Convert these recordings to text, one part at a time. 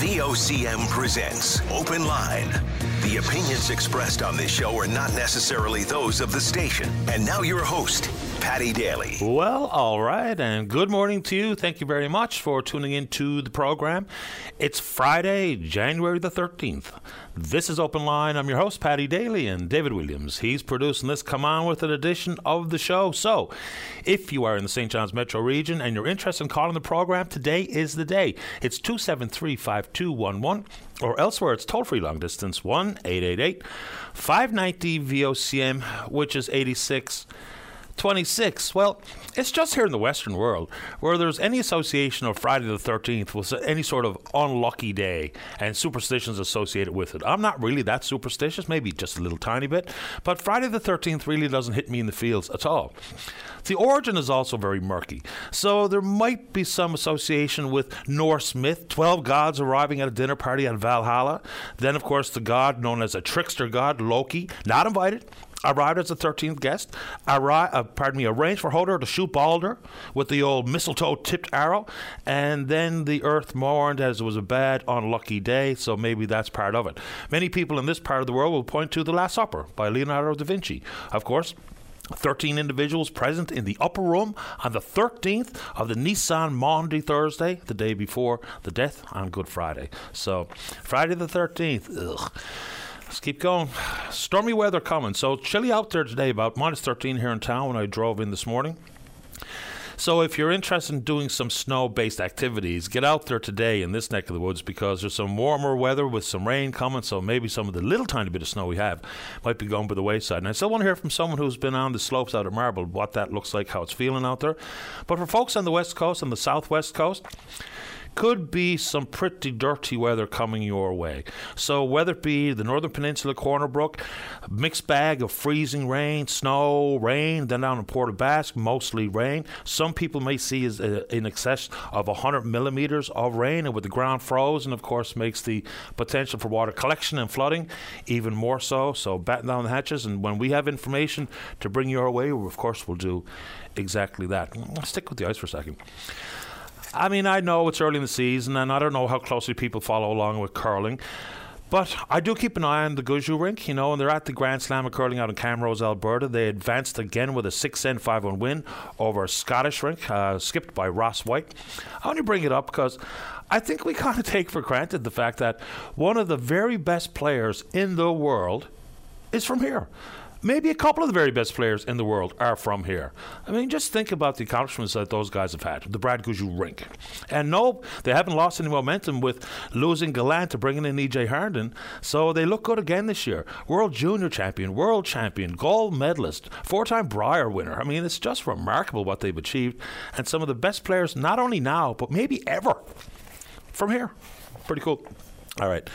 VOCM presents Open Line. The opinions expressed on this show are not necessarily those of the station. And now your host, Paddy Daly. Well, all right, and good morning to you. Thank you very much for tuning in to the program. It's Friday, January the 13th. This is Open Line. I'm your host, Paddy Daly, and David Williams. He's producing this Come On With An edition of the show. So, if you are in the St. John's metro region and you're interested in calling the program, today is the day. It's 273 5211 or elsewhere it's toll free long distance 1 888 590 VOCM, which is 86 26. Well, it's just here in the Western world where there's any association of Friday the 13th with any sort of unlucky day and superstitions associated with it. I'm not really that superstitious, maybe just a little tiny bit, but Friday the 13th really doesn't hit me in the feels at all. The origin is also very murky, so there might be some association with Norse myth, 12 gods arriving at a dinner party at Valhalla. Then, of course, the god known as a trickster god, Loki, not invited, arrived as the 13th guest, arri- uh, pardon me, arranged for Hodor to shoot Balder with the old mistletoe tipped arrow, and then the earth mourned as it was a bad, unlucky day, so maybe that's part of it. Many people in this part of the world will point to The Last Supper by Leonardo da Vinci. Of course, 13 individuals present in the upper room on the 13th of the Nissan Maundy Thursday, the day before the death on Good Friday. So, Friday the 13th, ugh. Let's keep going. Stormy weather coming. So chilly out there today, about minus 13 here in town when I drove in this morning. So if you're interested in doing some snow-based activities, get out there today in this neck of the woods because there's some warmer weather with some rain coming. So maybe some of the little tiny bit of snow we have might be going by the wayside. And I still want to hear from someone who's been on the slopes out of Marble what that looks like, how it's feeling out there. But for folks on the west coast and the southwest coast could be some pretty dirty weather coming your way. So, whether it be the Northern Peninsula, Corner Brook, mixed bag of freezing rain, snow, rain, then down in Port aux Basques, mostly rain. Some people may see as uh, in excess of 100 millimeters of rain, and with the ground frozen, of course, makes the potential for water collection and flooding even more so. So, batten down the hatches, and when we have information to bring your way, of course, we'll do exactly that. Stick with the ice for a second. I mean, I know it's early in the season, and I don't know how closely people follow along with curling. But I do keep an eye on the Gushue rink, you know, and they're at the Grand Slam of curling out in Camrose, Alberta. They advanced again with a 6 N 5 1 win over a Scottish rink, uh, skipped by Ross Whyte. I only bring it up because I think we kind of take for granted the fact that one of the very best players in the world is from here maybe a couple of the very best players in the world are from here. I mean, just think about the accomplishments that those guys have had. The Brad Gushue rink. And no, they haven't lost any momentum with losing Gallant to bringing in EJ Harnden. So they look good again this year. World Junior Champion, World Champion, gold medalist, four time Brier winner. I mean, it's just remarkable what they've achieved. And some of the best players, not only now, but maybe ever from here. Pretty cool. All right.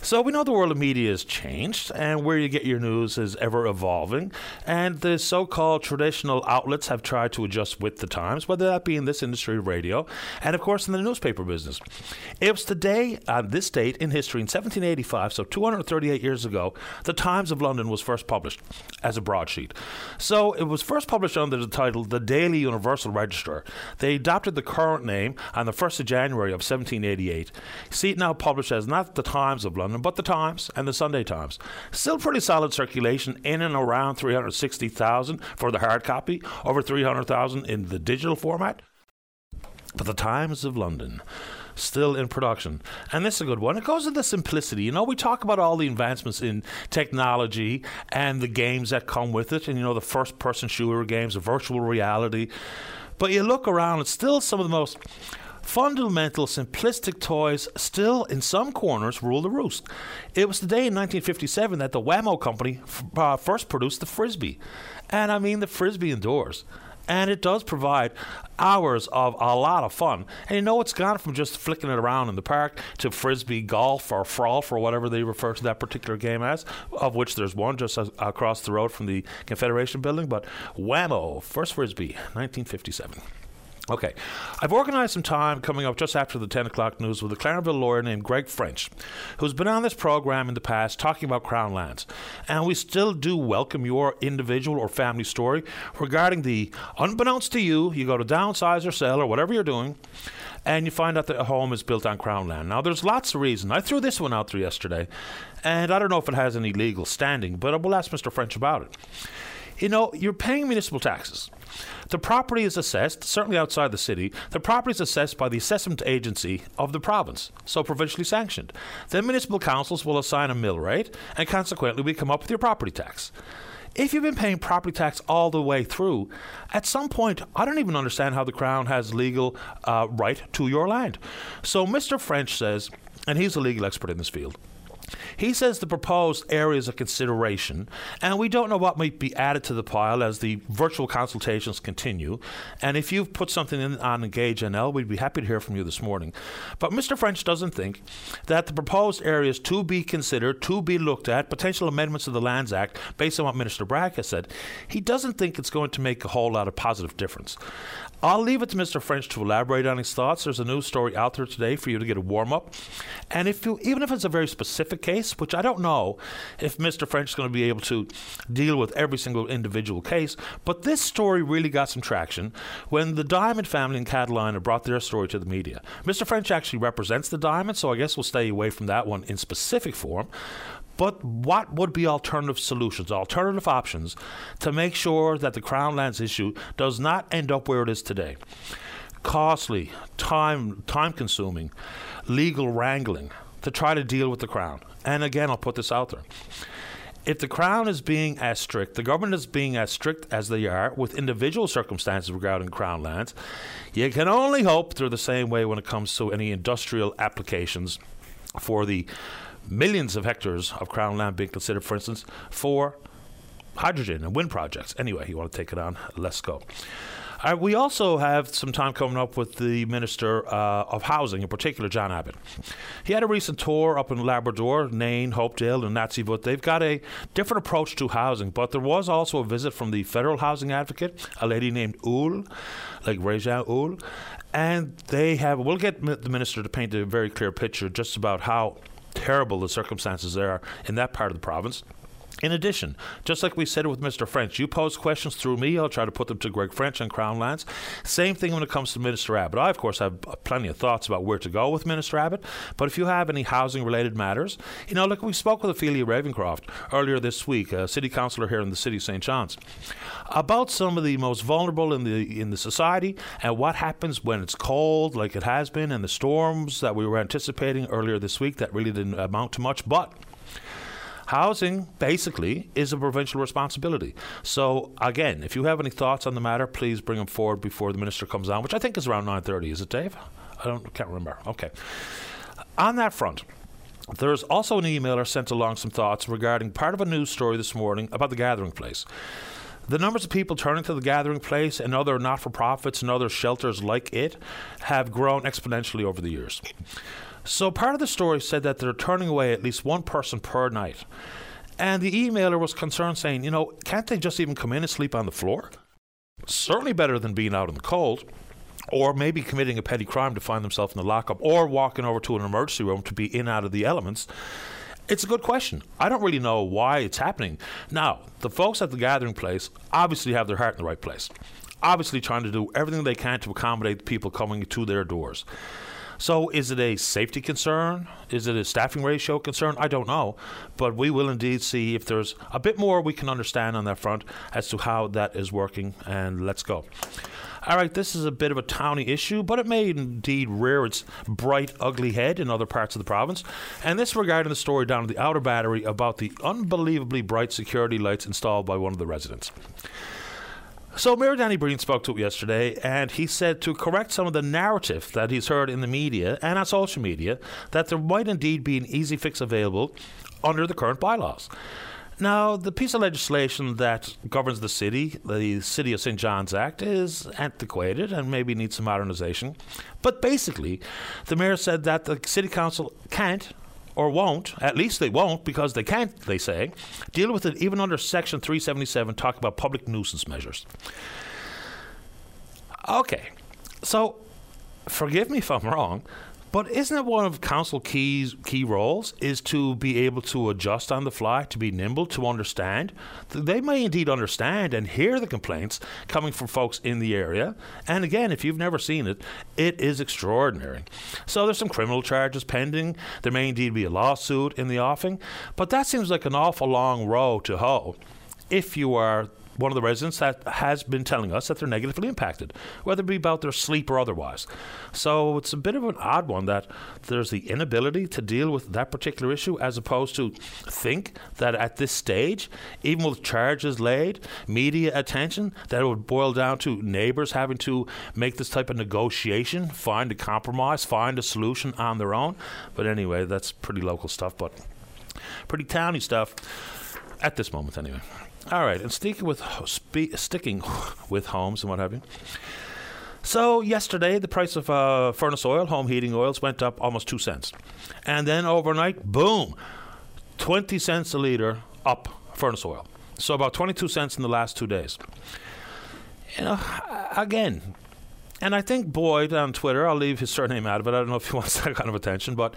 So we know the world of media has changed, and where you get your news is ever evolving. And the so-called traditional outlets have tried to adjust with the times, whether that be in this industry, radio, and of course in the newspaper business. It was today, on this date in history, in 1785, so 238 years ago, the Times of London was first published as a broadsheet. So it was first published under the title "The Daily Universal Register." They adopted the current name on the 1st of January of 1788. See it now published as not the Times of London but the Times and the Sunday Times. Still pretty solid circulation in and around 360,000 for the hard copy, over 300,000 in the digital format. But the Times of London still in production. And this is a good one. It goes to the simplicity. You know, we talk about all the advancements in technology and the games that come with it, and, you know, the first person shooter games, the virtual reality. But you look around, it's still some of the most fundamental, simplistic toys still, in some corners, rule the roost. It was the day in 1957 that the Wham-O company f- uh, first produced the Frisbee. And I mean the Frisbee indoors. And it does provide hours of a lot of fun. And you know, it's gone from just flicking it around in the park to frisbee golf or frolf or whatever they refer to that particular game as, of which there's one just as, across the road from the Confederation building. But Wham-O, first frisbee, 1957. Okay. I've organized some time coming up just after the 10 o'clock news with a Clarenville lawyer named Greg French, who's been on this program in the past talking about Crown lands. And we still do welcome your individual or family story regarding the unbeknownst to you, you go to downsize or sell or whatever you're doing, and you find out that a home is built on Crown land. Now, there's lots of reasons. I threw this one out there yesterday, and I don't know if it has any legal standing, but I will ask Mr. French about it. You know, you're paying municipal taxes. The property is assessed, certainly outside the city, the property is assessed by the assessment agency of the province, so provincially sanctioned. Then municipal councils will assign a mill rate, and consequently, we come up with your property tax. If you've been paying property tax all the way through, at some point, I don't even understand how the Crown has legal uh, right to your land. So Mr. French says, and he's a legal expert in this field, he says the proposed areas of consideration, and we don't know what might be added to the pile as the virtual consultations continue. And if you've put something in on Engage NL, we'd be happy to hear from you this morning. But Mr. French doesn't think that the proposed areas to be considered, to be looked at, potential amendments to the Lands Act, based on what Minister Bragg has said, he doesn't think it's going to make a whole lot of positive difference. I'll leave it to Mr. French to elaborate on his thoughts. There's a news story out there today for you to get a warm up. And if you, even if it's a very specific case, which I don't know if Mr. French is going to be able to deal with every single individual case, but this story really got some traction when the Diamond family in Catalina brought their story to the media. Mr. French actually represents the Diamond, so I guess we'll stay away from that one in specific form. But what would be alternative solutions, alternative options to make sure that the Crown Lands issue does not end up where it is today? Costly, time time consuming, legal wrangling to try to deal with the Crown. And again, I'll put this out there. If the Crown is being as strict, the government is being as strict as they are with individual circumstances regarding Crown lands, you can only hope they're the same way when it comes to any industrial applications for the millions of hectares of crown land being considered, for instance, for hydrogen and wind projects. Anyway, you want to take it on? Let's go. Uh, we also have some time coming up with the Minister uh, of Housing, in particular, John Abbott. He had a recent tour up in Labrador, Nain, Hopedale, and Natuashish. They've got a different approach to housing, but there was also a visit from the federal housing advocate, a lady named Houle, like Réjean Houle, and they have. We'll get the minister to paint a very clear picture just about how terrible the circumstances there are in that part of the province. In addition, just like we said with Mr. French, you pose questions through me. I'll try to put them to Greg French on Crown Lands. Same thing when it comes to Minister Abbott. I, of course, have plenty of thoughts about where to go with Minister Abbott. But if you have any housing related matters, you know, look, we spoke with Ophelia Ravencroft earlier this week, a city councillor here in the city of St. John's, about some of the most vulnerable in the in the society and what happens when it's cold, like it has been, and the storms that we were anticipating earlier this week that really didn't amount to much. But Housing, basically, is a provincial responsibility. So, again, if you have any thoughts on the matter, please bring them forward before the minister comes on, which I think is around 9.30. Is it, Dave? I don't can't remember. Okay. On that front, there's also an emailer sent along some thoughts regarding part of a news story this morning about the gathering place. The numbers of people turning to the gathering place and other not for profits and other shelters like it have grown exponentially over the years. So part of the story said that they're turning away at least one person per night. And the emailer was concerned, saying, you know, can't they just even come in and sleep on the floor? Certainly better than being out in the cold. Or maybe committing a petty crime to find themselves in the lockup, or walking over to an emergency room to be in out of the elements. It's a good question. I don't really know why it's happening. Now, the folks at the gathering place obviously have their heart in the right place. Obviously, trying to do everything they can to accommodate the people coming to their doors. So, is it a safety concern? Is it a staffing ratio concern? I don't know. But we will indeed see if there's a bit more we can understand on that front as to how that is working. And let's go. All right, this is a bit of a towny issue, but it may indeed rear its bright, ugly head in other parts of the province. And this regarding the story down at the outer battery about the unbelievably bright security lights installed by one of the residents. So Mayor Danny Breen spoke to it yesterday, and he said to correct some of the narrative that he's heard in the media and on social media that there might indeed be an easy fix available under the current bylaws. Now, the piece of legislation that governs the city, the City of St. John's Act, is antiquated and maybe needs some modernization. But basically, the mayor said that the city council can't or won't, at least they won't because they can't, they say, deal with it even under Section 377, talk about public nuisance measures. Okay, so forgive me if I'm wrong, But isn't it one of council keys key roles is to be able to adjust on the fly, to be nimble, to understand? They may indeed understand and hear the complaints coming from folks in the area. And again, if you've never seen it, it is extraordinary. So there's some criminal charges pending. There may indeed be a lawsuit in the offing, but that seems like an awful long row to hoe if you are one of the residents that has been telling us that they're negatively impacted, whether it be about their sleep or otherwise. So it's a bit of an odd one that there's the inability to deal with that particular issue as opposed to think that at this stage, even with charges laid, media attention, that it would boil down to neighbors having to make this type of negotiation, find a compromise, find a solution on their own. But anyway, that's pretty local stuff, but pretty towny stuff at this moment, anyway. All right, and sticking with sticking with homes and what have you. So yesterday, the price of uh, furnace oil, home heating oils, went up almost two cents, and then overnight, boom, twenty cents a liter up furnace oil. So about twenty-two cents in the last two days. You know, again, and I think Boyd on Twitter, I'll leave his surname out of it. I don't know if he wants that kind of attention, but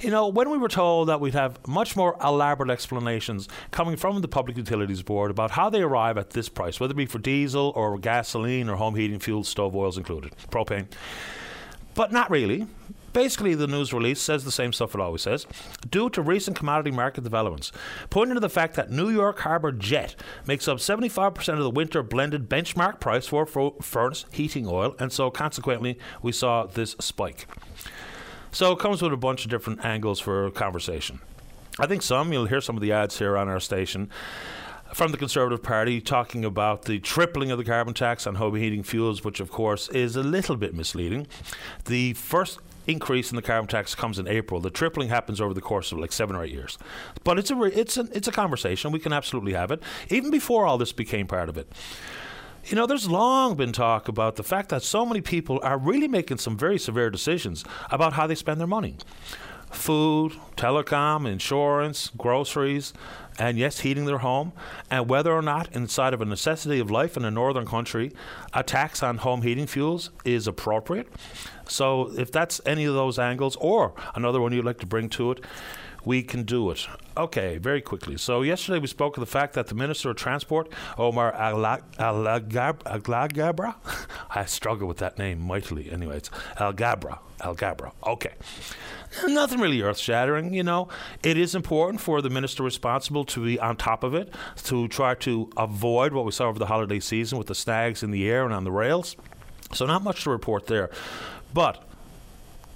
you know, when we were told that we'd have much more elaborate explanations coming from the Public Utilities Board about how they arrive at this price, whether it be for diesel or gasoline or home heating fuel, stove oils included, propane. But not really. Basically, the news release says the same stuff it always says, due to recent commodity market developments, pointing to the fact that New York Harbor Jet makes up 75% of the winter blended benchmark price for furnace heating oil, and so consequently, we saw this spike. So it comes with a bunch of different angles for conversation. I think some, you'll hear some of the ads here on our station from the Conservative Party talking about the tripling of the carbon tax on home heating fuels, which of course is a little bit misleading. The first increase in the carbon tax comes in April. The tripling happens over the course of like seven or eight years. But it's a re- it's a, it's a conversation we can absolutely have it even before all this became part of it. You know, there's long been talk about the fact that so many people are really making some very severe decisions about how they spend their money food, telecom, insurance, groceries, and yes, heating their home, and whether or not, inside of a necessity of life in a northern country, a tax on home heating fuels is appropriate. So, if that's any of those angles, or another one you'd like to bring to it, we can do it. Okay, very quickly. So yesterday we spoke of the fact that the Minister of Transport, Omar Alghabra, I struggle with that name mightily. Anyway, it's Alghabra. Alghabra. Okay. Nothing really earth shattering, you know. It is important for the minister responsible to be on top of it, to try to avoid what we saw over the holiday season with the snags in the air and on the rails. So, not much to report there. But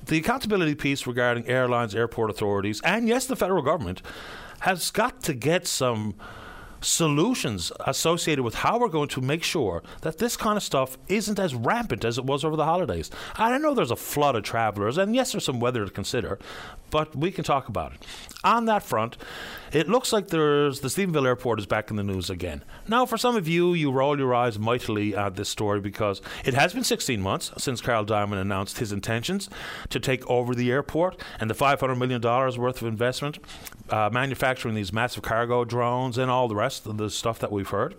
the accountability piece regarding airlines, airport authorities, and yes, the federal government has got to get some solutions associated with how we're going to make sure that this kind of stuff isn't as rampant as it was over the holidays. I know there's a flood of travelers, and yes, there's some weather to consider, but we can talk about it. On that front, it looks like there's the Stephenville Airport is back in the news again. Now, for some of you, you roll your eyes mightily at this story because it has been 16 months since Carl Dymond announced his intentions to take over the airport and the $500 million worth of investment, uh, manufacturing these massive cargo drones and all the rest of the stuff that we've heard.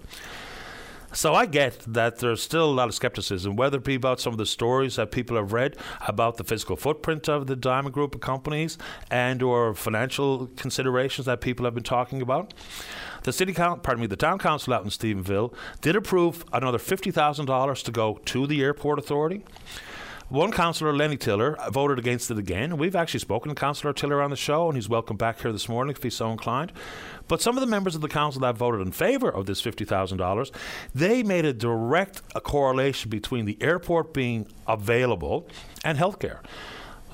So I get that there's still a lot of skepticism, whether it be about some of the stories that people have read about the physical footprint of the Dymond Group of companies and or financial considerations that people have been talking about. The city count, pardon me, the town council out in Stephenville did approve another fifty thousand dollars to go to the airport authority. One councillor, Lenny Tiller, voted against it again. We've actually spoken to Councillor Tiller on the show, and he's welcome back here this morning if he's so inclined. But some of the members of the council that voted in favour of this $50,000, they made a direct correlation between the airport being available and healthcare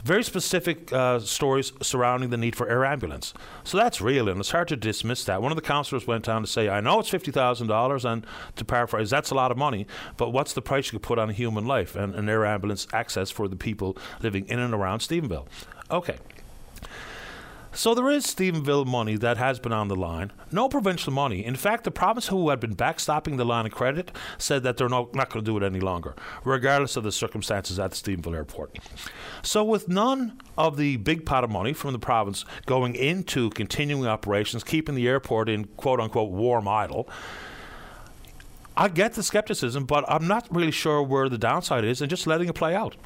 very specific uh, stories surrounding the need for air ambulance. So that's real, and it's hard to dismiss that. One of the councillors went on to say, I know it's $50,000, and to paraphrase, that's a lot of money, but what's the price you could put on a human life and an air ambulance access for the people living in and around Stephenville? Okay. So there is Stephenville money that has been on the line. No provincial money. In fact, the province who had been backstopping the line of credit said that they're not, not going to do it any longer, regardless of the circumstances at the Stephenville airport. So with none of the big pot of money from the province going into continuing operations, keeping the airport in quote unquote warm idle, I get the skepticism, but I'm not really sure where the downside is and just letting it play out.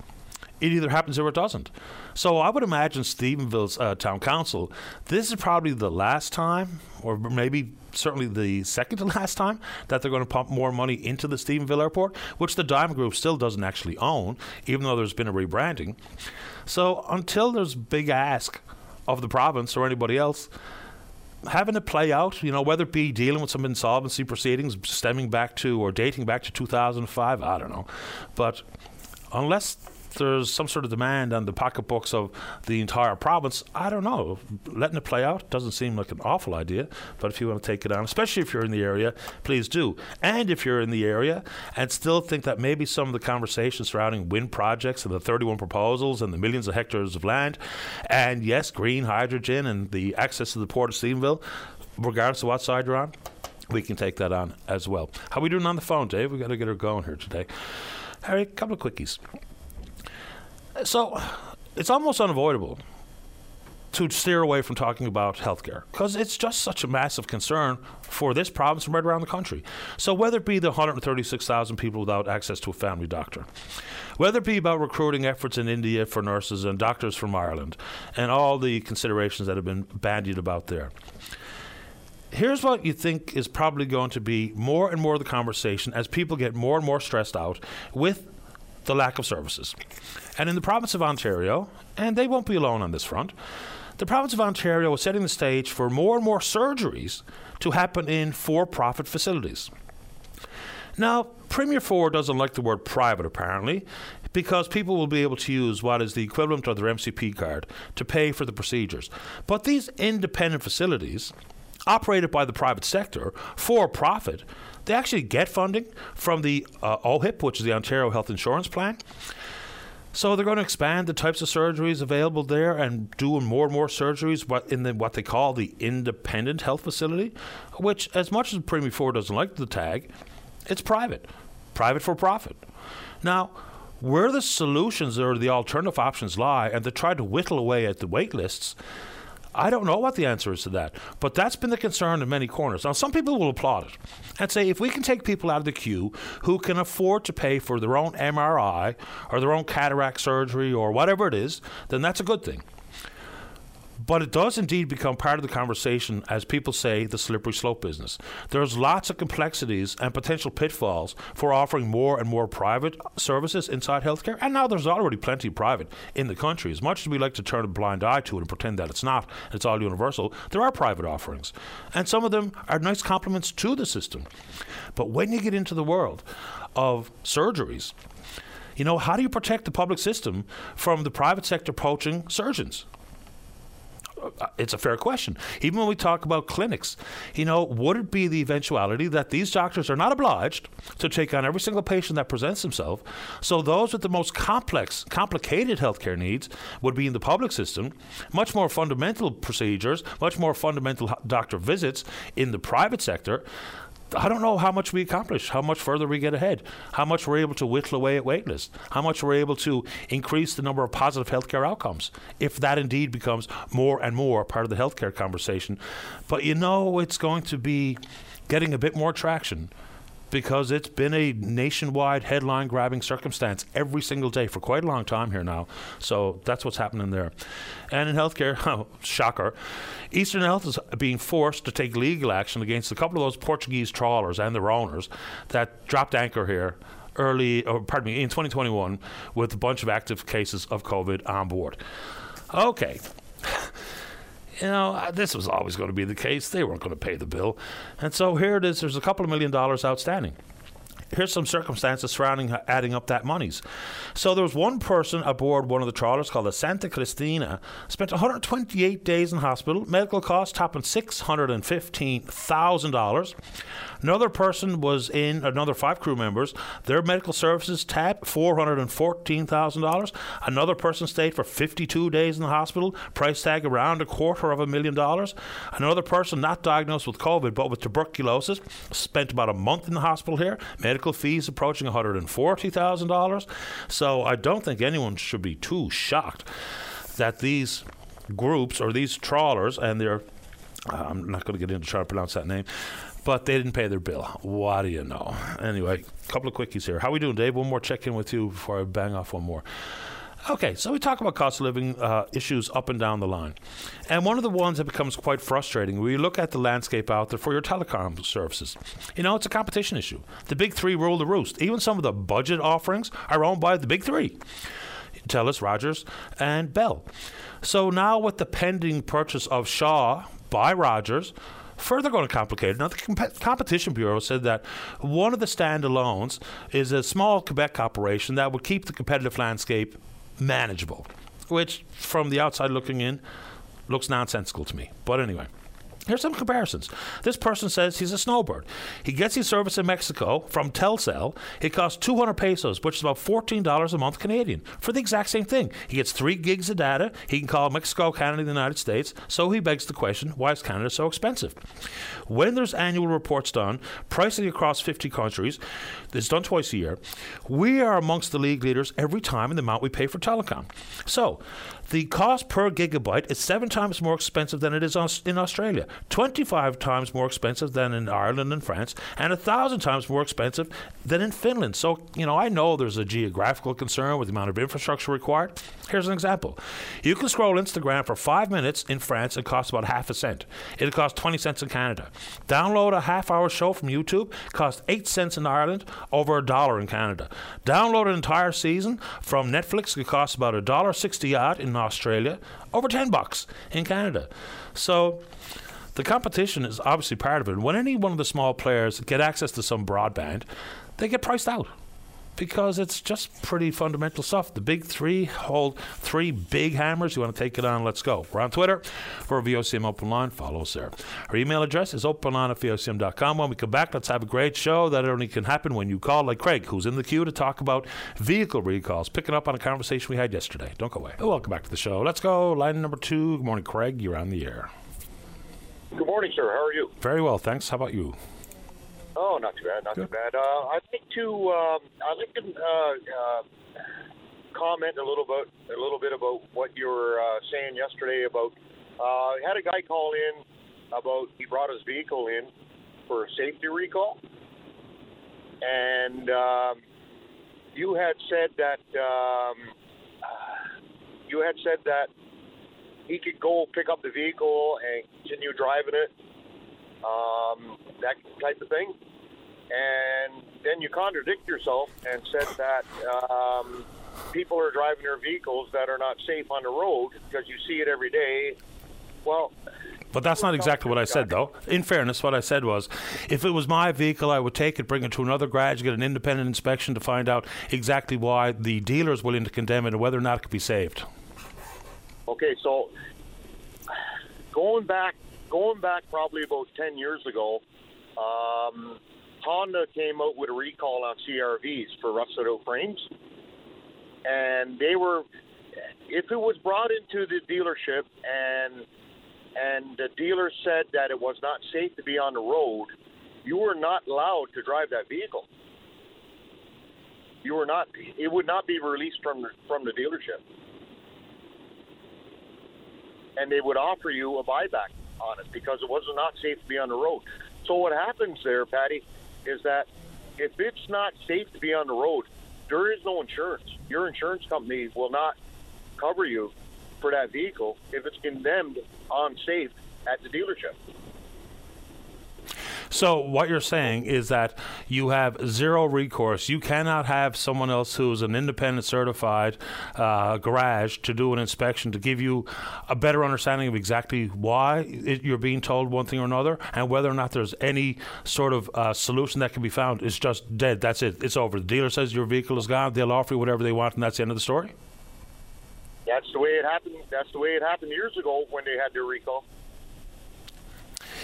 It either happens or it doesn't. So I would imagine Stephenville's uh, town council, this is probably the last time, or maybe certainly the second to last time, that they're going to pump more money into the Stephenville airport, which the Dymond Group still doesn't actually own, even though there's been a rebranding. So until there's big ask of the province or anybody else, having it play out, you know, whether it be dealing with some insolvency proceedings stemming back to or dating back to 2005, I don't know. But unless there's some sort of demand on the pocketbooks of the entire province, I don't know. Letting it play out doesn't seem like an awful idea, but if you want to take it on, especially if you're in the area, please do. And if you're in the area and still think that maybe some of the conversations surrounding wind projects and the 31 proposals and the millions of hectares of land, and yes, green hydrogen and the access to the port of Stephenville, regardless of what side you're on, we can take that on as well. How are we doing on the phone, Dave? We've got to get her going here today. Harry, a couple of quickies. So it's almost unavoidable to steer away from talking about healthcare because it's just such a massive concern for this province and right around the country. So, whether it be the 136,000 people without access to a family doctor, whether it be about recruiting efforts in India for nurses and doctors from Ireland, and all the considerations that have been bandied about there. Here's what you think is probably going to be more and more of the conversation as people get more and more stressed out with the lack of services. And in the province of Ontario, and they won't be alone on this front, the province of Ontario is setting the stage for more and more surgeries to happen in for profit facilities. Now, Premier Ford doesn't like the word private, apparently, because people will be able to use what is the equivalent of their MCP card to pay for the procedures. But these independent facilities, operated by the private sector for profit, they actually get funding from the uh, OHIP, which is the Ontario Health Insurance Plan. So they're going to expand the types of surgeries available there and doing more and more surgeries in the, what they call the independent health facility, which, as much as Premier Ford doesn't like the tag, it's private, private for profit. Now, where the solutions or the alternative options lie, and they try to whittle away at the wait lists, I don't know what the answer is to that, but that's been the concern in many corners. Now, some people will applaud it and say if we can take people out of the queue who can afford to pay for their own MRI or their own cataract surgery or whatever it is, then that's a good thing. But it does indeed become part of the conversation, as people say, the slippery slope business. There's lots of complexities and potential pitfalls for offering more and more private services inside healthcare. And now there's already plenty private in the country. As much as we like to turn a blind eye to it and pretend that it's not, it's all universal, there are private offerings. And some of them are nice complements to the system. But when you get into the world of surgeries, you know, how do you protect the public system from the private sector poaching surgeons? Uh, it's a fair question. Even when we talk about clinics, you know, would it be the eventuality that these doctors are not obliged to take on every single patient that presents themselves? So those with the most complex, complicated healthcare needs would be in the public system, much more fundamental procedures, much more fundamental doctor visits in the private sector. I don't know how much we accomplish, how much further we get ahead, how much we're able to whittle away at waitlists, how much we're able to increase the number of positive healthcare outcomes, if that indeed becomes more and more part of the healthcare conversation. But you know, it's going to be getting a bit more traction because it's been a nationwide headline grabbing circumstance every single day for quite a long time here now. So that's what's happening there. And in healthcare, oh, shocker, Eastern Health is being forced to take legal action against a couple of those Portuguese trawlers and their owners that dropped anchor here early, or pardon me, in 2021 with a bunch of active cases of COVID on board. Okay you know, uh, this was always going to be the case. They weren't going to pay the bill. And so here it is. There's a couple of million dollars outstanding here's some circumstances surrounding adding up that monies. So there was one person aboard one of the trawlers called the Santa Cristina, spent 128 days in hospital, medical costs topping $615,000. Another person was in, another five crew members, their medical services tapped $414,000. Another person stayed for 52 days in the hospital, price tag around a quarter of a million dollars. Another person not diagnosed with COVID but with tuberculosis spent about a month in the hospital here, medical medical fees approaching $140,000. So I don't think anyone should be too shocked that these groups or these trawlers and their uh, I'm not going to get into trying to pronounce that name, but they didn't pay their bill. What do you know? Anyway, a couple of quickies here. How we doing, Dave? One more check in with you before I bang off one more. Okay, so we talk about cost of living uh, issues up and down the line. And one of the ones that becomes quite frustrating you look at the landscape out there for your telecom services. You know, it's a competition issue. The big three rule the roost. Even some of the budget offerings are owned by the big three TELUS, Rogers, and Bell. So now with the pending purchase of Shaw by Rogers, further going to complicate it. Now, the Comp- Competition Bureau said that one of the standalones is a small Quebec operation that would keep the competitive landscape manageable, which, from the outside looking in, looks nonsensical to me. But anyway. Here's some comparisons. This person says he's a snowbird. He gets his service in Mexico from Telcel. It costs 200 pesos, which is about $14 a month Canadian, for the exact same thing. He gets three gigs of data. He can call Mexico, Canada, the United States. So he begs the question why is Canada so expensive? When there's annual reports done, pricing across 50 countries, it's done twice a year, we are amongst the league leaders every time in the amount we pay for telecom. So the cost per gigabyte is seven times more expensive than it is in Australia, 25 times more expensive than in Ireland and France, and a thousand times more expensive than in Finland. So, you know, I know there's a geographical concern with the amount of infrastructure required. Here's an example you can scroll Instagram for five minutes in France, it costs about half a cent. It costs 20 cents in Canada. Download a half hour show from YouTube, costs 8 cents in Ireland, over a dollar in Canada. Download an entire season from Netflix, it costs about a dollar sixty odd in Australia, over 10 bucks in Canada. So the competition is obviously part of it. When any one of the small players get access to some broadband, they get priced out because it's just pretty fundamental stuff. The big three hold three big hammers. You want to take it on? Let's go. We're on Twitter for VOCM Open Line. Follow us there. Our email address is openline at VOCM.com. When we come back, let's have a great show that only can happen when you call, like Craig, who's in the queue to talk about vehicle recalls, picking up on a conversation we had yesterday. Don't go away. Welcome back to the show. Let's go. Line number two. Good morning, Craig. You're on the air. Good morning, sir. How are you? Very well, thanks. How about you? Oh, not too bad, not Good. too bad. Uh, I'd like to, um, I'd like to uh, uh, comment a little bit, a little bit about what you were uh, saying yesterday about. Uh, I had a guy call in about he brought his vehicle in for a safety recall, and um, you had said that um, you had said that he could go pick up the vehicle and continue driving it, um, that type of thing. And then you contradict yourself and said that um, people are driving their vehicles that are not safe on the road because you see it every day. Well, but that's not exactly what I said, though. In fairness, what I said was if it was my vehicle, I would take it, bring it to another garage, get an independent inspection to find out exactly why the dealer is willing to condemn it and whether or not it could be saved. Okay, so going back, going back probably about ten years ago, um, Honda came out with a recall on CRVs for rusted out frames, and they were, if it was brought into the dealership and and the dealer said that it was not safe to be on the road, you were not allowed to drive that vehicle. You were not. It would not be released from from the dealership and they would offer you a buyback on it because it was not safe to be on the road. So what happens there, Paddy, is that if it's not safe to be on the road, there is no insurance. Your insurance company will not cover you for that vehicle if it's condemned unsafe at the dealership. So what you're saying is that you have zero recourse. You cannot have someone else who's an independent certified uh, garage to do an inspection to give you a better understanding of exactly why it, you're being told one thing or another, and whether or not there's any sort of uh, solution that can be found. It's just dead. That's it. It's over. The dealer says your vehicle is gone. They'll offer you whatever they want, and that's the end of the story. That's the way it happened. That's the way it happened years ago when they had their recall.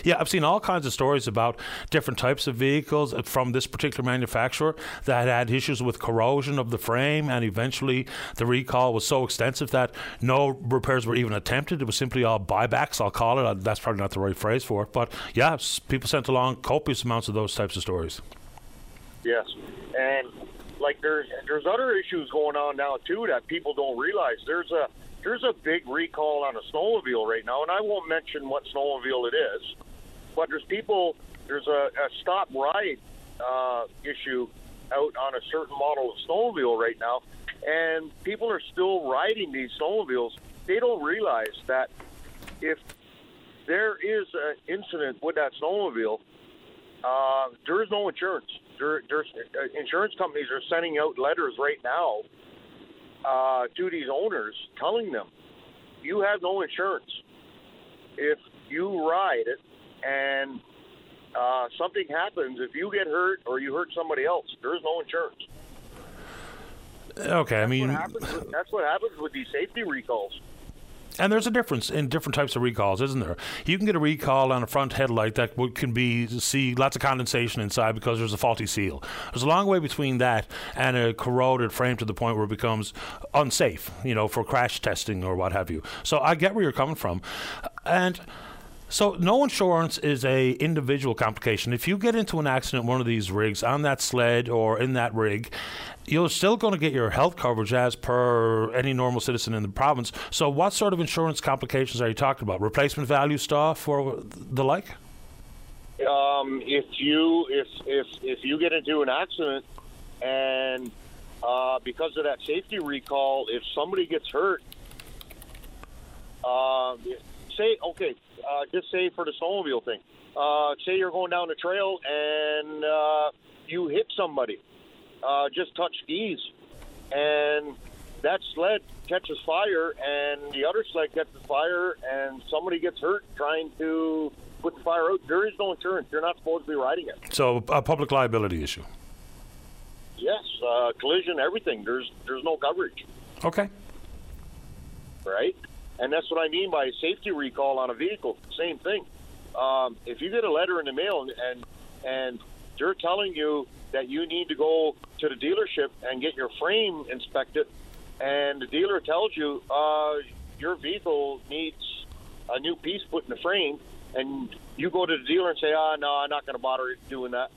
Yeah, I've seen all kinds of stories about different types of vehicles from this particular manufacturer that had issues with corrosion of the frame, and eventually the recall was so extensive that no repairs were even attempted. It was simply all buybacks, I'll call it. Uh, that's probably not the right phrase for it. But yeah, people sent along copious amounts of those types of stories. Yes. And like there's there's other issues going on now too that people don't realize. There's a there's a big recall on a snowmobile right now, and I won't mention what snowmobile it is but there's people, there's a, a stop ride uh, issue out on a certain model of snowmobile right now, and people are still riding these snowmobiles. They don't realize that if there is an incident with that snowmobile, uh, there is no insurance. There, there's uh, insurance companies are sending out letters right now uh, to these owners telling them you have no insurance if you ride it and uh, something happens. If you get hurt or you hurt somebody else, there's no insurance. Okay, I mean, What with, that's what happens with these safety recalls. And there's a difference in different types of recalls, isn't there? You can get a recall on a front headlight that can be see lots of condensation inside because there's a faulty seal. There's a long way between that and a corroded frame to the point where it becomes unsafe, you know, for crash testing or what have you. So I get where you're coming from, and. So no insurance is a individual complication. If you get into an accident one of these rigs on that sled or in that rig, you're still going to get your health coverage as per any normal citizen in the province. So what sort of insurance complications are you talking about? Replacement value stuff or the like? Um, if you if if if you get into an accident and uh, because of that safety recall, if somebody gets hurt, uh, say okay, uh, just say for the snowmobile thing, uh, say you're going down the trail and uh, you hit somebody, uh, just touch skis, and that sled catches fire, and the other sled catches fire, and somebody gets hurt trying to put the fire out. There is no insurance. You're not supposed to be riding it. So a public liability issue. Yes, uh, collision, everything. There's there's no coverage, Okay. right? And that's what I mean by a safety recall on a vehicle. Same thing. Um, if you get a letter in the mail and, and and they're telling you that you need to go to the dealership and get your frame inspected, and the dealer tells you uh, your vehicle needs a new piece put in the frame, and you go to the dealer and say, "Ah, no, I'm not going to bother doing that."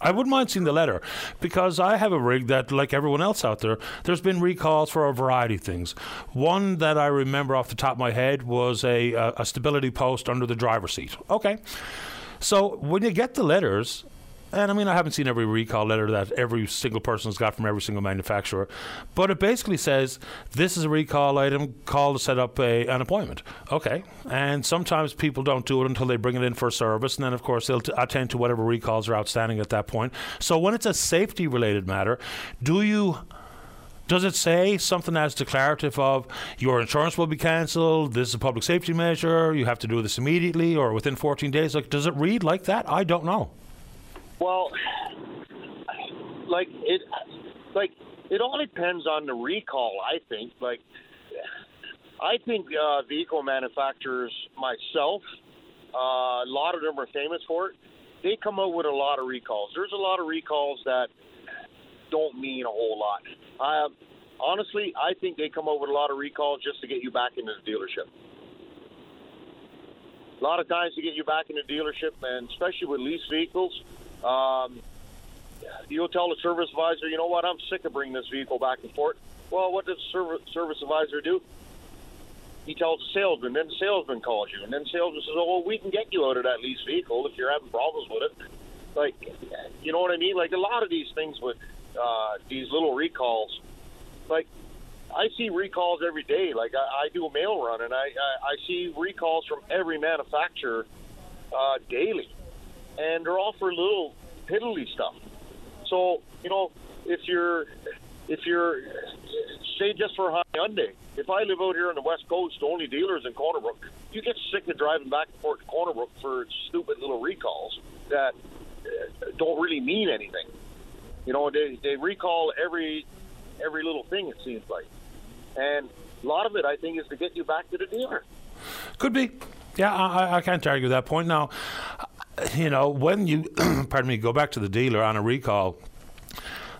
I wouldn't mind seeing the letter because I have a rig that, like everyone else out there, there's been recalls for a variety of things. One that I remember off the top of my head was a, a, a stability post under the driver's seat. Okay. So when you get the letters, and I mean, I haven't seen every recall letter that every single person's got from every single manufacturer, but it basically says this is a recall item. Call to set up a, an appointment. Okay, and sometimes people don't do it until they bring it in for service, and then of course they'll t- attend to whatever recalls are outstanding at that point. So when it's a safety-related matter, do you? Does it say something as declarative of your insurance will be cancelled? This is a public safety measure. You have to do this immediately or within 14 days. Like, does it read like that? I don't know. Well, like it, like it all depends on the recall. I think. Like, I think uh, vehicle manufacturers, myself, uh, a lot of them are famous for it. They come out with a lot of recalls. There's a lot of recalls that don't mean a whole lot. Uh, honestly, I think they come out with a lot of recalls just to get you back into the dealership. A lot of times to get you back in the dealership, and especially with lease vehicles, um, you'll tell the service advisor, you know what, I'm sick of bringing this vehicle back and forth. Well, what does service, service advisor do? He tells the salesman, then the salesman calls you, and then the salesman says, oh, well, we can get you out of that lease vehicle if you're having problems with it. Like, you know what I mean? Like, a lot of these things with uh, these little recalls, like, I see recalls every day. Like, I, I do a mail run, and I, I, I see recalls from every manufacturer uh, daily and they're all for little piddly stuff. So you know, if you're if you're say just for Hyundai, if I live out here on the West Coast, the only dealers in Corner Brook, you get sick of driving back and forth to Corner Brook for stupid little recalls that uh, don't really mean anything. You know, they they recall every every little thing. It seems like, and a lot of it, I think, is to get you back to the dealer. Could be. Yeah, I, I can't argue that point. Now, you know, when you, pardon me, go back to the dealer on a recall,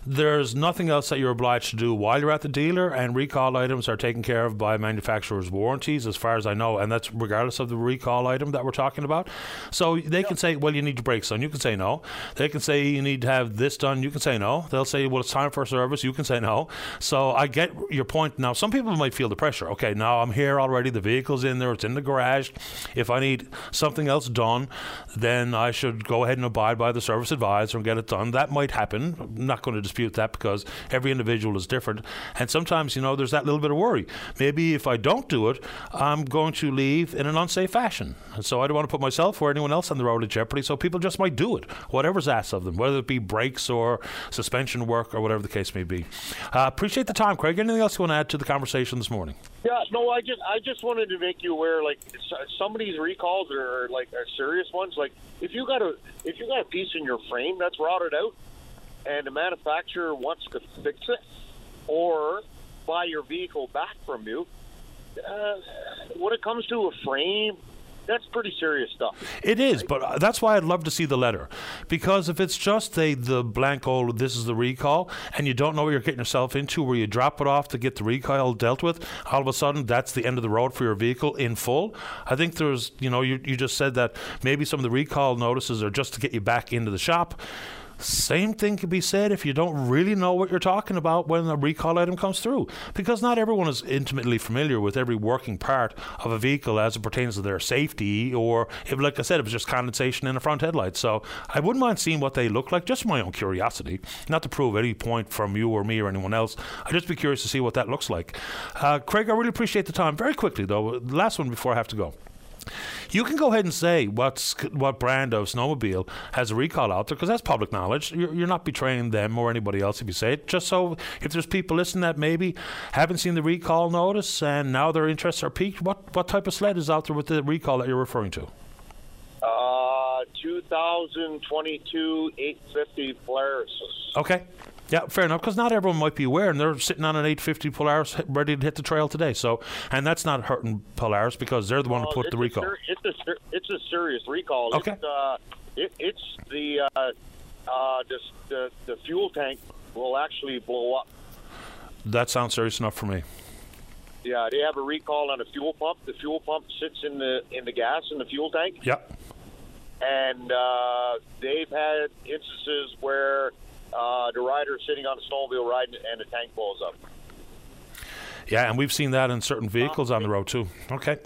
there's nothing else that you're obliged to do while you're at the dealer, and recall items are taken care of by manufacturers' warranties, as far as I know, and that's regardless of the recall item that we're talking about. So they can say, well, you need your brakes done. You can say no. They can say you need to have this done. You can say no. They'll say, well, it's time for service. You can say no. So I get your point. Now, some people might feel the pressure. Okay, now I'm here already. The vehicle's in there. It's in the garage. If I need something else done, then I should go ahead and abide by the service advisor and get it done. That might happen. I'm not going to dispute dispute that because every individual is different. And sometimes, you know, there's that little bit of worry. Maybe if I don't do it, I'm going to leave in an unsafe fashion. And so I don't want to put myself or anyone else on the road at jeopardy. So people just might do it, whatever's asked of them, whether it be brakes or suspension work or whatever the case may be. Uh, appreciate the time, Craig. Anything else you want to add to the conversation this morning? Yeah, no, I just I just wanted to make you aware, like some of these recalls are like are serious ones. Like if you got a if you got a piece in your frame that's rotted out, and the manufacturer wants to fix it or buy your vehicle back from you, uh, when it comes to a frame, that's pretty serious stuff. It is, but that's why I'd love to see the letter. Because if it's just a, the blank old, this is the recall, and you don't know what you're getting yourself into, where you drop it off to get the recall dealt with, all of a sudden that's the end of the road for your vehicle in full. I think there's, you know, you, you just said that maybe some of the recall notices are just to get you back into the shop. Same thing can be said if you don't really know what you're talking about when a recall item comes through, because not everyone is intimately familiar with every working part of a vehicle as it pertains to their safety, or if, like I said, it was just condensation in the front headlights. So I wouldn't mind seeing what they look like, just for my own curiosity, not to prove any point from you or me or anyone else. I'd just be curious to see what that looks like. Uh, Craig, I really appreciate the time. Very quickly, though, last one before I have to go. You can go ahead and say what's what brand of snowmobile has a recall out there because that's public knowledge. You're, you're, not betraying them or anybody else if you say it. Just so if there's people listening that maybe haven't seen the recall notice and now their interests are piqued, what what type of sled is out there with the recall that you're referring to? Uh, 2022 850 Polaris. Okay. Yeah, fair enough. Because not everyone might be aware, and they're sitting on an 850 Polaris ready to hit the trail today. So, and that's not hurting Polaris because they're the one who put the recall. Ser- it's a ser- it's a serious recall. Okay. It's, uh, it, it's the, uh, uh, the the the fuel tank will actually blow up. That sounds serious enough for me. Yeah, they have a recall on a fuel pump. The fuel pump sits in the in the gas in the fuel tank. Yep. And uh, they've had instances where uh, the rider sitting on a snowmobile riding and the tank blows up. Yeah, and we've seen that in certain vehicles on the road too. Okay.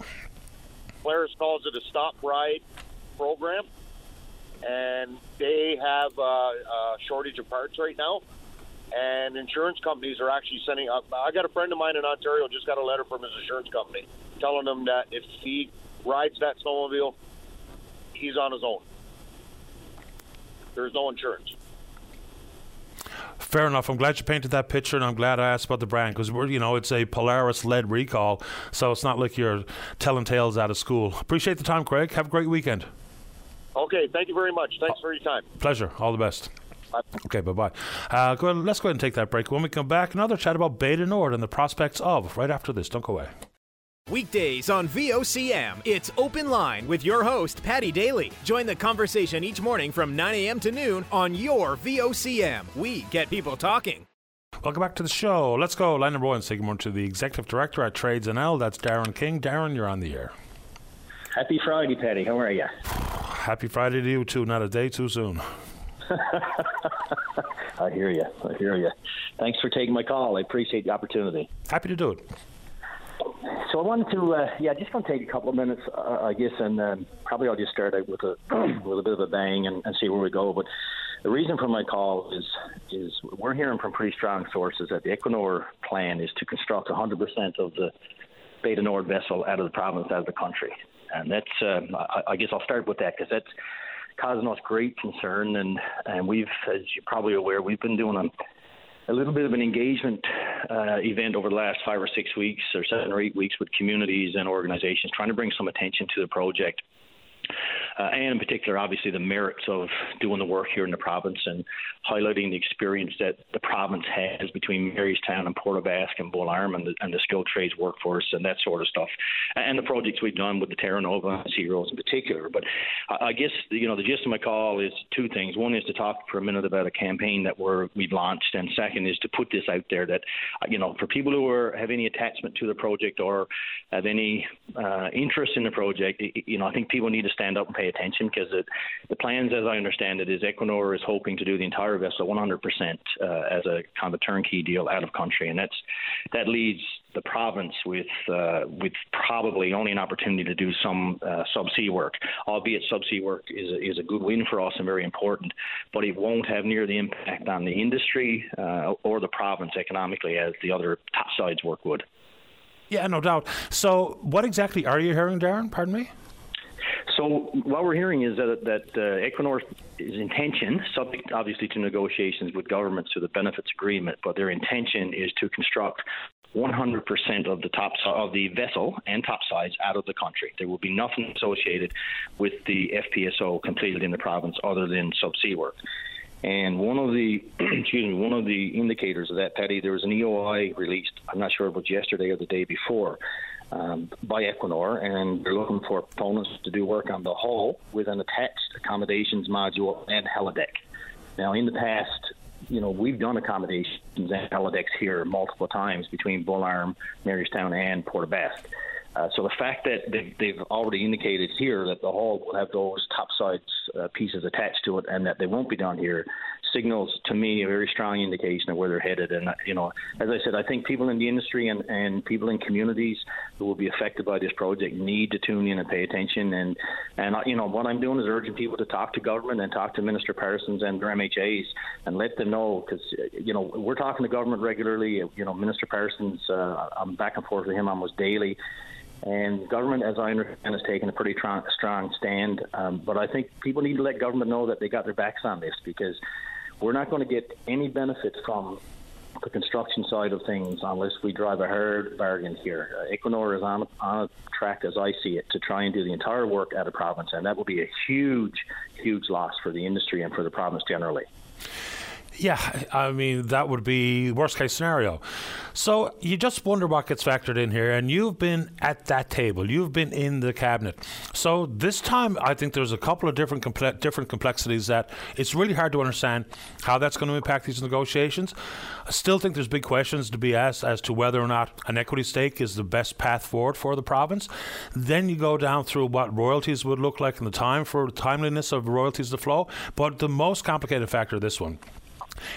Polaris calls it a stop ride program, and they have uh, a shortage of parts right now. And insurance companies are actually sending up. I got a friend of mine in Ontario just got a letter from his insurance company telling him that if he rides that snowmobile, he's on his own. There's no insurance. Fair enough. I'm glad you painted that picture, and I'm glad I asked about the brand because we're, you know, it's a Polaris-led recall, so it's not like you're telling tales out of school. Appreciate the time, Craig. Have a great weekend. Okay, thank you very much. Thanks for your time. Pleasure. All the best. Bye. Okay, bye bye. Uh, go ahead, let's go ahead and take that break. When we come back, another chat about Bay du Nord and the prospects of right after this. Don't go away. Weekdays on VOCM, it's Open Line with your host, Paddy Daly. Join the conversation each morning from 9 a.m. to noon on your VOCM. We get people talking. Welcome back to the show. Let's go. Line number one. Say good morning to the Executive Director at Trades NL. That's Darren King. Darren, you're on the air. Happy Friday, Patty. How are you? Happy Friday to you, too. Not a day too soon. I hear you. I hear you. Thanks for taking my call. I appreciate the opportunity. Happy to do it. So I wanted to, uh, yeah, just going to take a couple of minutes, uh, I guess, and um, probably I'll just start out with a with a bit of a bang and, and see where we go. But the reason for my call is is we're hearing from pretty strong sources that the Equinor plan is to construct 100% of the Bay du Nord vessel out of the province, out of the country, and that's um, I, I guess I'll start with that because that's causing us great concern, and and we've, as you're probably aware, we've been doing a a little bit of an engagement uh, event over the last five or six weeks, or seven or eight weeks, with communities and organizations, trying to bring some attention to the project uh, and in particular, obviously, the merits of doing the work here in the province and highlighting the experience that the province has between Marystown and Port aux Basques and Bull and the, and the skilled trades workforce and that sort of stuff, and the projects we've done with the Terra Nova and in particular. But I guess you know the gist of my call is two things. One is to talk for a minute about a campaign that we're we've launched, and second is to put this out there that you know for people who are have any attachment to the project or have any uh, interest in the project, you know I think people need to stand up and pay attention because the plans, as I understand it, is Equinor is hoping to do the entire vessel 100% uh, as a kind of a turnkey deal out of country, and that's that leads the province with uh, with probably only an opportunity to do some uh, subsea work, albeit subsea work is a, is a good win for us and very important, but it won't have near the impact on the industry uh, or the province economically as the other topsides work would. Yeah, no doubt. So, what exactly are you hearing, Darren? Pardon me. So what we're hearing is that that uh, Equinor's intention, subject obviously to negotiations with governments through the benefits agreement, but their intention is to construct 100% of the top of the vessel and topsides out of the country. There will be nothing associated with the FPSO completed in the province other than subsea work. And one of the excuse me, one of the indicators of that, Paddy, there was an EOI released. I'm not sure if it was yesterday or the day before. Um, by Equinor, and they're looking for proponents to do work on the hull with an attached accommodations module and helideck. Now, in the past, you know, we've done accommodations and helidecks here multiple times between Bull Arm, Marystown, and Port Bast. Uh, so the fact that they've, they've, already indicated here that the hull will have those topsides uh, pieces attached to it and that they won't be done here signals to me a very strong indication of where they're headed. And you know, as I said, I think people in the industry and, and people in communities who will be affected by this project need to tune in and pay attention. And and you know, what I'm doing is urging people to talk to government and talk to Minister Parsons and their MHAs and let them know because you know we're talking to government regularly. You know, Minister Parsons, uh, I'm back and forth with him almost daily. And government, as I understand, has taken a pretty strong stand. Um, but I think people need to let government know that they got their backs on this because we're not going to get any benefit from the construction side of things unless we drive a hard bargain here. Uh, Equinor is on, on a track, as I see it, to try and do the entire work out of province, and that will be a huge, huge loss for the industry and for the province generally. Yeah, I mean, that would be worst case scenario. So you just wonder what gets factored in here, and you've been at that table, you've been in the cabinet. So this time, I think there's a couple of different comple- different complexities that it's really hard to understand how that's going to impact these negotiations. I still think there's big questions to be asked as to whether or not an equity stake is the best path forward for the province. Then you go down through what royalties would look like and the time for timeliness of royalties to flow. But the most complicated factor, this one,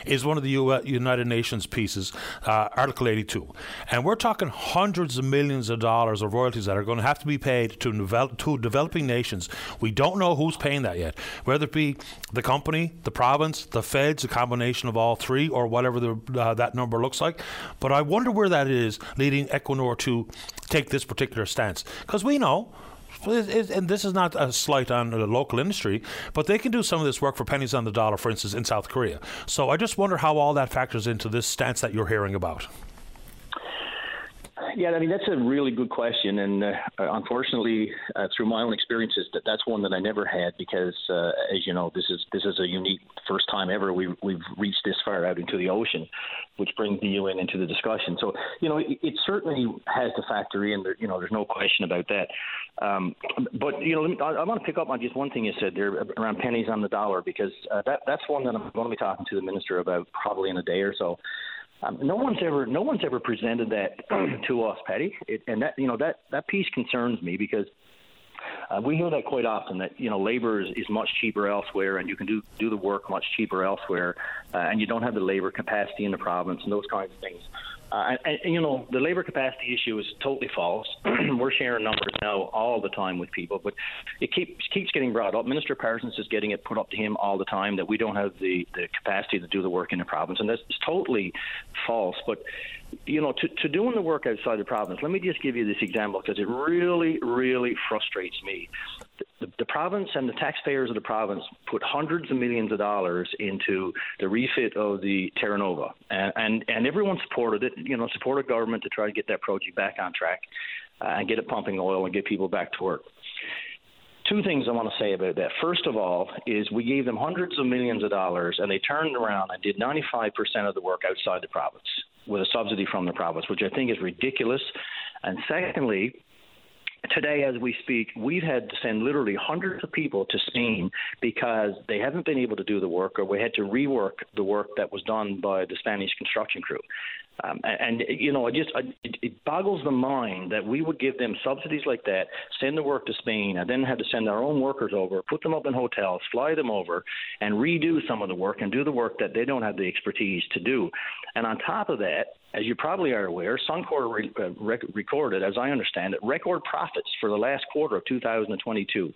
is one of the United Nations pieces, uh, Article 82. And we're talking hundreds of millions of dollars of royalties that are going to have to be paid to, to developing nations. We don't know who's paying that yet, whether it be the company, the province, the feds, a combination of all three, or whatever the, uh, that number looks like. But I wonder where that is leading Equinor to take this particular stance. Because we know and this is not a slight on the local industry, but they can do some of this work for pennies on the dollar, for instance, in South Korea. So I just wonder how all that factors into this stance that you're hearing about. Yeah, I mean that's a really good question, and uh, unfortunately, uh, through my own experiences, that that's one that I never had because, uh, as you know, this is this is a unique first time ever we we've reached this far out into the ocean, which brings the UN into the discussion. So you know, it, it certainly has to factor in. There, you know, there's no question about that. Um, but you know, me, I, I, want to pick up on just one thing you said there around pennies on the dollar because uh, that that's one that I'm going to be talking to the minister about probably in a day or so. Um, no one's ever no one's ever presented that to us, Paddy, it, and that you know that that piece concerns me because uh, we hear that quite often that you know labor is, is much cheaper elsewhere, and you can do do the work much cheaper elsewhere, uh, and you don't have the labor capacity in the province and those kinds of things. Uh, and, and, you know, the labor capacity issue is totally false. We're sharing numbers now all the time with people, but it keeps keeps getting brought up. Minister Parsons is getting it put up to him all the time that we don't have the, the capacity to do the work in the province, and that's totally false. But you know, to, to doing the work outside the province, let me just give you this example because it really, really frustrates me. The, the, province and the taxpayers of the province put hundreds of millions of dollars into the refit of the Terra Nova, and, and, and everyone supported it, you know, supported government to try to get that project back on track uh, and get it pumping oil and get people back to work two things I want to say about that. First of all, is we gave them hundreds of millions of dollars, and they turned around and did 95% of the work outside the province with a subsidy from the province, which I think is ridiculous. And secondly, today as we speak, we've had to send literally hundreds of people to Spain because they haven't been able to do the work or we had to rework the work that was done by the Spanish construction crew. Um, and, and, you know, it just it, it, boggles the mind that we would give them subsidies like that, send the work to Spain, and then have to send our own workers over, put them up in hotels, fly them over, and redo some of the work and do the work that they don't have the expertise to do. And on top of that, as you probably are aware, Suncor re- uh, rec- recorded, as I understand it, record profits for the last quarter of 2022.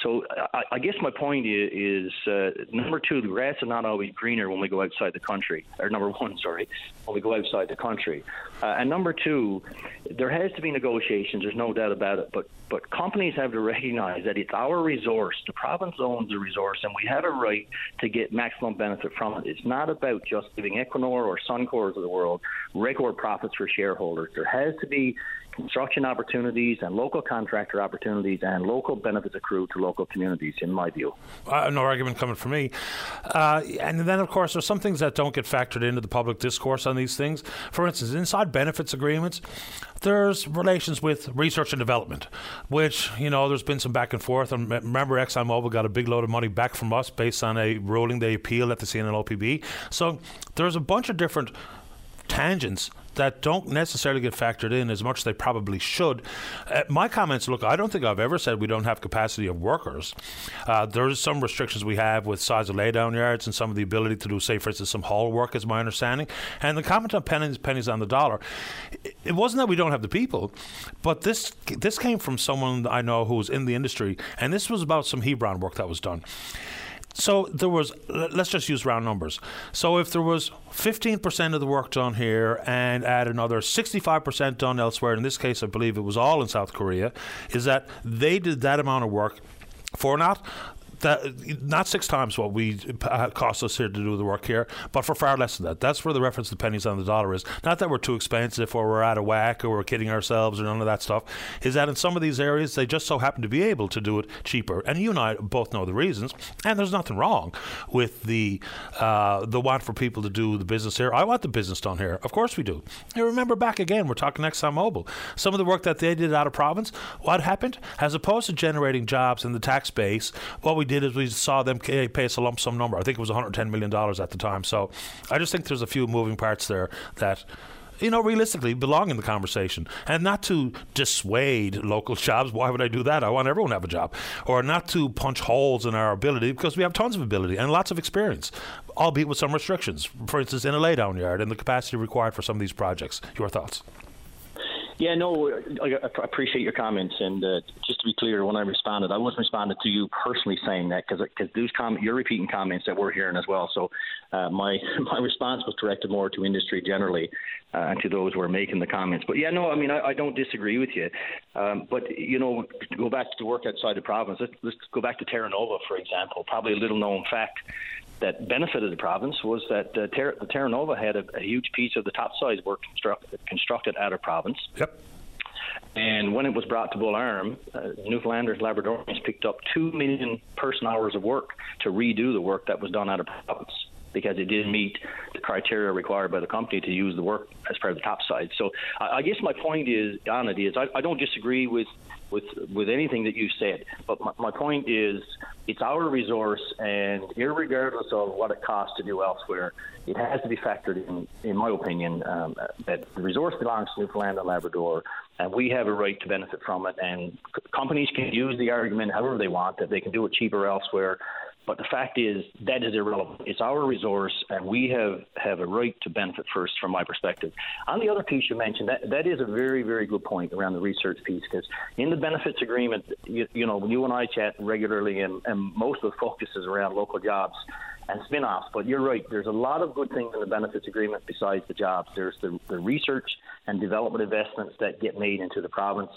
So I, I guess my point is, uh, number two, the grass is not always greener when we go outside the country. Or number one, sorry, when we go outside the country. Uh, and number two, there has to be negotiations. There's no doubt about it. But but companies have to recognize that it's our resource. The province owns the resource, and we have a right to get maximum benefit from it. It's not about just giving Equinor or Suncor of the world record profits for shareholders. There has to be construction opportunities and local contractor opportunities and local benefits accrue to local communities, in my view. Uh, no argument coming from me. Uh, and then, of course, there's some things that don't get factored into the public discourse on these things. For instance, inside benefits agreements, there's relations with research and development, which, you know, there's been some back and forth. And remember, ExxonMobil got a big load of money back from us based on a ruling they appealed at the CNLOPB. So there's a bunch of different tangents that don't necessarily get factored in as much as they probably should. Uh, my comments look, I don't think I've ever said we don't have capacity of workers. Uh, there's some restrictions we have with size of laydown yards and some of the ability to do, say, for instance, some haul work, is my understanding. And the comment on pennies, pennies on the dollar, it, it wasn't that we don't have the people, but this this came from someone I know who was in the industry, and this was about some Hebron work that was done. So there was, let's just use round numbers. So if there was 15% of the work done here and add another 65% done elsewhere, in this case, I believe it was all in South Korea, is that they did that amount of work for not that not six times what we uh, cost us here to do the work here, but for far less than that. That's where the reference to pennies on the dollar is. Not that we're too expensive or we're out of whack or we're kidding ourselves or none of that stuff. Is that in some of these areas they just so happen to be able to do it cheaper, and you and I both know the reasons. And there's nothing wrong with the uh, the want for people to do the business here. I want the business done here. Of course we do. And remember back again, we're talking ExxonMobil. Some of the work that they did out of province, what happened? As opposed to generating jobs in the tax base, what we did is we saw them pay us a lump sum number. I think it was 110 million dollars at the time. So I just think there's a few moving parts there that you know, realistically belong in the conversation and not to dissuade local jobs. Why would I do that? I want everyone to have a job. Or not to punch holes in our ability because we have tons of ability and lots of experience, albeit with some restrictions. For instance, in a laydown yard and the capacity required for some of these projects. Your thoughts? Yeah, no, I appreciate your comments. And uh, just to be clear, when I responded, I wasn't responding to you personally saying that because those com- you're repeating comments that we're hearing as well. So uh, my my response was directed more to industry generally uh, and to those who are making the comments. But yeah, no, I mean I, I don't disagree with you. Um, but you know, go back to work outside the province. Let's, let's go back to Terra Nova, for example. Probably a little known fact that benefited the province was that uh, Ter- the Terra Nova had a, a, huge piece of the topsides work construct- constructed out of province. Yep. And when it was brought to Bull Arm, uh, Newfoundlanders, Labradorians picked up two million person hours of work to redo the work that was done out of province because it didn't meet the criteria required by the company to use the work as part of the topside. So I, I guess my point is on it is I, I don't disagree with with with anything that you said. But my, my point is, it's our resource, and regardless of what it costs to do elsewhere, it has to be factored in. In my opinion, um, that the resource belongs to Newfoundland and Labrador, and we have a right to benefit from it. And c- companies can use the argument however they want that they can do it cheaper elsewhere. But the fact is that is irrelevant. It's our resource, and we have, have a right to benefit first, from my perspective. On the other piece you mentioned, that that is a very very good point around the research piece, because in the benefits agreement, you, you know, you and I chat regularly, and, and most of the focus is around local jobs and spin-offs. But you're right. There's a lot of good things in the benefits agreement besides the jobs. There's the, the research and development investments that get made into the province.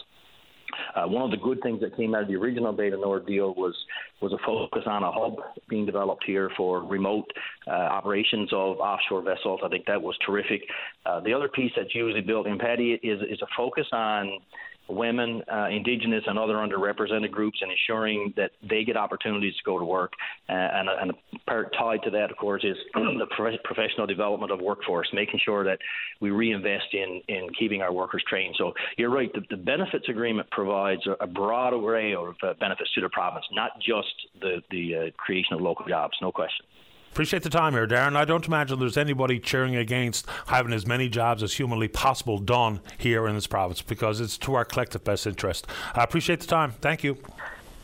Uh, one of the good things that came out of the original du Nord deal was was a focus on a hub being developed here for remote uh, operations of offshore vessels. I think that was terrific. Uh, the other piece that's usually built in Paddy is is a focus on women, uh, indigenous, and other underrepresented groups, and ensuring that they get opportunities to go to work. Uh, and, and a part tied to that, of course, is the pro- professional development of workforce, making sure that we reinvest in, in keeping our workers trained. So you're right, the, the benefits agreement provides a, a broad array of uh, benefits to the province, not just the, the uh, creation of local jobs, no question. Appreciate the time here, Darren. I don't imagine there's anybody cheering against having as many jobs as humanly possible done here in this province because it's to our collective best interest. I appreciate the time. Thank you.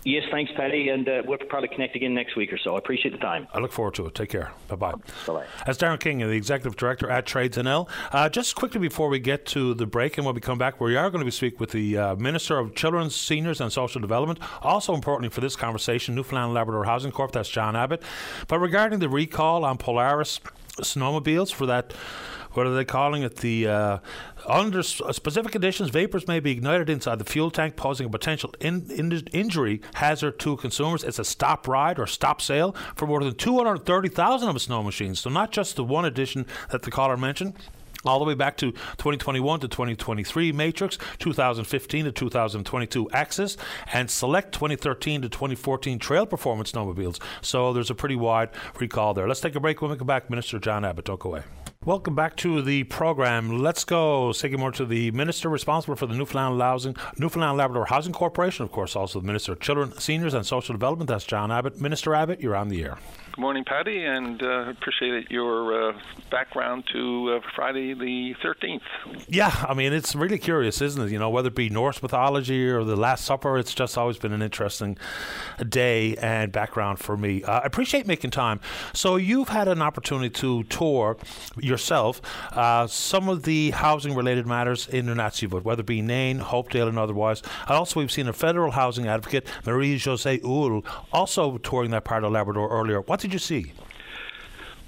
Yes, thanks, Paddy, and uh, we'll probably connect again next week or so. I appreciate the time. I look forward to it. Take care. Bye bye. Bye As Darren King, the executive director at Trades NL. Uh, just quickly before we get to the break and when we come back, we are going to be speaking with the uh, Minister of Children, Seniors and Social Development. Also, importantly for this conversation, Newfoundland Labrador Housing Corp. That's John Abbott. But regarding the recall on Polaris snowmobiles for that what are they calling it? The uh, under specific conditions, vapors may be ignited inside the fuel tank, posing a potential in, in, injury hazard to consumers. It's a stop ride or stop sale for more than 230,000 of its snow machines. So not just the one edition that the caller mentioned all the way back to 2021 to 2023 Matryx, 2015 to 2022 Axys, and select 2013 to 2014 Trail Performance snowmobiles. So there's a pretty wide recall there. Let's take a break. When we come back, Minister John Abbott, go away. Welcome back to the program. Let's go say good morning to the minister responsible for the Newfoundland, Housing, Newfoundland Labrador Housing Corporation, of course, also the Minister of Children, Seniors and Social Development. That's John Abbott. Minister Abbott, you're on the air. Good morning, Paddy, and uh, appreciate your uh, background to uh, Friday the 13th. Yeah, I mean, it's really curious, isn't it? You know, whether it be Norse mythology or the Last Supper, it's just always been an interesting day and background for me. Uh, I appreciate making time. So, you've had an opportunity to tour yourself uh, some of the housing related matters in Nunatsiavut, whether it be Nain, Hopedale, and otherwise. And also, we've seen a federal housing advocate, Marie-Josée Houle, also touring that part of Labrador earlier. What did you see?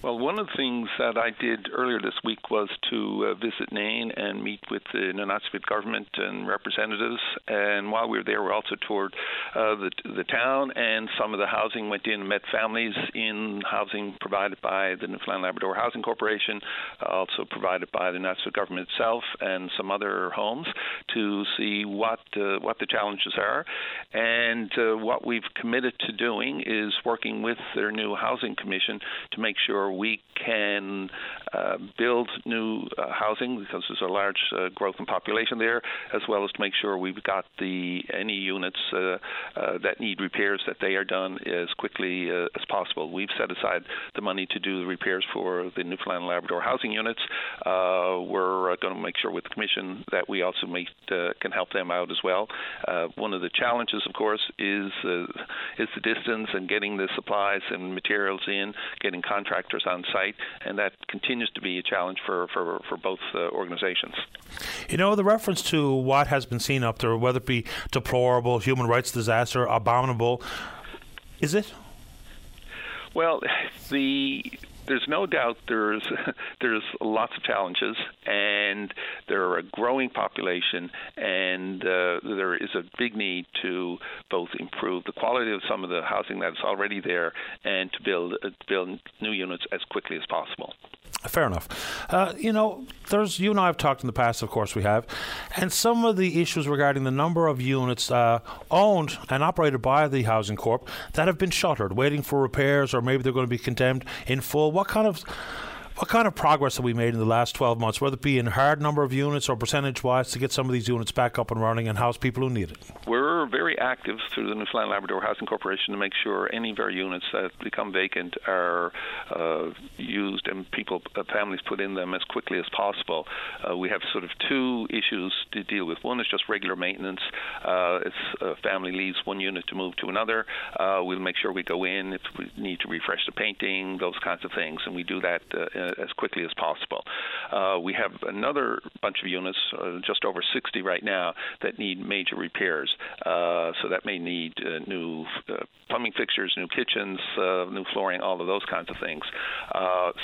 Well, one of the things that I did earlier this week was to uh, visit Nain and meet with the Nunatsiavut government and representatives. And while we were there, we also toured uh, the the town and some of the housing. Went in and met families in housing provided by the Newfoundland Labrador Housing Corporation, also provided by the Nunatsiavut government itself, and some other homes to see what uh, what the challenges are. And uh, what we've committed to doing is working with their new housing commission to make sure we can uh, build new uh, housing because there's a large uh, growth in population there, as well as to make sure we've got the any units uh, uh, that need repairs that they are done as quickly uh, as possible. We've set aside the money to do the repairs for the Newfoundland and Labrador housing units. we're going to make sure with the commission that we also make, can help them out as well. one of the challenges, of course, is is the distance and getting the supplies and materials in, getting contractors on site, and that continues to be a challenge for, for, for both uh, organizations. You know, the reference to what has been seen up there, whether it be deplorable, human rights disaster, abominable, is it? Well, the there's no doubt there's there's lots of challenges, and there are a growing population, and uh, there is a big need to both improve the quality of some of the housing that's already there, and to build uh, build new units as quickly as possible. Fair enough. Uh, you know, there's you and I have talked in the past, of course we have, and some of the issues regarding the number of units uh, owned and operated by the housing corp that have been shuttered, waiting for repairs, or maybe they're going to be condemned in full. What kind of what kind of progress have we made in the last 12 months, whether it be in hard number of units or percentage wise, to get some of these units back up and running and house people who need it? We're very active through the Newfoundland Labrador Housing Corporation to make sure any of our units that become vacant are uh, used and people, uh, families put in them as quickly as possible. Uh, we have sort of two issues to deal with. One is just regular maintenance. Uh, if a family leaves one unit to move to another, uh, we'll make sure we go in if we need to refresh the painting, those kinds of things, and we do that uh, as quickly as possible. Uh, we have another bunch of units, uh, just over 60 right now, that need major repairs. so that may need new plumbing fixtures, new kitchens, new flooring, all of those kinds of things.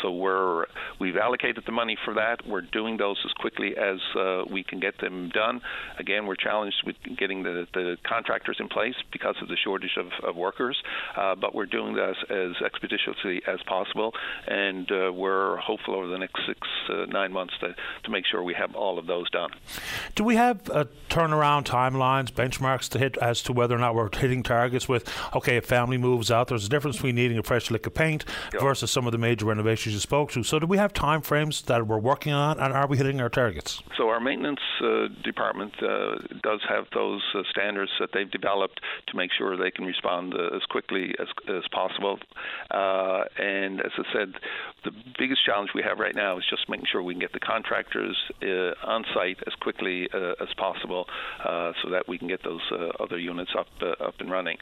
so we're we've allocated the money for that. We're doing those as quickly as we can get them done. Again, we're challenged with getting the, the contractors in place because of the shortage of, of workers, uh, but we're doing this as expeditiously as possible, and uh, we're we're hopeful over the next six, uh, nine months to, to make sure we have all of those done. Do we have uh, turnaround timelines, benchmarks to hit as to whether or not we're hitting targets with, okay, if family moves out, there's a difference between needing a fresh lick of paint yep. versus some of the major renovations you spoke to. So do we have time frames that we're working on and are we hitting our targets? So our maintenance uh, department uh, does have those uh, standards that they've developed to make sure they can respond uh, as quickly as, as possible. Uh, and as I said, the biggest challenge we have right now is just making sure we can get the contractors uh, on site as quickly uh, as possible, uh, so that we can get those uh, other units up uh, up and running.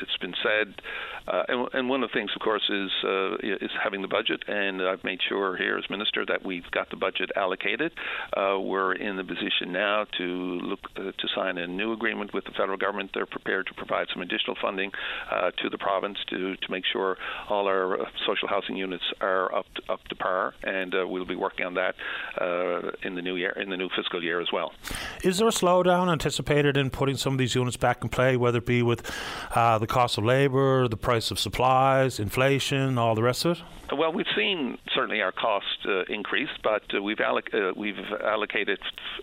It's been said, and, and, one of the things, of course, is is having the budget, and I've made sure here as minister that we've got the budget allocated. we're in the position now to look to sign a new agreement with the federal government. They're prepared to provide some additional funding to the province to to make sure all our social housing units are up to, up to par, and uh, we'll be working on that uh, in the new year, in the new fiscal year as well. Is there a slowdown anticipated in putting some of these units back in play, whether it be with uh, the cost of labour, the price of supplies, inflation, all the rest of it? Well, we've seen certainly our cost uh, increase, but uh, we've alloc- uh, we've allocated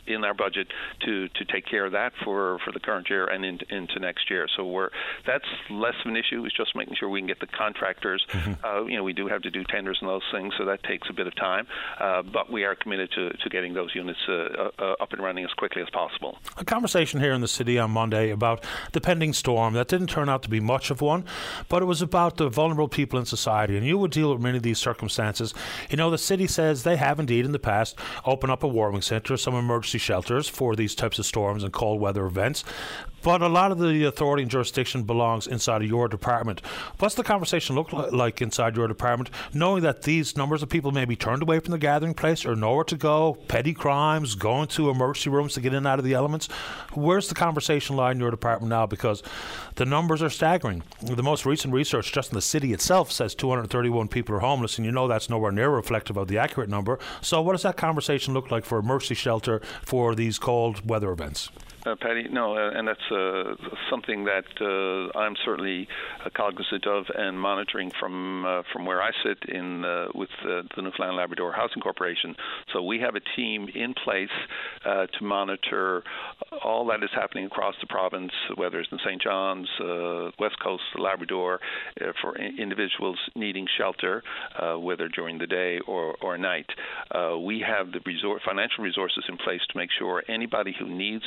in our budget to, to take care of that for, for the current year and in, into next year. So we're that's less of an issue. It's just making sure we can get the contractors. Mm-hmm. Uh, you know, we do have to do and those things, so that takes a bit of time. Uh, but we are committed to, to getting those units uh, up and running as quickly as possible. A conversation here in the city on Monday about the pending storm that didn't turn out to be much of one, but it was about the vulnerable people in society, and you would deal with many of these circumstances. You know, the city says they have indeed in the past opened up a warming centre, some emergency shelters for these types of storms and cold weather events. But a lot of the authority and jurisdiction belongs inside of your department. What's the conversation look like inside your department, knowing that these numbers of people may be turned away from the gathering place or nowhere to go, petty crimes, going to emergency rooms to get in and out of the elements? Where's the conversation lie in your department now? Because the numbers are staggering. The most recent research just in the city itself says 231 people are homeless, and you know that's nowhere near reflective of the accurate number. So, what does that conversation look like for a mercy shelter for these cold weather events? Uh, Paddy, no, uh, and that's uh, something that uh, I'm certainly uh, cognizant of and monitoring from from where I sit in with the Newfoundland Labrador Housing Corporation. So we have a team in place to monitor all that is happening across the province, whether it's in St. John's, West Coast, Labrador, for individuals needing shelter, whether during the day or or night. we have the resor- financial resources in place to make sure anybody who needs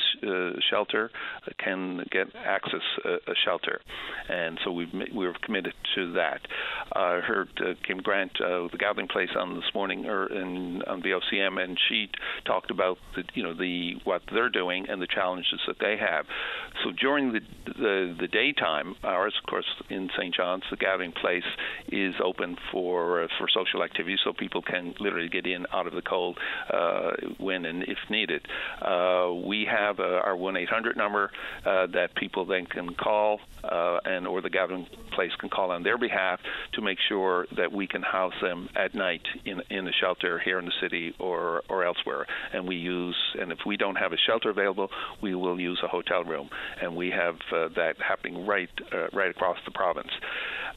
shelter can get access a, a shelter, and so we've we're committed to that. I heard uh, Kim Grant, uh, the gathering place, on this morning or in, on VOCM, and she talked about the you know the what they're doing and the challenges that they have. So during the the, the daytime hours, of course, in St. John's, the gathering place is open for uh, for social activities, so people can literally get in out of the cold uh, when and if needed. Uh, we have uh, our 1-800 number uh, that people then can call, uh, and or the gathering place can call on their behalf to make sure that we can house them at night in in a shelter here in the city or or elsewhere. And we use, and if we don't have a shelter available, we will use a hotel room, and we have uh, that happening right uh, right across the province.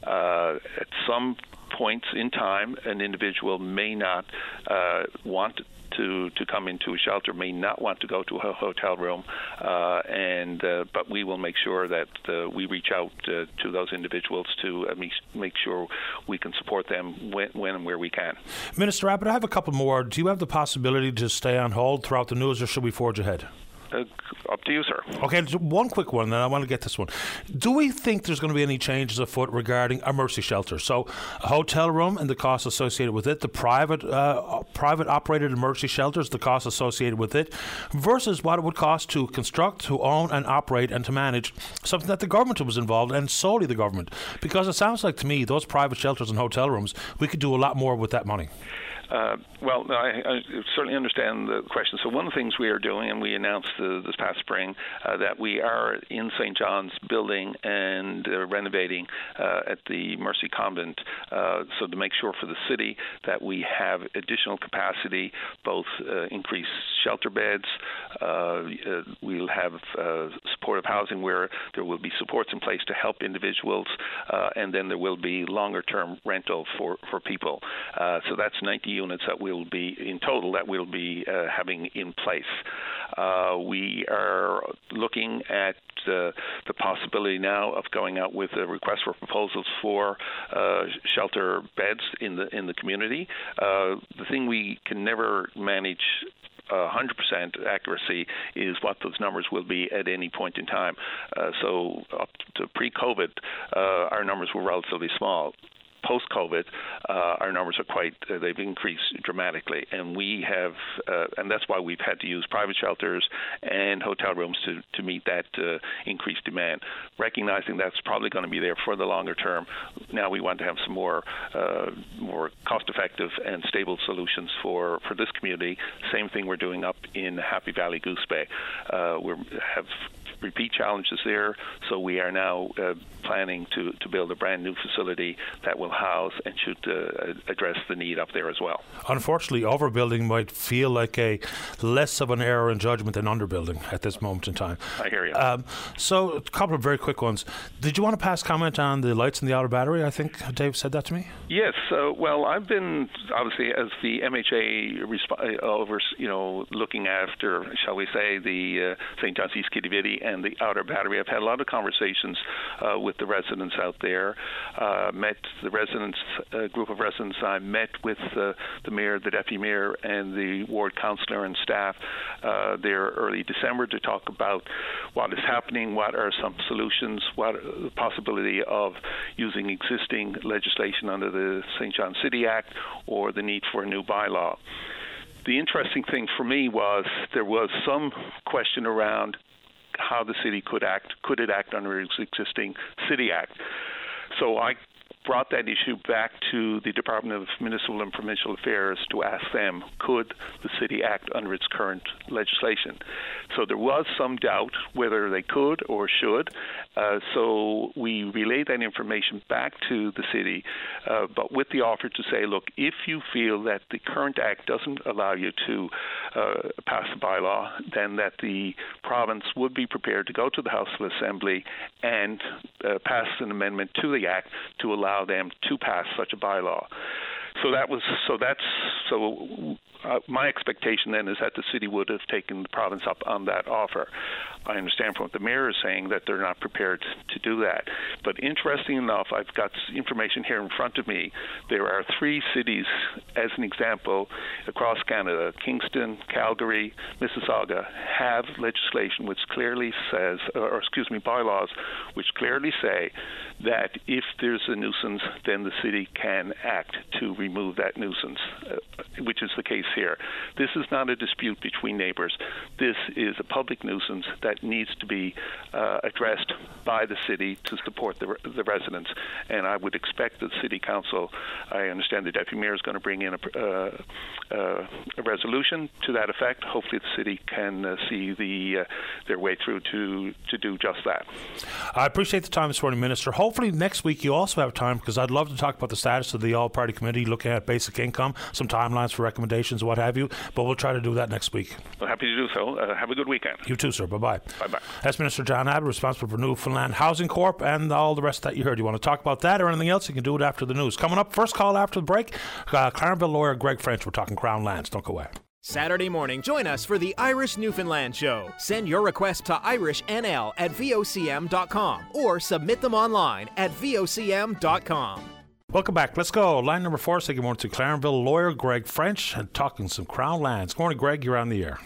Uh, at some points in time, an individual may not uh, want to to come into a shelter may not want to go to a hotel room, uh, and uh, but we will make sure that uh, we reach out uh, to those individuals to make sure we can support them when, when and where we can. Minister Abbott, I have a couple more. Do you have the possibility to stay on hold throughout the news, or should we forge ahead? Uh, up to you, sir. Okay, one quick one, then I want to get this one. Do we think there's going to be any changes afoot regarding a mercy shelter? So, a hotel room and the costs associated with it, the private uh, private operated emergency shelters, the costs associated with it, versus what it would cost to construct, to own, and operate, and to manage something that the government was involved in, and solely the government. Because it sounds like to me those private shelters and hotel rooms, we could do a lot more with that money. Uh, well, I, I, certainly understand the question. So one of the things we are doing, and we announced uh, this past spring, uh, that we are in St. John's building and uh, renovating uh, at the Mercy Convent. Uh, so to make sure for the city that we have additional capacity, both increased shelter beds, we'll have supportive housing where there will be supports in place to help individuals, and then there will be longer term rental for, for people. So that's 90 units that we'll be in total that we'll be uh, having in place. Uh, we are looking at uh, the possibility now of going out with a request for proposals for uh, shelter beds in the in the community. Uh, the thing we can never manage 100% accuracy is what those numbers will be at any point in time. Uh, so up to pre-COVID, uh, our numbers were relatively small post COVID, uh, our numbers are quite, uh, they've increased dramatically. And we have, uh, and that's why we've had to use private shelters and hotel rooms to, to meet that uh, increased demand. Recognizing that's probably going to be there for the longer term, now we want to have some more, uh, more cost effective and stable solutions for, for this community. Same thing we're doing up in Happy Valley Goose Bay. Uh, we have repeat challenges there. So we are now uh, planning to, to build a brand new facility that will house and should uh, address the need up there as well. Unfortunately, overbuilding might feel like a less of an error in judgment than underbuilding at this moment in time. I hear you. Um, so, a couple of very quick ones. Did you want to pass comment on the lights in the outer battery? I think Dave said that to me. Yes. Uh, well, I've been obviously as the MHA resp- uh, over, you know, looking after, shall we say, the uh, St. John's East Quidi Vidi and the outer battery. I've had a lot of conversations uh, with the residents out there. Uh, met the residents, uh, group of residents. I met with uh, the mayor, the deputy mayor, and the ward councillor and staff uh, there early December to talk about what is happening, what are some solutions, what the possibility of using existing legislation under the St. John City Act or the need for a new bylaw the interesting thing for me was there was some question around how the city could act. Could it act under its existing city act? So I brought that issue back to the Department of Municipal and Provincial Affairs to ask them, could the city act under its current legislation? So there was some doubt whether they could or should. Uh, so we relayed that information back to the city, uh, but with the offer to say, look, if you feel that the current act doesn't allow you to uh, pass a bylaw, then that the province would be prepared to go to the House of Assembly and uh, pass an amendment to the act to allow allow them to pass such a bylaw. So that was so that's so uh, my expectation then is that the city would have taken the province up on that offer. I understand from what the mayor is saying that they're not prepared to do that. But interesting enough, I've got information here in front of me. There are three cities, as an example, across Canada Kingston, Calgary, Mississauga have legislation which clearly says, or excuse me, bylaws which clearly say that if there's a nuisance, then the city can act to remove that nuisance, uh, which is the case here. This is not a dispute between neighbors. This is a public nuisance that needs to be uh, addressed by the city to support the, the residents. And I would expect that the city council, I understand the deputy mayor is going to bring in a, uh, uh, a resolution to that effect. Hopefully, the city can uh, see the uh, their way through to to do just that. I appreciate the time this morning, Minister. Hopefully, next week you also have time because I'd love to talk about the status of the All Party Committee, looking at basic income, some timelines for recommendations, what have you. But we'll try to do that next week. Well, happy to do so. Uh, have a good weekend. You too, sir. Bye bye. Bye bye. That's Minister John Abbott, responsible for Newfoundland Housing Corp and all the rest that you heard. You want to talk about that or anything else? You can do it after the news. Coming up, first call after the break. Uh, Clarenville lawyer Greg French. We're talking Crown Lands. Don't go away. Saturday morning, join us for the Irish Newfoundland Show. Send your request to irishnl at vocm.com or submit them online at vocm.com. Welcome back. Let's go. Line number four, say good morning to Clarenville lawyer Greg French and talking some Crown lands. Good morning, Greg. You're on the air.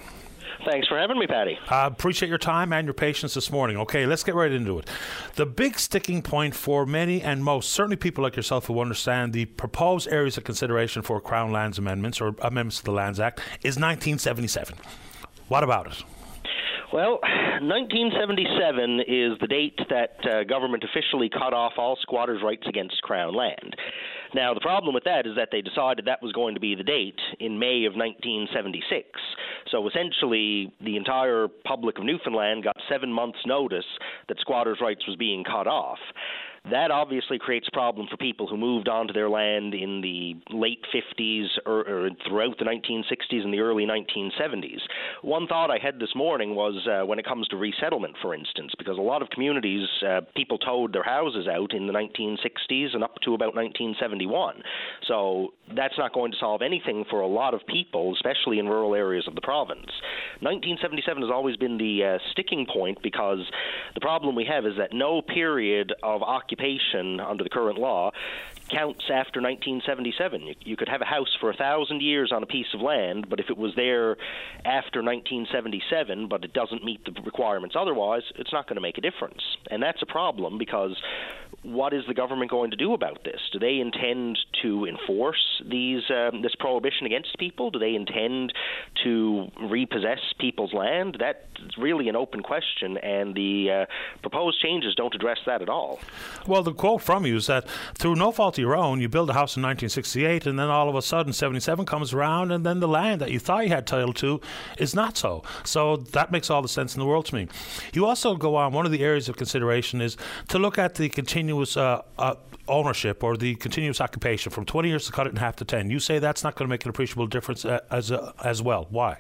Thanks for having me, Paddy. I uh, appreciate your time and your patience this morning. Okay, let's get right into it. The big sticking point for many and most, certainly people like yourself who understand the proposed areas of consideration for Crown Lands Amendments or amendments to the Lands Act, is 1977. What about it? Well, 1977 is the date that uh, government officially cut off all squatters' rights against Crown land. Now, the problem with that is that they decided that was going to be the date in May of 1976. So essentially, the entire public of Newfoundland got seven months' notice that squatters' rights was being cut off. That obviously creates a problem for people who moved onto their land in the late 50s or, or throughout the 1960s and the early 1970s. One thought I had this morning was uh, when it comes to resettlement, for instance, because a lot of communities, uh, people towed their houses out in the 1960s and up to about 1971. So that's not going to solve anything for a lot of people, especially in rural areas of the province. 1977 has always been the uh, sticking point because the problem we have is that no period of occupation under the current law counts after 1977. You, you could have a house for a thousand years on a piece of land, but if it was there after 1977, but it doesn't meet the requirements otherwise, it's not going to make a difference. And that's a problem because what is the government going to do about this? Do they intend to enforce these um, this prohibition against people? Do they intend to repossess people's land? That's really an open question, and the uh, proposed changes don't address that at all. Well, the quote from you is that through no fault of your own, you build a house in 1968, and then all of a sudden 77 comes around, and then the land that you thought you had title to is not so. So that makes all the sense in the world to me. You also go on. One of the areas of consideration is to look at the continuous uh, uh, ownership or the continuous occupation from 20 years to cut it in half to 10. You say that's not going to make an appreciable difference uh, as uh, as well. Why?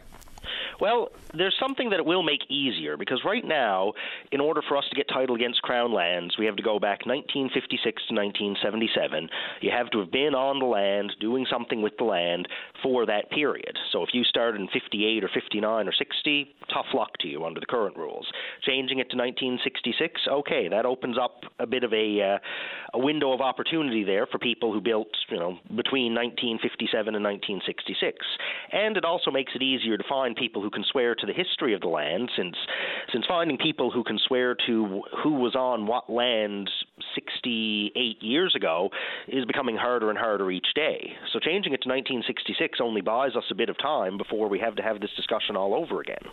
Well, there's something that it will make easier because right now, in order for us to get title against Crown lands, we have to go back 1956 to 1977. You have to have been on the land doing something with the land for that period. So if you started in 58 or 59 or 60, tough luck to you under the current rules. Changing it to 1966, okay, that opens up a bit of a uh, a window of opportunity there for people who built, you know, between 1957 and 1966. And it also makes it easier to find people who can swear to the history of the land, since since finding people who can swear to who was on what land 68 years ago is becoming harder and harder each day. So changing it to 1966 only buys us a bit of time before we have to have this discussion all over again.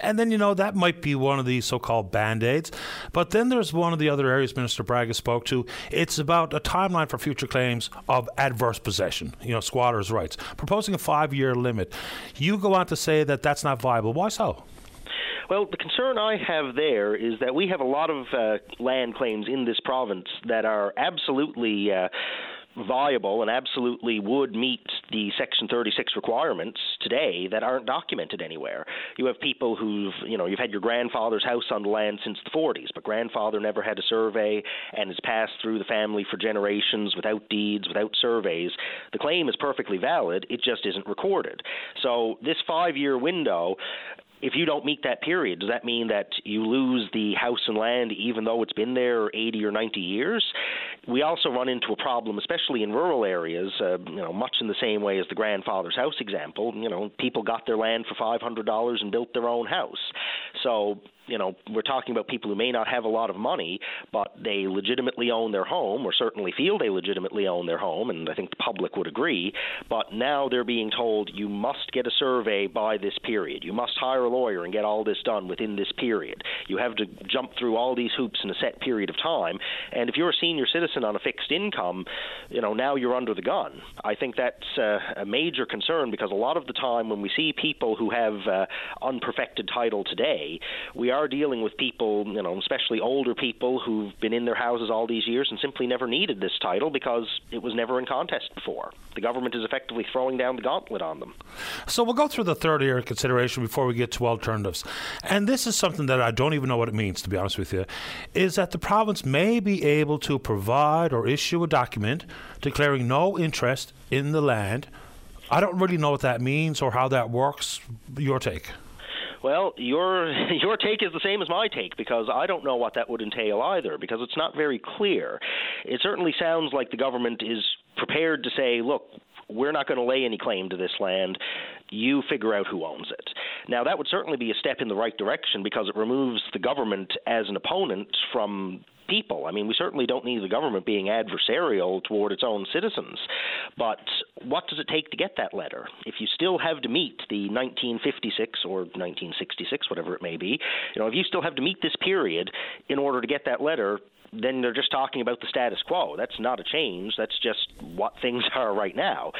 And then, you know, that might be one of the so called band aids. But then there's one of the other areas Minister Bragg spoke to. It's about a timeline for future claims of adverse possession, you know, squatters' rights, proposing a five year limit. You go on to say that that's not viable. Why so? Well, the concern I have there is that we have a lot of uh, land claims in this province that are absolutely. Uh, viable and absolutely would meet the Section 36 requirements today that aren't documented anywhere. You have people who've, you know, you've had your grandfather's house on the land since the 40s, but grandfather never had a survey and has passed through the family for generations without deeds, without surveys. The claim is perfectly valid, it just isn't recorded. So this five year window if you don't meet that period, does that mean that you lose the house and land even though it's been there 80 or 90 years? We also run into a problem, especially in rural areas, uh, you know, much in the same way as the grandfather's house example. You know, people got their land for $500 and built their own house. So you know, we're talking about people who may not have a lot of money, but they legitimately own their home, or certainly feel they legitimately own their home, and I think the public would agree. But now they're being told you must get a survey by this period. You must hire a lawyer and get all this done within this period. You have to jump through all these hoops in a set period of time. And if you're a senior citizen on a fixed income, you know, now you're under the gun. I think that's uh, a major concern because a lot of the time when we see people who have uh, unperfected title today, we are are dealing with people, you know, especially older people who've been in their houses all these years and simply never needed this title because it was never in contest before. The government is effectively throwing down the gauntlet on them. So we'll go through the third area of consideration before we get to alternatives. And this is something that I don't even know what it means, to be honest with you, is that the province may be able to provide or issue a document declaring no interest in the land. I don't really know what that means or how that works. Your take. Well, your your take is the same as my take because I don't know what that would entail either because it's not very clear. It certainly sounds like the government is prepared to say, look, we're not going to lay any claim to this land. You figure out who owns it. Now, that would certainly be a step in the right direction because it removes the government as an opponent from people. I mean, we certainly don't need the government being adversarial toward its own citizens. But what does it take to get that letter? If you still have to meet the 1956 or 1966, whatever it may be, you know, if you still have to meet this period in order to get that letter, then they're just talking about the status quo. That's not a change. That's just what things are right now.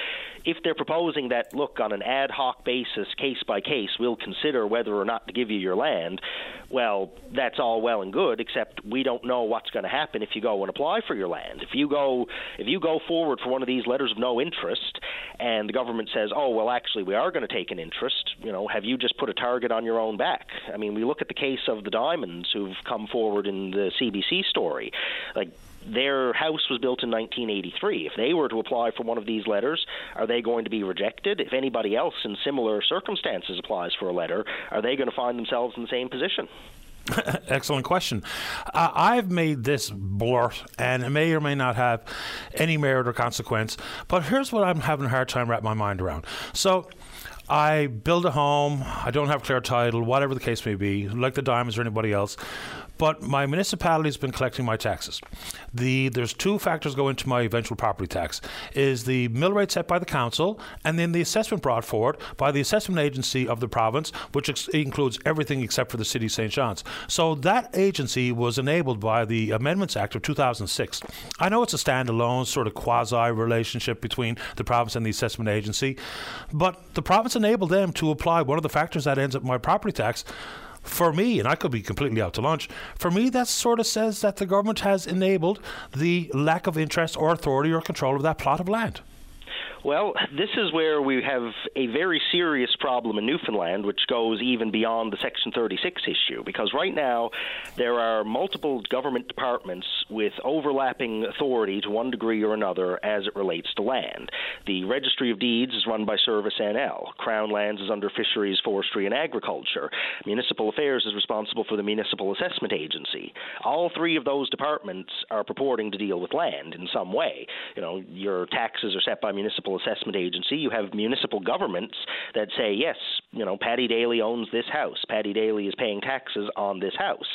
If they're proposing that, look, on an ad hoc basis, case by case, we'll consider whether or not to give you your land, well, that's all well and good, except we don't know what's going to happen if you go and apply for your land. If you go, if you go forward for one of these letters of no interest, and the government says, oh, well, actually, we are going to take an interest, you know, have you just put a target on your own back? I mean, we look at the case of the Dymonds who've come forward in the CBC story. Like, their house was built in 1983. If they were to apply for one of these letters, are they going to be rejected? If anybody else in similar circumstances applies for a letter, are they going to find themselves in the same position? Excellent question. Uh, I've made this blurt, and it may or may not have any merit or consequence, but here's what I'm having a hard time wrapping my mind around. So, I build a home, I don't have clear title, whatever the case may be, like the Dymonds or anybody else but my municipality's been collecting my taxes. The there's two factors go into my eventual property tax: is the mill rate set by the council, and then the assessment brought forward by the assessment agency of the province, which ex- includes everything except for the city of St. John's. So that agency was enabled by the Amendments Act of 2006. I know it's a standalone sort of quasi relationship between the province and the assessment agency, but the province enabled them to apply one of the factors that ends up my property tax for me, and I could be completely out to lunch, for me, that sort of says that the government has enabled the lack of interest or authority or control of that plot of land. Well, this is where we have a very serious problem in Newfoundland, which goes even beyond the Section 36 issue, because right now there are multiple government departments with overlapping authority to one degree or another as it relates to land. The Registry of Deeds is run by Service NL, Crown Lands is under Fisheries, Forestry, and Agriculture, Municipal Affairs is responsible for the Municipal Assessment Agency. All three of those departments are purporting to deal with land in some way. You know, your taxes are set by municipal municipal assessment agency. You have municipal governments that say, yes, you know, Paddy Daly owns this house. Paddy Daly is paying taxes on this house.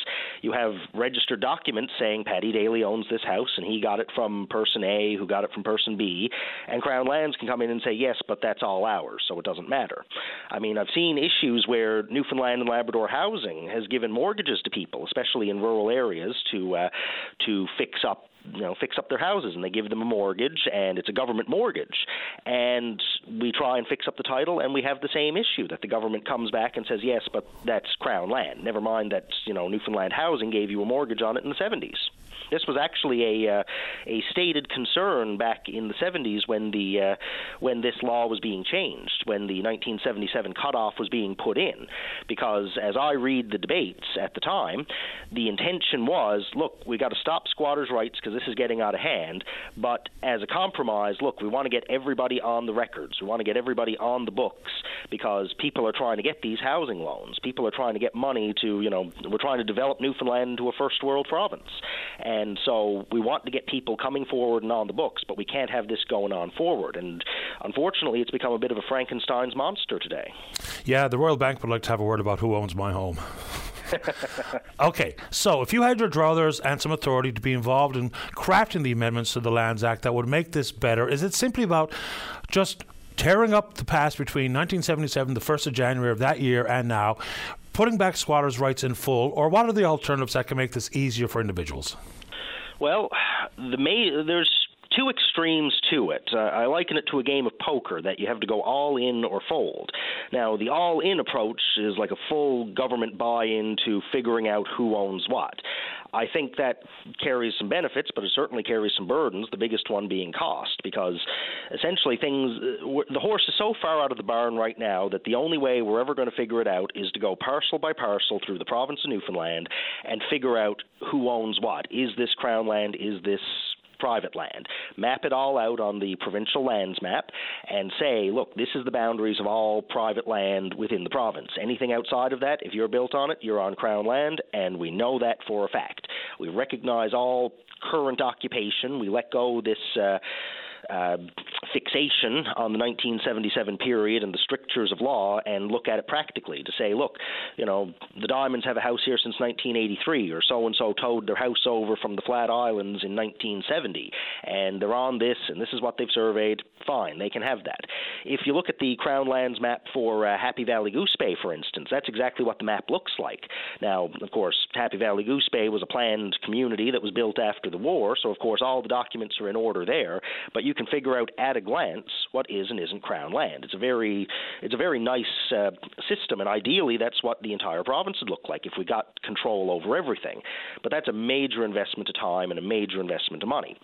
You have registered documents saying Paddy Daly owns this house and he got it from person A who got it from person B. And Crown Lands can come in and say, yes, but that's all ours, so it doesn't matter. I mean, I've seen issues where Newfoundland and Labrador Housing has given mortgages to people, especially in rural areas, to uh, to fix up you know fix up their houses and they give them a mortgage and it's a government mortgage. And we try and fix up the title and we have the same issue that the government comes back and says yes but that's crown land. Never mind that you know Newfoundland Housing gave you a mortgage on it in the 70s this was actually a uh, a stated concern back in the 70s when the uh, when this law was being changed, when the 1977 cutoff was being put in, because as I read the debates at the time, the intention was, look, we got to stop squatters' rights because this is getting out of hand, but as a compromise, look, we want to get everybody on the records, we want to get everybody on the books because people are trying to get these housing loans, people are trying to get money to, you know, we're trying to develop Newfoundland into a first world province. And so we want to get people coming forward and on the books, but we can't have this going on forward. And unfortunately, it's become a bit of a Frankenstein's monster today. Yeah, the Royal Bank would like to have a word about who owns my home. okay, so if you had your druthers and some authority to be involved in crafting the amendments to the Lands Act that would make this better, is it simply about just tearing up the past between 1977, the 1st of January of that year, and now, putting back squatters' rights in full, or what are the alternatives that can make this easier for individuals? Well, the may, there's two extremes to it. Uh, I liken it to a game of poker that you have to go all in or fold. Now, the all in approach is like a full government buy in to figuring out who owns what. I think that carries some benefits, but it certainly carries some burdens, the biggest one being cost, because essentially things, uh, the horse is so far out of the barn right now that the only way we're ever going to figure it out is to go parcel by parcel through the province of Newfoundland and figure out who owns what. Is this Crown land? Is this private land. Map it all out on the provincial lands map and say, look, this is the boundaries of all private land within the province. Anything outside of that, if you're built on it, you're on Crown land, and we know that for a fact. We recognize all current occupation. We let go this. Uh, uh, fixation on the 1977 period and the strictures of law and look at it practically to say, look, you know, the Dymonds have a house here since 1983, or so and so towed their house over from the Flat Islands in 1970, and they're on this, and this is what they've surveyed. Fine, they can have that. If you look at the Crown Lands map for uh, Happy Valley Goose Bay, for instance, that's exactly what the map looks like. Now, of course, Happy Valley Goose Bay was a planned community that was built after the war, so of course all the documents are in order there. But you can figure out at a glance what is and isn't Crown land. It's a very, it's a very nice uh, system, and ideally that's what the entire province would look like if we got control over everything. But that's a major investment of time and a major investment of money.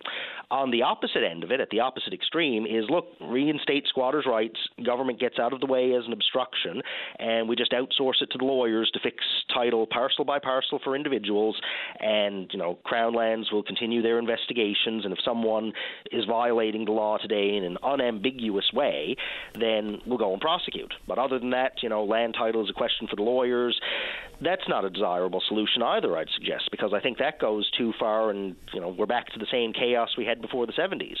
On the opposite end of it, at the opposite extreme, is look, reinstate squatters' rights. Government gets out of the way as an obstruction, and we just outsource it to the lawyers to fix title parcel by parcel for individuals. And you know, Crown Lands will continue their investigations, and if someone is violating the law today in an unambiguous way, then we'll go and prosecute. But other than that, you know, land title is a question for the lawyers. That's not a desirable solution either, I'd suggest, because I think that goes too far, and you know, we're back to the same chaos we had before the 70s.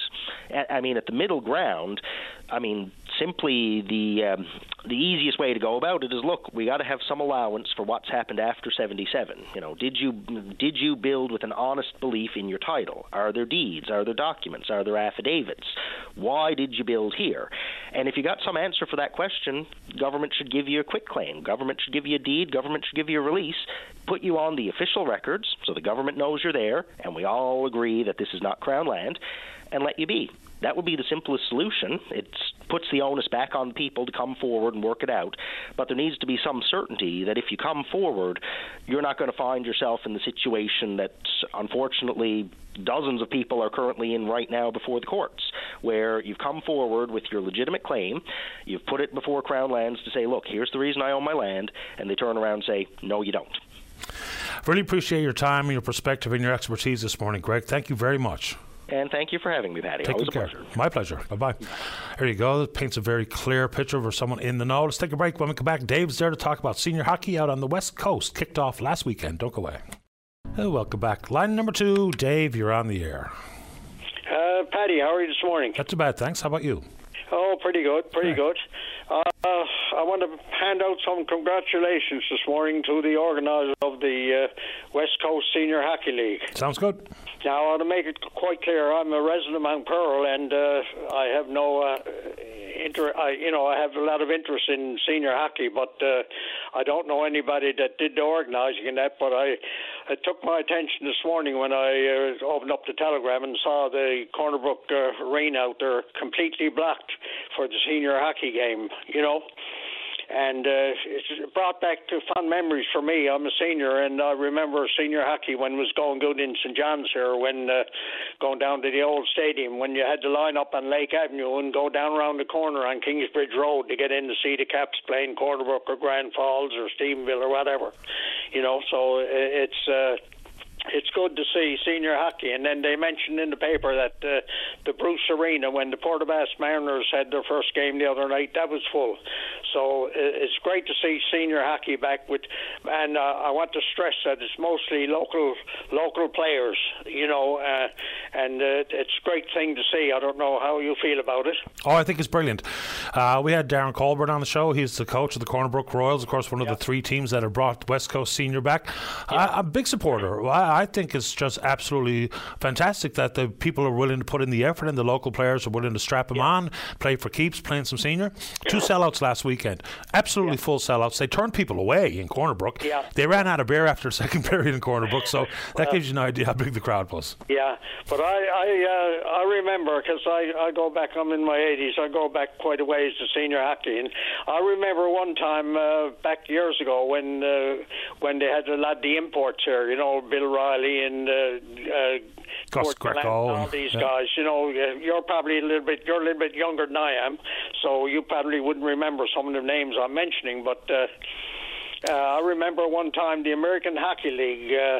I mean, at the middle ground, I mean, simply the um, the easiest way to go about it is look, we got to have some allowance for what's happened after 77. You know, did you did you build with an honest belief in your title? Are there deeds? Are there documents? Are there affidavits? Why did you build here? And if you got some answer for that question, government should give you a quitclaim. Government should give you a deed. Government should give you a release. Put you on the official records so the government knows you're there, and we all agree that this is not Crown land, and let you be. That would be the simplest solution. It puts the onus back on people to come forward and work it out. But there needs to be some certainty that if you come forward, you're not going to find yourself in the situation that, unfortunately, dozens of people are currently in right now before the courts, where you've come forward with your legitimate claim, you've put it before Crown Lands to say, look, here's the reason I own my land, and they turn around and say, no, you don't. Really appreciate your time and your perspective and your expertise this morning, Greg. Thank you very much. And thank you for having me, Paddy. Take Always good a care. pleasure. My pleasure. Bye bye. There you go. It paints a very clear picture for someone in the know. Let's take a break. When we come back, Dave's there to talk about senior hockey out on the West Coast. Kicked off last weekend. Don't go away. Uh, welcome back. Line number two, Dave, you're on the air. Uh, Paddy, how are you this morning? Not too bad, thanks. How about you? Oh, pretty good, pretty good. Uh, I want to hand out some congratulations this morning to the organisers of the uh, West Coast Senior Hockey League. Sounds good. Now, I want to make it quite clear, I'm a resident of Mount Pearl, and uh, I have no uh, inter. I, you know, I have a lot of interest in senior hockey, but uh, I don't know anybody that did the organising in that. But I, it took my attention this morning when I uh, opened up the telegram and saw the Corner Brook uh, arena out there completely blocked for the senior hockey game. You know and uh, it's brought back to fond memories for me. I'm a senior, and I remember senior hockey when it was going good in St John's here, when uh, going down to the old stadium, when you had to line up on Lake Avenue and go down around the corner on Kingsbridge Road to get in to see the Caps playing Corner Brook or Grand Falls or Stephenville or whatever. You know, so uh, it's. Uh, it's good to see senior hockey. And then they mentioned in the paper that uh, the Bruce Arena, when the Portobello Mariners had their first game the other night, that was full. So uh, it's great to see senior hockey back with, and uh, I want to stress that it's mostly local local players, you know, uh, and uh, it's a great thing to see. I don't know how you feel about it. Oh, I think it's brilliant. Uh, we had Darren Colbert on the show. He's the coach of the Corner Brook Royals, of course, one of the three teams that have brought West Coast Senior back. I, I'm a big supporter. I, I think it's just absolutely fantastic that the people are willing to put in the effort and the local players are willing to strap them on, play for keeps, playing some senior. Two sellouts last weekend. Absolutely full sellouts. They turned people away in Corner Brook. Yeah. They ran out of beer after the second period in Corner Brook, so that gives you an idea how big the crowd was. Yeah, but I I uh, I remember because I I go back. I'm in my 80s. I go back quite a ways to senior hockey, and I remember one time uh, back years ago when uh, when they had a lot of the imports here. You know, Bill Riley and. Uh, uh, all these yeah. guys, you know, uh, you're probably a little bit, you're a little bit younger than I am, so you probably wouldn't remember some of the names I'm mentioning, but uh, Uh, I remember one time the American Hockey League uh,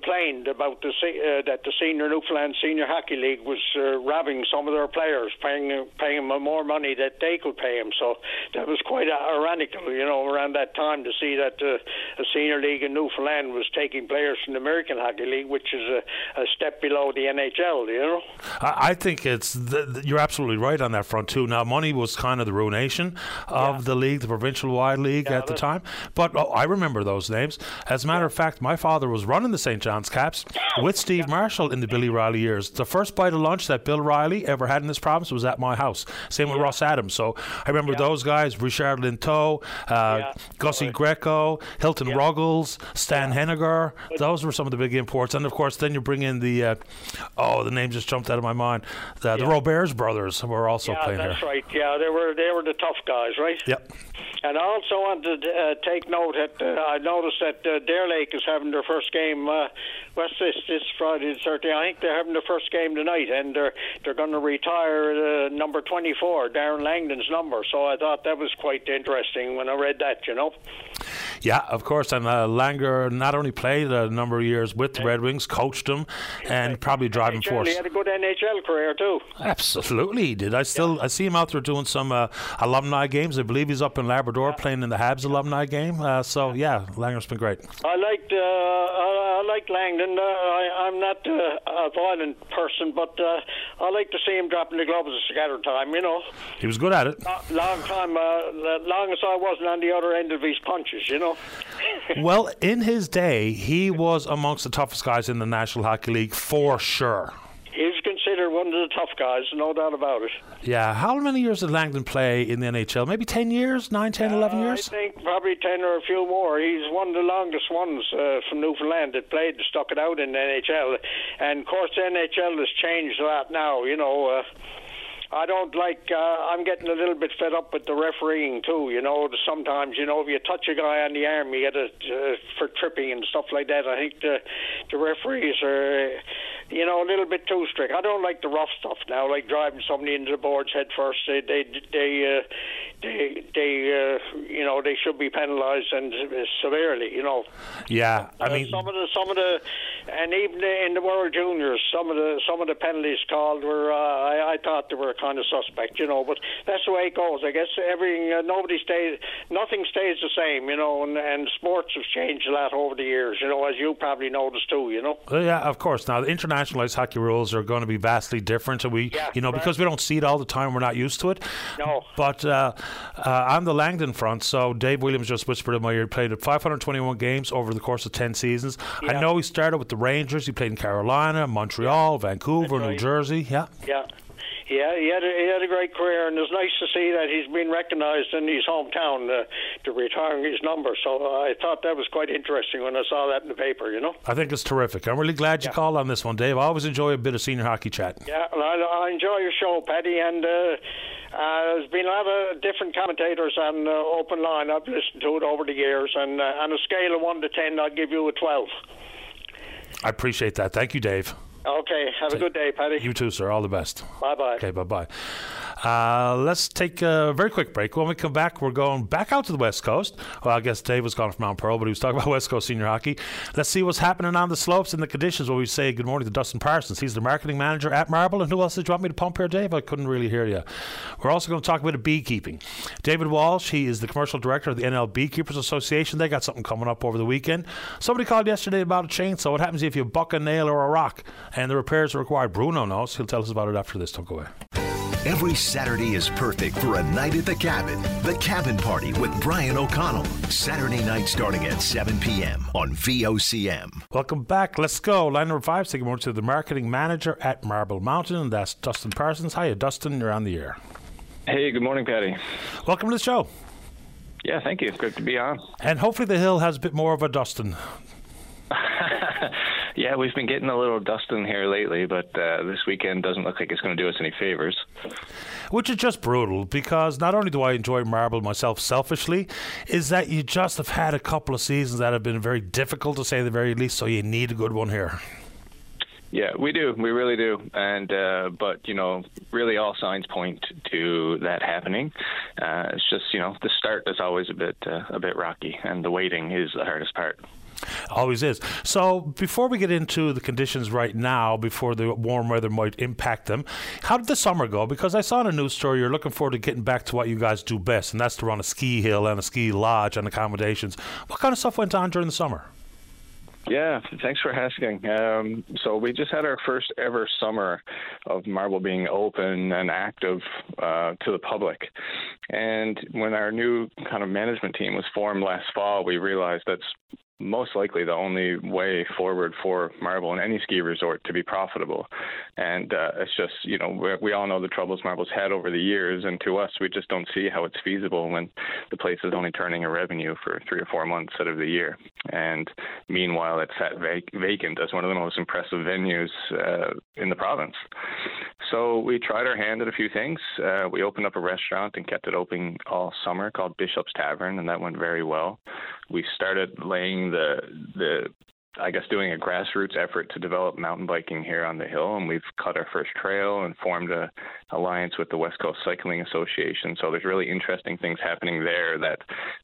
complained about the uh, that the senior Newfoundland Senior Hockey League was uh, robbing some of their players, paying paying them more money that they could pay them. So that was quite ironical, you know, around that time to see that uh, a senior league in Newfoundland was taking players from the American Hockey League, which is a, a step below the NHL. You know, I, I think it's the, you're absolutely right on that front too. Now, money was kind of the ruination of yeah. the league, the provincial wide league yeah, at the time, but oh, I remember those names. As a matter of fact, my father was running the St. John's Caps with Steve Marshall in the Billy Riley years. The first bite of lunch that Bill Riley ever had in this province was at my house. Same with Ross Adams. So I remember those guys: Richard Linteau, uh, Gussie Greco, Hilton Ruggles, Stan Henniger. Those were some of the big imports, and of course, then you bring in the uh, oh, the name just jumped out of my mind. The, the Roberts brothers were also yeah, playing that's here. right. Yeah, they were they were the tough guys, right? Yep. And I also wanted to uh, take note that uh, I noticed that uh, Deer Lake is having their first game. Uh, what's this? This Friday the 13th. I think they're having their first game tonight, and they're they're going to retire uh, number 24, Darren Langdon's number. So I thought that was quite interesting when I read that. You know. Yeah, of course. And uh, Langer not only played a number of years with the Red Wings, coached them, and probably driving NHL, force. He had a good NHL career too. Absolutely, he did. I still yeah. I see him out there doing some uh, alumni games. I believe he's up in Labrador yeah. playing in the Habs alumni game. Uh, so yeah, Langer's been great. I liked uh, I, I liked Langdon. Uh, I, I'm not uh, a violent person, but I like to see him dropping the gloves at scatter time. You know, he was good at it. long time, uh, long as I wasn't on the other end of his punches. You know. well, in his day, he was amongst the toughest guys in the National Hockey League for sure. Considered one of the tough guys, no doubt about it. Yeah. How many years did Langdon play in the NHL? Maybe 10 years? 9, 10, uh, 11 years? I think probably 10 or a few more. He's one of the longest ones uh, from Newfoundland that played, stuck it out in the NHL. And, of course, the NHL has changed a lot now, you know. Uh, I don't like. Uh, I'm getting a little bit fed up with the refereeing too. You know, sometimes you know if you touch a guy on the arm, you get it uh, for tripping and stuff like that. I think the the referees are, you know, a little bit too strict. I don't like the rough stuff now, like driving somebody into the boards head first. They they they uh, they, they uh, you know, they should be penalised and severely. You know. Yeah, I uh, mean, some of the some of the, and even in the World Juniors, some of the some of the penalties called were. Uh, I, I thought they were kind of suspect, you know. But that's the way it goes. I guess everything, uh, nobody stays, nothing stays the same, you know. And, and sports have changed a lot over the years, you know, as you probably noticed too, you know. Well, yeah, of course. Now the international ice hockey rules are going to be vastly different, and we, yeah, you know, right. because we don't see it all the time, we're not used to it. No. But uh, uh, on the Langdon front, so Dave Williams just whispered in my ear, played 521 games over the course of 10 seasons. Yeah. I know he started with the Rangers. He played in Carolina, Montreal, Vancouver, right. New Jersey. Yeah. Yeah. Yeah, he had a, he had a great career, and it's nice to see that he's been recognised in his hometown uh, to retiring his number. So uh, I thought that was quite interesting when I saw that in the paper. You know, I think it's terrific. I'm really glad you yeah. called on this one, Dave. I always enjoy a bit of senior hockey chat. Yeah, well, I, I enjoy your show, Paddy, and. Uh, uh, there's been a lot of different commentators on uh, Open Line. I've listened to it over the years, and uh, on a scale of 1 to 10, I'd give you a 12. I appreciate that. Thank you, Dave. Okay. Have a good day, Paddy. You too, sir. All the best. Bye bye. Okay, bye bye. Uh, let's take a very quick break. When we come back, we're going back out to the West Coast. Well, I guess Dave was gone from Mount Pearl, but he was talking about West Coast senior hockey. Let's see what's happening on the slopes and the conditions while we say good morning to Dustin Parsons. He's the marketing manager at Marble. And who else did you want me to pump here, Dave? I couldn't really hear you. We're also going to talk about beekeeping. David Walsh, he is the commercial director of the NL Beekeepers Association. They got something coming up over the weekend. Somebody called yesterday about a chainsaw. What happens if you buck a nail or a rock and the repairs are required? Bruno knows. He'll tell us about it after this. Don't go away. Every Saturday is perfect for a night at the cabin. The Cabin Party with Brian O'Connell. Saturday night starting at 7 p.m. on VOCM. Welcome back. Let's go. Line number five, taking more to the marketing manager at Marble Mountain, and that's Dustin Parsons. Hiya, Dustin. You're on the air. Hey, good morning, Paddy. Welcome to the show. Yeah, thank you. It's good to be on. And hopefully the hill has a bit more of a Dustin. yeah, we've been getting a little dust in here lately, but uh, this weekend doesn't look like it's going to do us any favors. Which is just brutal because not only do I enjoy marble myself selfishly, is that you just have had a couple of seasons that have been very difficult to say the very least, so you need a good one here. Yeah, we do. We really do. And uh, but you know, really, all signs point to that happening. Uh, it's just you know, the start is always a bit uh, a bit rocky, and the waiting is the hardest part. Always is. So, before we get into the conditions right now, before the warm weather might impact them, how did the summer go? Because I saw in a news story you're looking forward to getting back to what you guys do best, and that's to run a ski hill and a ski lodge and accommodations. What kind of stuff went on during the summer? Yeah, thanks for asking. Um, so we just had our first ever summer of Marble being open and active uh, to the public. And when our new kind of management team was formed last fall, we realized that's most likely the only way forward for Marble and any ski resort to be profitable. And uh, it's just, you know, we, all know the troubles Marble's had over the years, and to us, we just don't see how it's feasible when the place is only turning a revenue for three or four months out of the year. And meanwhile, it's sat vac- vacant as one of the most impressive venues uh, in the province. So we tried our hand at a few things. Uh, we opened up a restaurant and kept it open all summer called Bishop's Tavern, and that went very well. We started laying the the I guess doing a grassroots effort to develop mountain biking here on the hill, and we've cut our first trail and formed a alliance with the West Coast Cycling Association. So there's really interesting things happening there that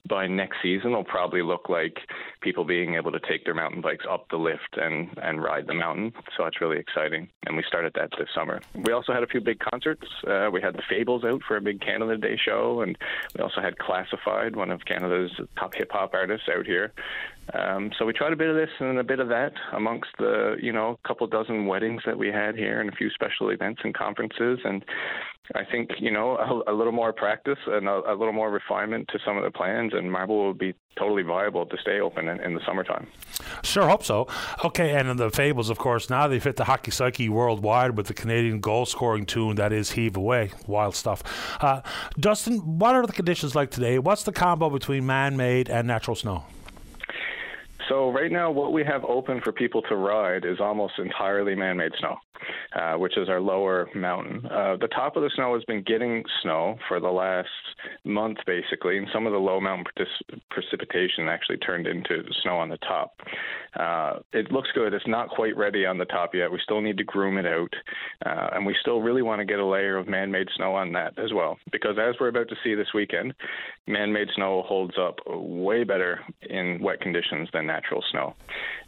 by next season will probably look like people being able to take their mountain bikes up the lift and and ride the mountain. So that's really exciting, and we started that this summer. We also had a few big concerts. Uh, we had the Fables out for a big Canada Day show, and we also had Classified, one of Canada's top hip hop artists, out here. Um, so we tried a bit of this and a bit of that amongst the, you know, couple dozen weddings that we had here and a few special events and conferences. And I think, you know, a, a little more practice and a, a, little more refinement to some of the plans, and Marble will be totally viable to stay open in, in, the summertime. Sure, hope so. Okay, and the Fables, of course, now they've hit the hockey psyche worldwide with the Canadian goal scoring tune that is Heave Away. Wild stuff. Uh, Dustin, what are the conditions like today? What's the combo between man made and natural snow? So right now, what we have open for people to ride is almost entirely man-made snow. Uh, which is our lower mountain. Uh, the top of the snow has been getting snow for the last month, basically, and some of the low mountain precipitation actually turned into snow on the top. Uh, it looks good. It's not quite ready on the top yet. We still need to groom it out, uh, and we still really want to get a layer of man made snow on that as well, because as we're about to see this weekend, man made snow holds up way better in wet conditions than natural snow.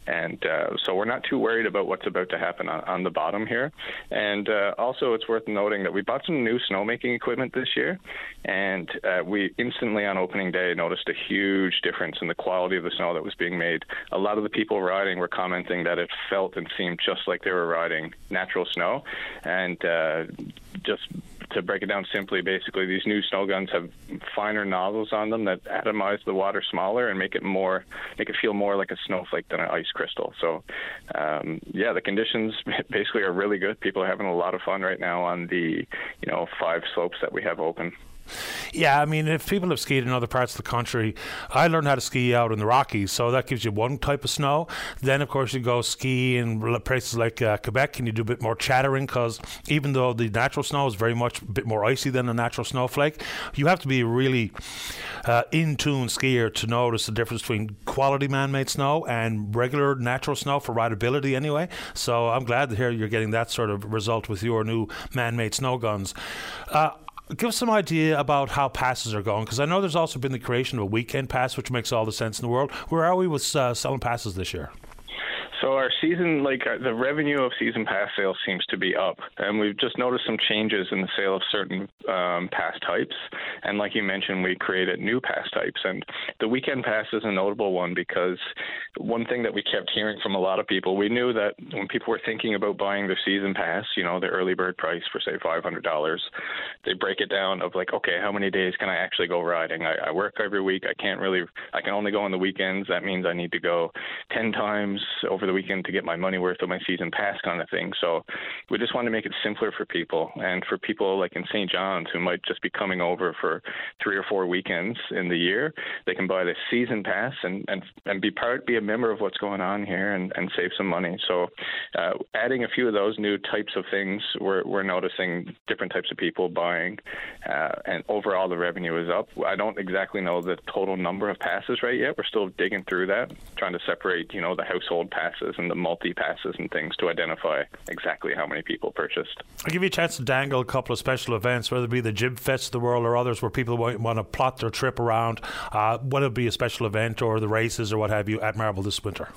And uh, so we're not too worried about what's about to happen on, on the bottom here. And uh, also, it's worth noting that we bought some new snowmaking equipment this year, and uh, we instantly on opening day noticed a huge difference in the quality of the snow that was being made. A lot of the people riding were commenting that it felt and seemed just like they were riding natural snow, and uh, just to break it down simply, basically these new snow guns have finer nozzles on them that atomize the water smaller and make it more, make it feel more like a snowflake than an ice crystal. So, um, yeah, the conditions basically are really good. People are having a lot of fun right now on the, you know, five slopes that we have open. Yeah, I mean, if people have skied in other parts of the country, I learned how to ski out in the Rockies, so that gives you one type of snow. Then, of course, you go ski in places like uh, Quebec and you do a bit more chattering because even though the natural snow is very much a bit more icy than a natural snowflake, you have to be really uh, in tune skier to notice the difference between quality man made snow and regular natural snow for rideability anyway. So I'm glad to hear you're getting that sort of result with your new man made snow guns. Uh, give us some idea about how passes are going because I know there's also been the creation of a weekend pass, which makes all the sense in the world. Where are we with uh, selling passes this year? So our season, like our, the revenue of season pass sales, seems to be up, and we've just noticed some changes in the sale of certain um, pass types. And like you mentioned, we created new pass types, and the weekend pass is a notable one because one thing that we kept hearing from a lot of people, we knew that when people were thinking about buying the season pass, you know, the early bird price for say five hundred dollars, they break it down of like, okay, how many days can I actually go riding? I, I work every week. I can't really, I can only go on the weekends. That means I need to go ten times over the weekend to get my money worth of my season pass kind of thing. So we just want to make it simpler for people and for people like in St. John's who might just be coming over for three or four weekends in the year, they can buy the season pass and, and, and be part, be a member of what's going on here and, and save some money. So uh, adding a few of those new types of things, we're, we're noticing different types of people buying uh, and overall the revenue is up. I don't exactly know the total number of passes right yet. We're still digging through that, trying to separate, you know, the household pass passes and the multi passes and things to identify exactly how many people purchased. I'll give you a chance to dangle a couple of special events, whether it be the Jib Fest of the world or others where people want to plot their trip around, uh, whether it be a special event or the races or what have you at Marble this winter.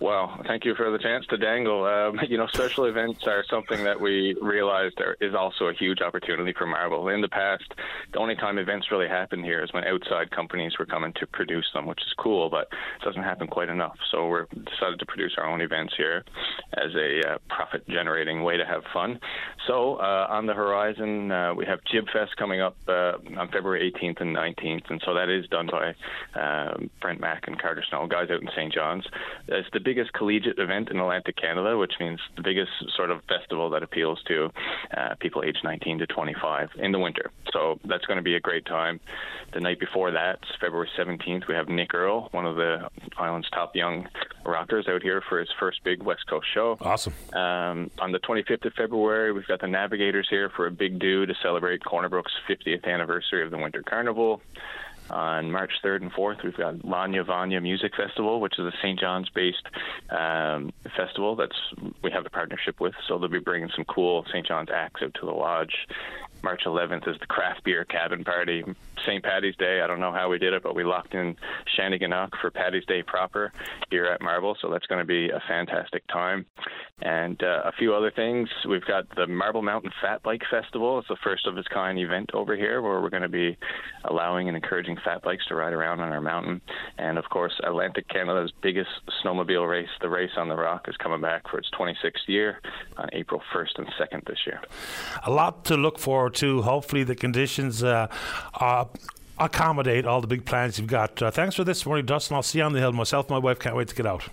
Well, thank you for the chance to dangle. Um, you know, special events are something that we realized there is also a huge opportunity for Marble. In the past, the only time events really happened here is when outside companies were coming to produce them, which is cool, but it doesn't happen quite enough. So we're decided to produce our own events here as a uh, profit-generating way to have fun. So uh, on the horizon, uh, we have Jib Fest coming up uh, on February 18th and 19th, and so that is done by um, Brent Mack and Carter Snow, guys out in St. John's. It's the biggest collegiate event in Atlantic Canada, which means the biggest sort of festival that appeals to uh, people aged 19 to 25 in the winter. So that's going to be a great time. The night before that, February 17th, we have Nick Earl, one of the island's top young rockers, out here for his first big West Coast show. Awesome. Um, on the 25th of February, we've got the Navigators here for a big do to celebrate Corner Brook's 50th anniversary of the Winter Carnival. On March 3rd and 4th, we've got Lawnya Vawnya Music Festival, which is a St. John's based um, festival that's we have a partnership with. So they'll be bringing some cool St. John's acts out to the lodge. March 11th is the craft beer cabin party. St. Paddy's Day, I don't know how we did it, but we locked in Shanneyganock for Paddy's Day proper here at Marble, so that's going to be a fantastic time. And uh, a few other things. We've got the Marble Mountain Fat Bike Festival. It's the first of its kind event over here where we're going to be allowing and encouraging fat bikes to ride around on our mountain. And of course, Atlantic Canada's biggest snowmobile race, the Race on the Rock, is coming back for its 26th year on April 1st and 2nd this year. A lot to look forward to. Hopefully, the conditions uh, uh, accommodate all the big plans you've got. Uh, thanks for this morning, Dustin. I'll see you on the hill. Myself and my wife can't wait to get out.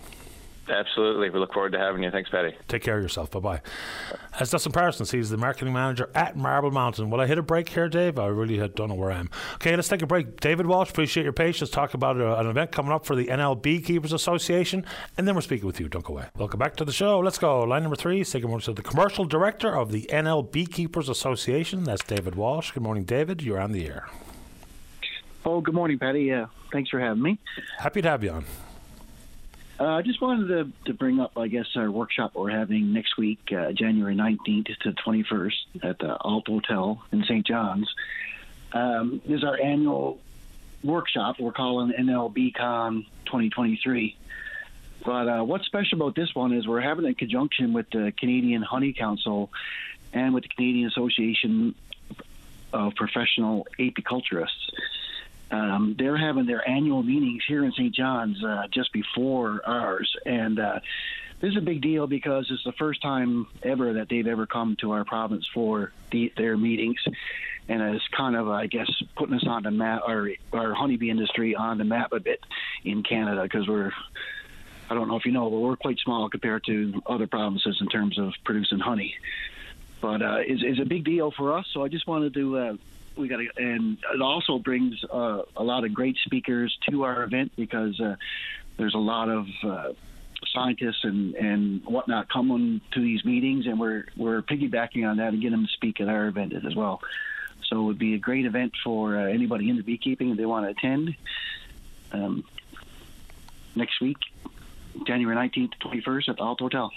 Absolutely. We look forward to having you. Thanks, Paddy. Take care of yourself. Bye bye. As Dustin Parsons, he's the marketing manager at Marble Mountain. Will I hit a break here, Dave? I really don't know where I am. Okay, let's take a break. David Walsh, appreciate your patience. Talk about uh, an event coming up for the NL Beekeepers Association, and then we're speaking with you. Don't go away. Welcome back to the show. Let's go. Line number three, say good morning to the commercial director of the NL Beekeepers Association. That's David Walsh. Good morning, David. You're on the air. Oh, good morning, Paddy. Uh, thanks for having me. Happy to have you on. Uh, I just wanted to, to bring up, I guess, our workshop we're having next week, uh, January 19th to 21st at the Alt Hotel in St. John's. Um, is our annual workshop we're calling NLBCon 2023. But uh, what's special about this one is we're having it in conjunction with the Canadian Honey Council and with the Canadian Association of Professional Apiculturists. Um, they're having their annual meetings here in St. John's uh, just before ours, and uh, this is a big deal because it's the first time ever that they've ever come to our province for the, their meetings, and it's kind of, I guess, putting us on the map, our our honeybee industry on the map a bit in Canada because we're. I don't know if you know, but we're quite small compared to other provinces in terms of producing honey. But uh, it's, it's a big deal for us, so I just wanted to uh, we got to, and it also brings uh, a lot of great speakers to our event because uh, there's a lot of uh, scientists and and whatnot coming to these meetings, and we're we're piggybacking on that and getting them to speak at our event as well. So it would be a great event for uh, anybody into beekeeping if they want to attend. Um, next week, January 19th to 21st at the Alt Hotel.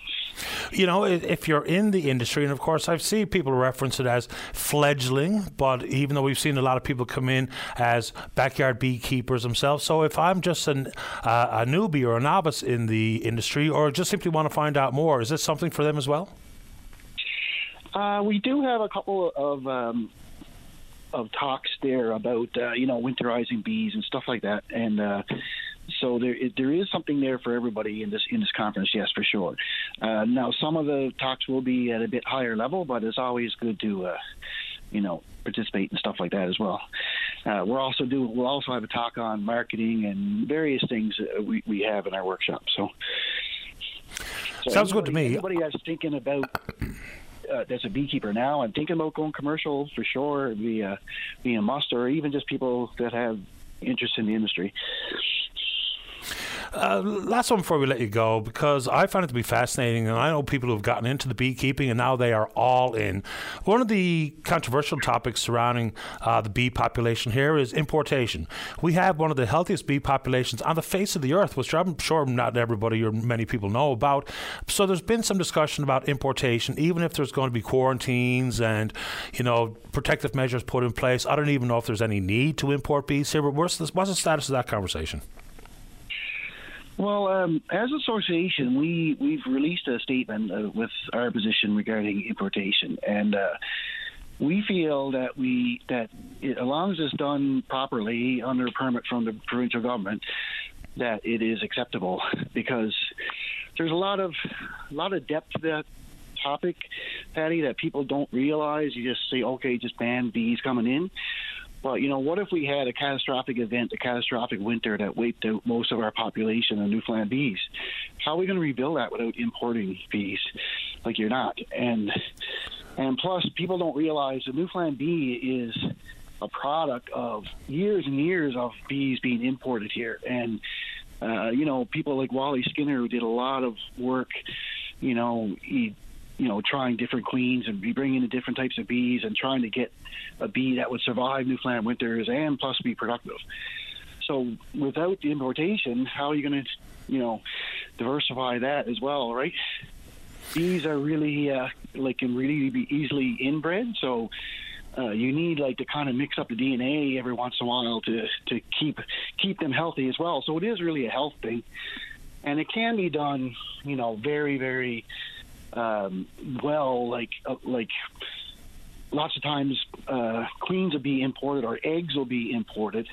You know, if you're in the industry, and of course, I've seen people reference it as fledgling, but even though we've seen a lot of people come in as backyard beekeepers themselves, so if I'm just an, uh, a newbie or a novice in the industry, or just simply want to find out more, is this something for them as well? Uh, we do have a couple of um, of talks there about uh, you know winterizing bees and stuff like that, and uh, so there there is something there for everybody in this in this conference. Yes, for sure. Uh, now some of the talks will be at a bit higher level, but it's always good to uh, you know participate and stuff like that as well. Uh, we're also do we'll also have a talk on marketing and various things we we have in our workshop. So. so Sounds good to me. Anybody that's thinking about uh, that's a beekeeper now and thinking about going commercial for sure be a, be a must or even just people that have interest in the industry Uh, last one before we let you go, because I find it to be fascinating, and I know people who have gotten into the beekeeping and now they are all in. One of the controversial topics surrounding uh, the bee population here is importation. We have one of the healthiest bee populations on the face of the earth, which I'm sure not everybody or many people know about. So there's been some discussion about importation, even if there's going to be quarantines and you know protective measures put in place. I don't even know if there's any need to import bees here. But what's the, what's the status of that conversation? Well, um, as association, we we've released a statement uh, with our position regarding importation, and uh, we feel that we that it, as long as it's done properly under a permit from the provincial government, that it is acceptable because there's a lot of a lot of depth to that topic, Paddy, that people don't realize. You just say, okay, just ban bees coming in. Well, you know, what if we had a catastrophic event, a catastrophic winter that wiped out most of our population of Newfoundland bees? How are we going to rebuild that without importing bees? Like you're not. And and plus, people don't realize the Newfoundland bee is a product of years and years of bees being imported here. And uh, you know, people like Wally Skinner who did a lot of work. You know, he you know, trying different queens and be bringing in different types of bees and trying to get a bee that would survive Newfoundland winters and plus be productive. So without the importation, how are you going to, you know, diversify that as well, right? Bees are really uh, like can really be easily inbred, so uh, you need like to kind of mix up the DNA every once in a while to to keep keep them healthy as well. So it is really a health thing, and it can be done, you know, very very um, well, like uh, like lots of times uh, queens will be imported or eggs will be imported,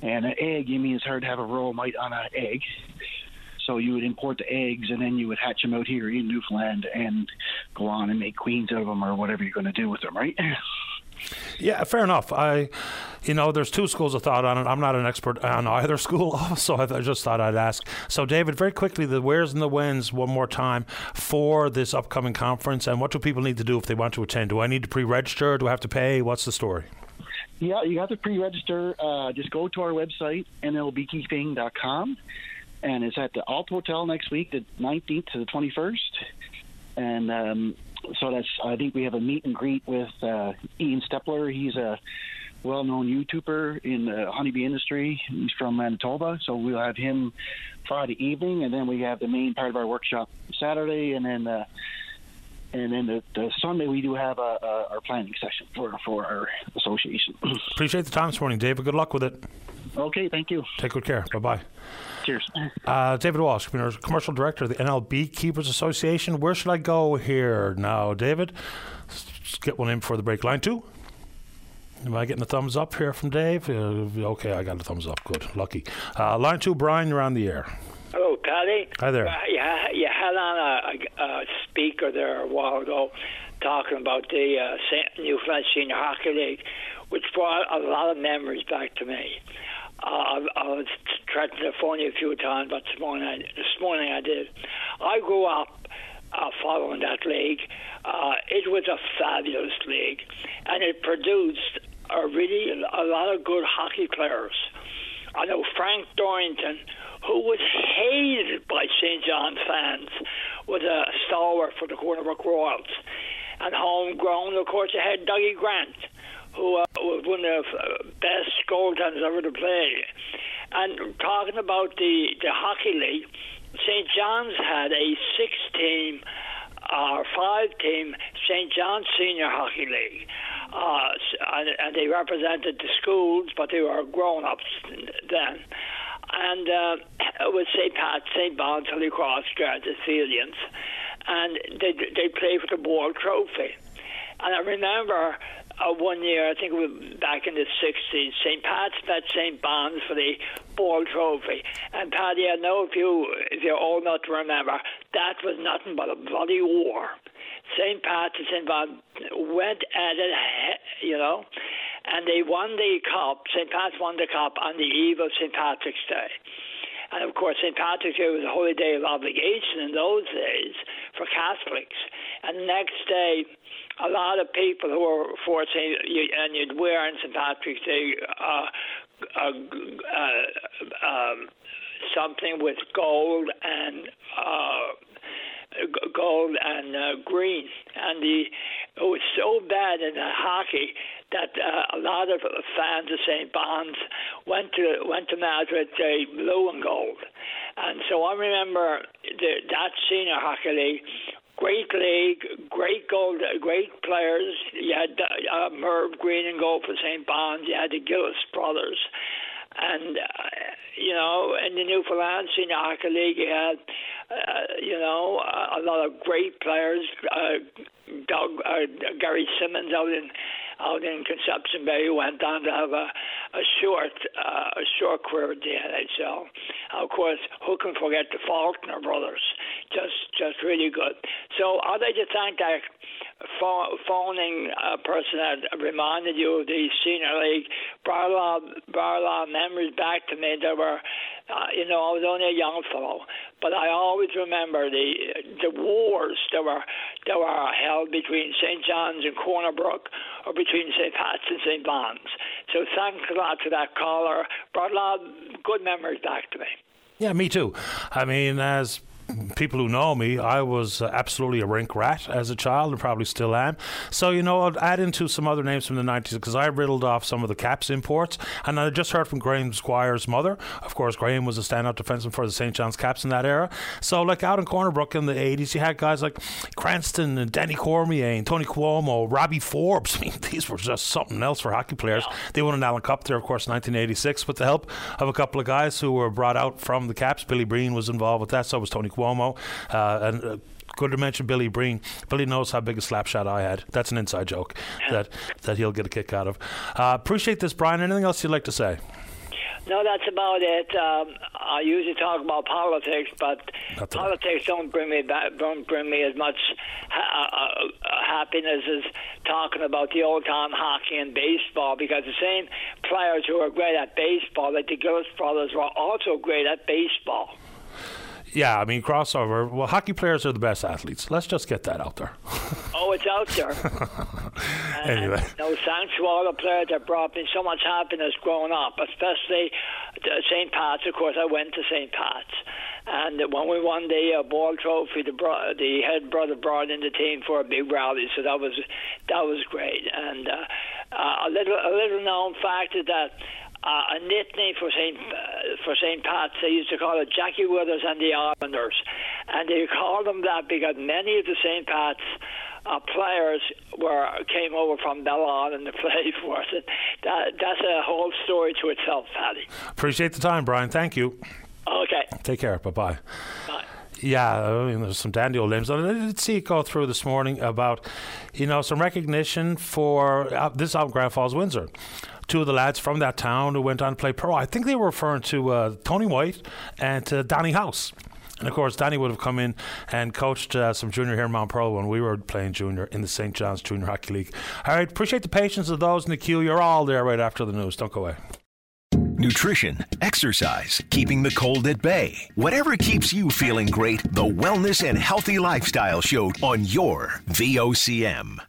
and an egg, you mean it's hard to have a Varroa mite on an egg. So you would import the eggs, and then you would hatch them out here in Newfoundland and go on and make queens out of them or whatever you're going to do with them, right? Yeah, fair enough. I, you know, there's two schools of thought on it. I'm not an expert on either school, so I just thought I'd ask. So, David, very quickly, the where's and the whens one more time for this upcoming conference, and what do people need to do if they want to attend? Do I need to pre-register? Do I have to pay? What's the story? Yeah, you have to pre-register. Uh, just go to our website, nlbeekeeping.com, and it's at the Alt Hotel next week, the 19th to the 21st. And um, so that's I think we have a meet and greet with uh, Ian Steppler. He's a well-known YouTuber in the honeybee industry. He's from Manitoba, so we'll have him Friday evening, and then we have the main part of our workshop Saturday, and then. Uh, and then the, the, Sunday we do have a, a, our planning session for for our association. Appreciate the time this morning, David. Good luck with it. Okay, thank you. Take good care. Bye bye. Cheers. Uh, David Walsh, Commercial Director of the NL Beekeepers Association. Where should I go here now, David? Let's get one in before the break. Line two. Am I getting a thumbs up here from Dave? Uh, okay, I got a thumbs up. Good. Lucky. Uh, line two, Brian, you're on the air. Hello, Paddy. Hi there. Uh, you, you had on a, a, speaker there a while ago talking about the uh, Newfoundland Senior Hockey League, which brought a lot of memories back to me. Uh, I, was tried to phone you a few times, but this morning, I, this morning I did. I grew up uh, following that league. Uh, it was a fabulous league, and it produced a really a lot of good hockey players. I know Frank Dorrington, who was hated by St. John fans, was a stalwart for the Corner Brook Royals. And homegrown, of course, you had Dougie Grant who uh, was one of the uh, best goaltenders ever to play. And talking about the, the hockey league, St. John's had a six team or uh, five team St. John's Senior Hockey League. Uh, and, and, they represented the schools, but they were grown ups then. And uh, it was St. Pat, St. Bon's, Holy Cross, Feildians. And they, they played for the Boyle Trophy. And I remember uh, one year, I think it was back in the 60s, St. Pat's met St. Bon's for the Boyle Trophy. And Paddy, I know if, you, if old enough to remember, that was nothing but a bloody war. St. St. Bon's went at it, you know, and they won the cup. St. Pat's won the cup on the eve of St. Patrick's Day. And of course, St. Patrick's Day was a holy day of obligation in those days for Catholics. And the next day, a lot of people who were for St. and you'd wear on St. Patrick's Day uh, uh, uh, um, something with gold and uh, gold and uh, green, and the it was so bad in the hockey that uh, a lot of fans of St. Bon's went to went to Madrid say blue and gold, and so I remember the, that senior hockey league. Great league, great gold, great players. You had uh, Merv Green and gold for St. Bon's. You had the Gillis brothers, and uh, you know, in the Newfoundland Senior Hockey League, you had, uh, you know, a, a lot of great players. Uh, Doug, uh, Gary Simmons out in out in Conception Bay went on to have a, a short uh, a short career at the NHL. Of course, who can forget the Faulkner brothers? Just just really good. So I'd like to thank that phoning uh, person that reminded you of the senior league brought a lot, brought a lot of memories back to me that were uh, you know, I was only a young fellow, but I always remember the the wars that were that were held between St. John's and Corner Brook, or between St. Pat's and St. Bon's. So thanks a lot to that caller. Brought a lot of good memories back to me. Yeah, me too. I mean, as people who know me, I was uh, absolutely a rink rat as a child and probably still am. So, you know, I'd add into some other names from the 90s because I riddled off some of the Caps imports. And I just heard from Graham Squire's mother. Of course, Graham was a standout defenseman for the St. John's Caps in that era. So, like out in Corner Brook in the 80s, you had guys like Cranston and Danny Cormier and Tony Cuomo, Robbie Forbes. I mean, these were just something else for hockey players. Yeah. They won an Allan Cup there, of course, 1986 with the help of a couple of guys who were brought out from the Caps. Billy Breen was involved with that, so was Tony Cuomo. Uh, and uh, good to mention Billy Breen. Billy knows how big a slap shot I had. That's an inside joke that that he'll get a kick out of. Uh, appreciate this, Brian. Anything else you'd like to say? No, that's about it. Um, I usually talk about politics, but politics don't bring me back, don't bring me as much ha- uh, uh, happiness as talking about the old time hockey and baseball. Because the same players who are great at baseball, like the Gillis brothers, were also great at baseball yeah, I mean crossover. Well, hockey players are the best athletes. Let's just get that out there. oh, it's out there. anyway, and, know, thanks to all the players that brought me so much happiness growing up, especially St. Pat's. Of course, I went to St. Pat's, and when we won the uh, Boyle trophy, the bro- the head brother brought in the team for a big rally, so that was that was great. And uh, uh, a little a little known fact is that uh, a nickname for St. Uh, for St. Pat's. They used to call it Jackie Withers and the Islanders, and they called them that because many of the St. Pat's uh, players were came over from Bell Island to play for us. And that, that's a whole story to itself, Paddy. Appreciate the time, Brian. Thank you. Okay. Take care. Bye-bye. Bye. Yeah, I mean, there's some dandy old names. I did see it go through this morning about, you know, some recognition for uh, this out Grand Falls, Windsor two of the lads from that town who went on to play pro. I think they were referring to uh, Tony White and to Danny House. And of course, Danny would have come in and coached uh, some junior here in Mount Pearl when we were playing junior in the St. John's Junior Hockey League. All right, appreciate the patience of those in the queue. You're all there right after the news. Don't go away. Nutrition, exercise, keeping the cold at bay. Whatever keeps you feeling great, the Wellness and Healthy Lifestyle Show on your VOCM.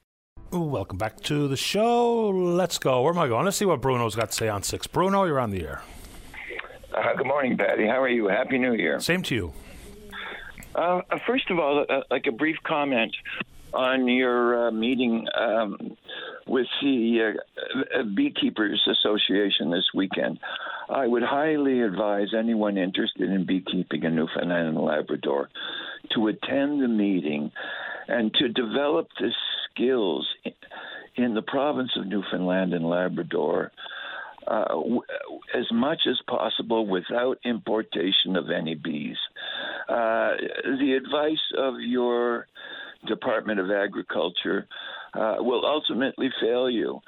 Welcome back to the show. Let's go. Where am I going? Let's see what Bruno's got to say on six. Bruno, you're on the air. Uh, good morning, Paddy. How are you? Happy New Year. Same to you. Uh, first of all, uh, like a brief comment on your uh, meeting um, with the uh, Beekeepers Association this weekend. I would highly advise anyone interested in beekeeping in Newfoundland and Labrador to attend the meeting and to develop the skills in the province of Newfoundland and Labrador uh, w- as much as possible without importation of any bees. Uh, the advice of your Department of Agriculture uh, will ultimately fail you.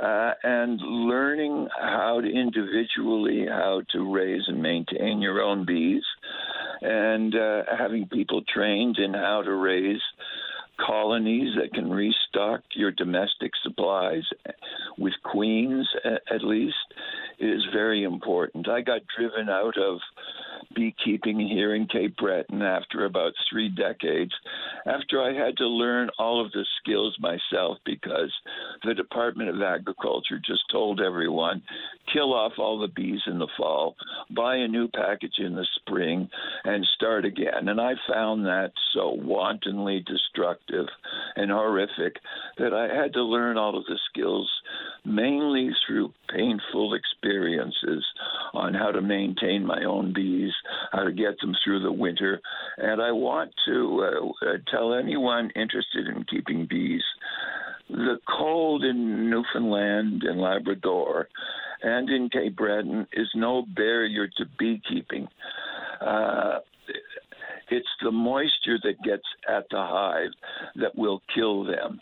Uh, and learning how to individually how to raise and maintain your own bees, and uh, having people trained in how to raise colonies that can restock your domestic supplies with queens at least is very important. I got driven out of beekeeping here in Cape Breton after about three decades, after I had to learn all of the skills myself because the Department of Agriculture just told everyone kill off all the bees in the fall, buy a new package in the spring, and start again. And I found that so wantonly destructive and horrific that I had to learn all of the skills mainly through painful experiences on how to maintain my own bees, how to get them through the winter. And I want to uh, tell anyone interested in keeping bees the cold in Newfoundland and Labrador and in Cape Breton is no barrier to beekeeping. Uh, it's the moisture that gets at the hive that will kill them.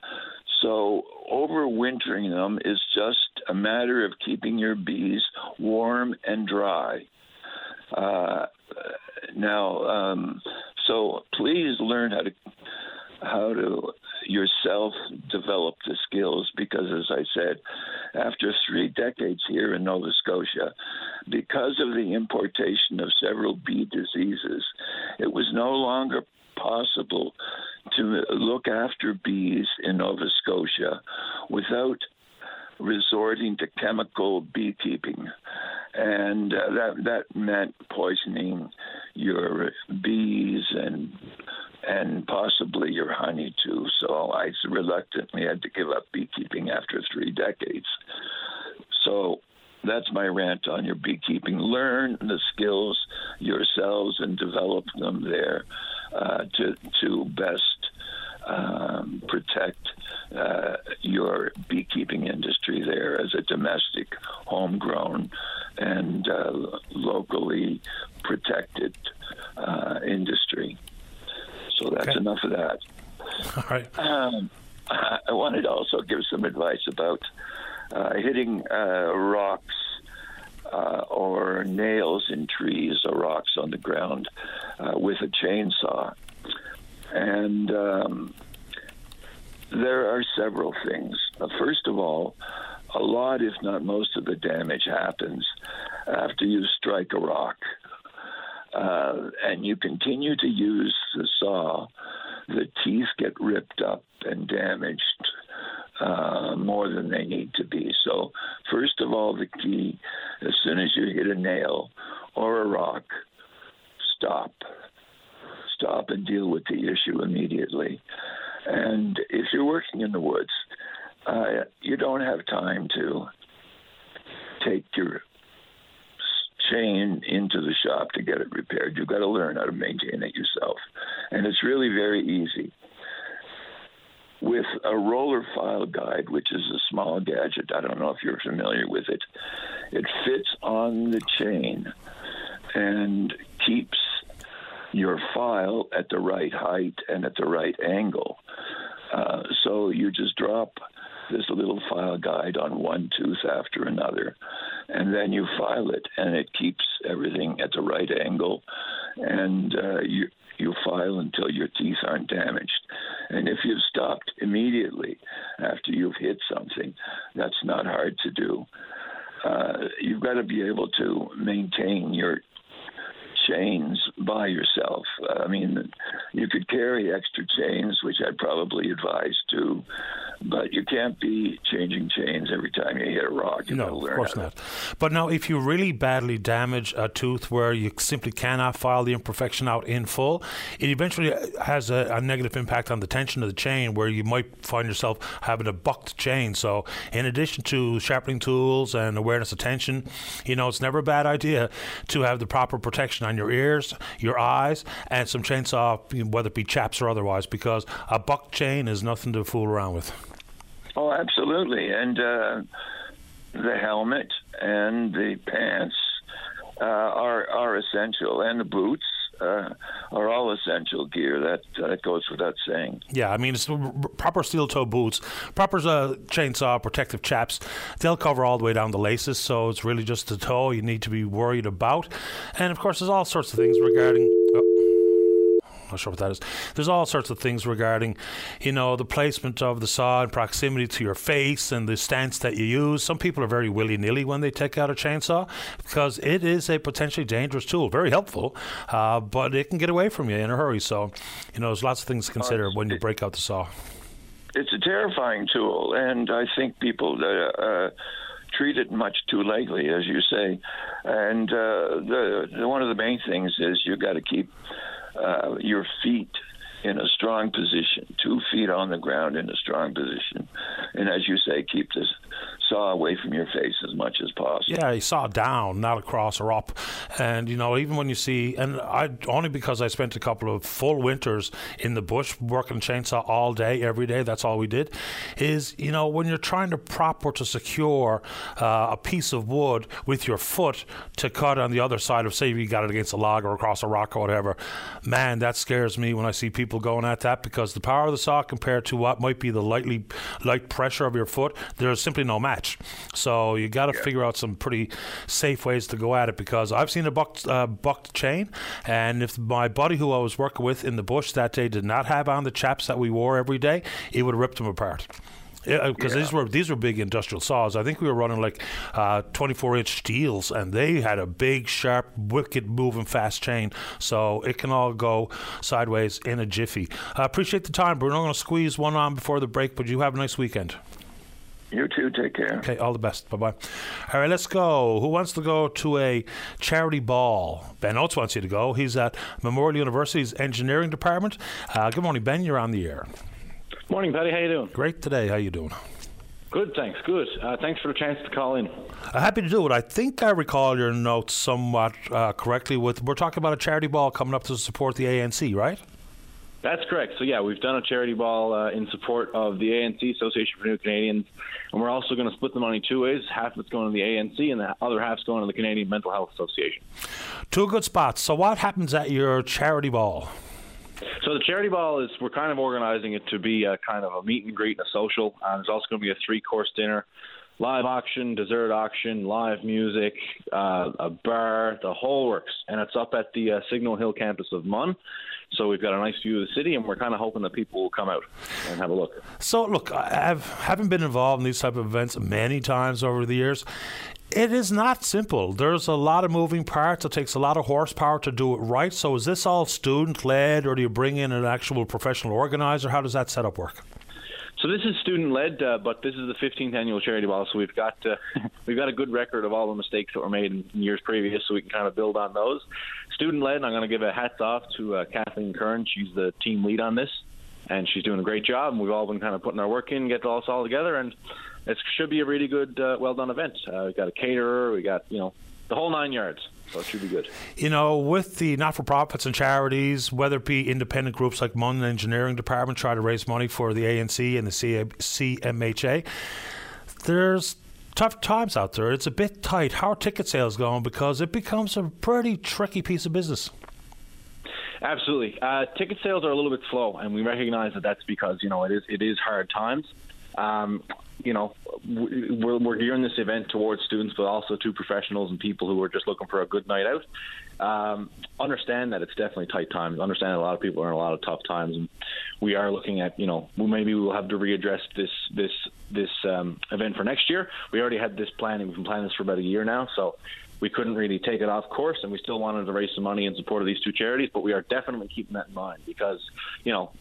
So, overwintering them is just a matter of keeping your bees warm and dry. Uh, now, um, so please learn how to how to yourself develop the skills because, as I said, after three decades here in Nova Scotia, because of the importation of several bee diseases, it was no longer possible to look after bees in Nova Scotia without resorting to chemical beekeeping, and uh, that that meant poisoning your bees and and possibly your honey too. So I reluctantly had to give up beekeeping after three decades. So that's my rant on your beekeeping. Learn the skills yourselves and develop them there uh, to to best um, protect uh, your beekeeping industry there as a domestic, homegrown, and uh, locally protected uh, industry. So that's okay. enough of that. All right. Um, I wanted to also give some advice about uh, hitting uh, rocks uh, or nails in trees or rocks on the ground uh, with a chainsaw. And um, there are several things. Uh, first of all, a lot, if not most, of the damage happens after you strike a rock uh, and you continue to use the saw, the teeth get ripped up and damaged uh, more than they need to be. So, first of all, the key as soon as you hit a nail or a rock, stop. Stop and deal with the issue immediately. And if you're working in the woods, uh, you don't have time to take your chain into the shop to get it repaired. You've got to learn how to maintain it yourself. And it's really very easy. With a roller file guide, which is a small gadget, I don't know if you're familiar with it, it fits on the chain and keeps your file at the right height and at the right angle. Uh, so you just drop this little file guide on one tooth after another, and then you file it, and it keeps everything at the right angle, and uh, you you file until your teeth aren't damaged. And if you've stopped immediately after you've hit something, that's not hard to do. Uh, you've got to be able to maintain your chains by yourself. Uh, I mean, you could carry extra chains, which I'd probably advise to, but you can't be changing chains every time you hit a rock. You no, of course not. But now, if you really badly damage a tooth where you simply cannot file the imperfection out in full, it eventually has a, a negative impact on the tension of the chain, where you might find yourself having a bucked chain. So, in addition to sharpening tools and awareness of tension, you know, it's never a bad idea to have the proper protection on your ears, your eyes, and some chainsaw, whether it be chaps or otherwise, because a buck chain is nothing to fool around with. Oh, absolutely. And uh, the helmet and the pants uh, are are essential, and the boots uh, are all essential gear. That that goes without saying. Yeah, I mean, it's proper steel toe boots, proper uh, chainsaw protective chaps. They'll cover all the way down the laces, so it's really just the toe you need to be worried about. And of course, there's all sorts of things regarding. Not sure what that is. There's all sorts of things regarding, you know, the placement of the saw in proximity to your face and the stance that you use. Some people are very willy nilly when they take out a chainsaw because it is a potentially dangerous tool. Very helpful, uh, but it can get away from you in a hurry. So, you know, there's lots of things to consider when you break out the saw. it's a terrifying tool, and I think people uh, treat it much too lightly, as you say. And uh, the, the, one of the main things is you've got to keep uh, your feet in a strong position, two feet on the ground in a strong position, and as you say, keep this saw away from your face as much as possible. Yeah, you saw down, not across or up. And, you know, even when you see, and I only because I spent a couple of full winters in the bush working chainsaw all day, every day, that's all we did, is, you know, when you're trying to prop or to secure uh, a piece of wood with your foot to cut on the other side of, say, you got it against a log or across a rock or whatever, man, that scares me when I see people going at that because the power of the saw compared to what might be the lightly light pressure of your foot, there's simply no match match. So you got to yeah. figure out some pretty safe ways to go at it because I've seen a bucked, uh, bucked chain, and if my buddy who I was working with in the bush that day did not have on the chaps that we wore every day, it would have ripped them apart because yeah. these were these were big industrial saws. I think we were running like uh, 24 inch steels, and they had a big, sharp, wicked, moving, fast chain. So it can all go sideways in a jiffy. I appreciate the time, Bruno. I'm not going to squeeze one on before the break, but you have a nice weekend. You too. Take care. Okay. All the best. Bye bye. All right. Let's go. Who wants to go to a charity ball? Ben Oates wants you to go. He's at Memorial University's engineering department. Uh, good morning, Ben. You're on the air. Morning, Paddy. How you doing? Great today. How you doing? Good, thanks. Good. Uh, thanks for the chance to call in. Uh, happy to do it. I think I recall your notes somewhat uh, correctly. With we're talking about a charity ball coming up to support the ANC, right? That's correct. So yeah, we've done a charity ball uh, in support of the ANC Association for New Canadians, and we're also going to split the money two ways. Half of it's going to the ANC, and the other half's going to the Canadian Mental Health Association. Two good spots. So what happens at your charity ball? So the charity ball is we're kind of organizing it to be a kind of a meet and greet and a social. Uh, there's also going to be a three course dinner, live auction, dessert auction, live music, uh, a bar, the whole works, and it's up at the uh, Signal Hill campus of MUN. So we've got a nice view of the city, and we're kind of hoping that people will come out and have a look. So look, I've haven't been involved in these type of events many times over the years. It is not simple. There's a lot of moving parts. It takes a lot of horsepower to do it right. So is this all student led, or do you bring in an actual professional organizer? How does that setup work? So this is student led, uh, but this is the 15th annual charity ball. So we've got uh, we've got a good record of all the mistakes that were made in years previous, so we can kind of build on those. Student led, and I'm going to give a hats off to uh, Kathleen Kern. She's the team lead on this, and she's doing a great job. And we've all been kind of putting our work in, get all us all together, and it should be a really good, uh, well done event. Uh, we got a caterer, we got you know the whole nine yards. So it should be good. You know, with the not for profits and charities, whether it be independent groups like MUN Engineering Department try to raise money for the ANC and the CMHA, there's tough times out there. It's a bit tight. How are ticket sales going? Because it becomes a pretty tricky piece of business. Absolutely, uh, ticket sales are a little bit slow, and we recognize that that's because you know it is it is hard times. Um, you know, we're, we're gearing this event towards students, but also to professionals and people who are just looking for a good night out. Um, understand that it's definitely tight times. Understand a lot of people are in a lot of tough times, and we are looking at, you know, maybe we'll have to readdress this this this um, event for next year. We already had this planning. We've been planning this for about a year now, so we couldn't really take it off course, and we still wanted to raise some money in support of these two charities. But we are definitely keeping that in mind because, you know,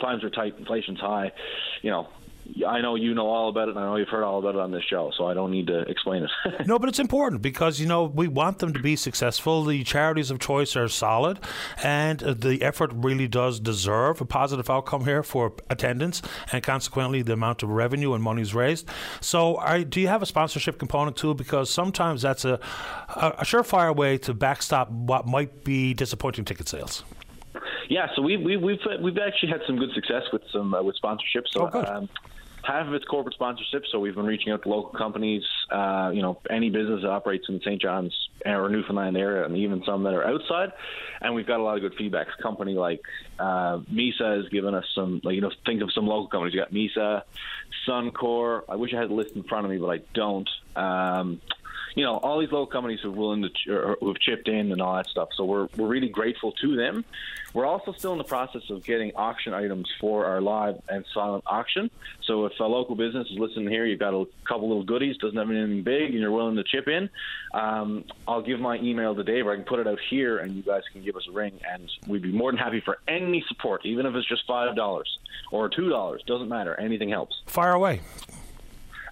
times are tight, inflation's high. You know, I know you know all about it, and I know you've heard all about it on this show, so I don't need to explain it. no, but it's important because you know we want them to be successful. The charities of choice are solid, and the effort really does deserve a positive outcome here for attendance, and consequently the amount of revenue and monies raised. So, are, do you have a sponsorship component too? Because sometimes that's a, a, a surefire way to backstop what might be disappointing ticket sales. Yeah, so we, we, we've we've actually had some good success with some uh, with sponsorships. So oh, um, half of it's corporate sponsorship. So we've been reaching out to local companies, uh, you know, any business that operates in St. John's or Newfoundland area, and even some that are outside. And we've got a lot of good feedback. A company like uh, Misa has given us some, like you know, think of some local companies. You got Misa, Suncor. I wish I had a list in front of me, but I don't. Um, you know, all these local companies who are willing to ch- who have chipped in and all that stuff. So we're we're really grateful to them. We're also still in the process of getting auction items for our live and silent auction. So if a local business is listening here, you've got a couple little goodies, doesn't have anything big, and you're willing to chip in, um, I'll give my email to Dave, or I can put it out here, and you guys can give us a ring, and we'd be more than happy for any support, even if it's just five dollars or two dollars. Doesn't matter. Anything helps. Fire away.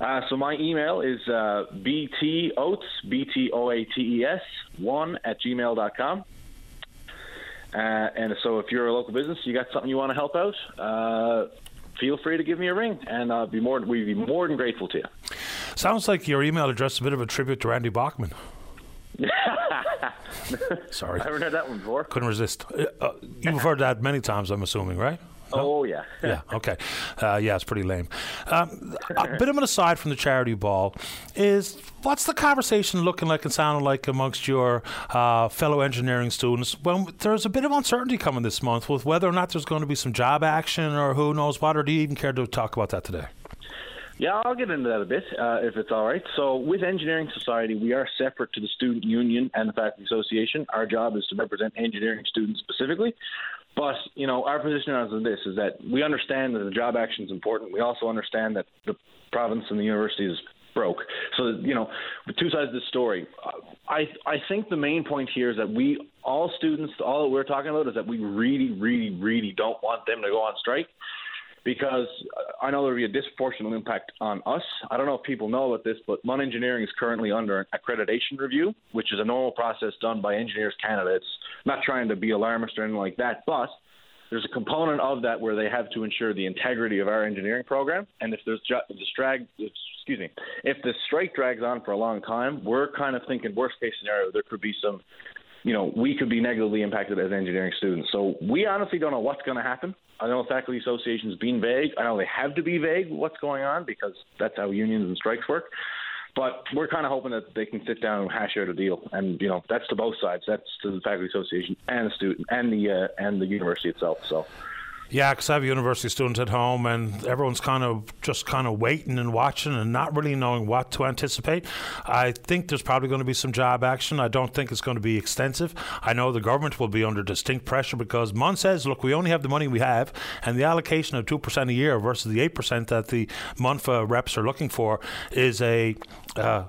Uh, so my email is uh, btoates, B-T-O-A-T-E-S, 1 at gmail.com. Uh, and so if you're a local business, you got something you want to help out, uh, feel free to give me a ring, and I'll be more, we'd be more than grateful to you. Sounds like your email address is a bit of a tribute to Randy Bachman. Sorry. I haven't heard that one before. Couldn't resist. Uh, uh, you've heard that many times, I'm assuming, right? Oh, yeah. yeah, okay. Uh, yeah, it's pretty lame. Um, a bit of an aside from the charity ball is what's the conversation looking like and sounding like amongst your uh, fellow engineering students when there's a bit of uncertainty coming this month with whether or not there's going to be some job action or who knows what, or do you even care to talk about that today? Yeah, I'll get into that a bit uh, if it's all right. So, with Engineering Society, we are separate to the Student Union and the Faculty Association. Our job is to represent engineering students specifically. But you know, our position on this is that we understand that the job action is important. We also understand that the province and the university is broke. So you know, two sides of the story. I I think the main point here is that we all students, all that we're talking about is that we really, really, really don't want them to go on strike because I know there'll be a disproportionate impact on us. I don't know if people know about this, but MUN Engineering is currently under an accreditation review, which is a normal process done by Engineers Canada. It's not trying to be alarmist or anything like that, but there's a component of that where they have to ensure the integrity of our engineering program. And if there's ju- if the strag, excuse me, if the strike drags on for a long time, we're kind of thinking worst case scenario there could be some you know, we could be negatively impacted as engineering students. So we honestly don't know what's going to happen. I know the faculty association's been vague. I know they have to be vague what's going on because that's how unions and strikes work. But we're kind of hoping that they can sit down and hash out a deal, and you know that's to both sides. That's to the faculty association and the student and the uh, and the university itself. So yeah, because I have university students at home, and everyone's kind of just kind of waiting and watching and not really knowing what to anticipate. I think there's probably going to be some job action. I don't think it's going to be extensive. I know the government will be under distinct pressure because MUN says, look, we only have the money we have, and the allocation of 2% a year versus the 8% that the MUNFA reps are looking for is a. Uh,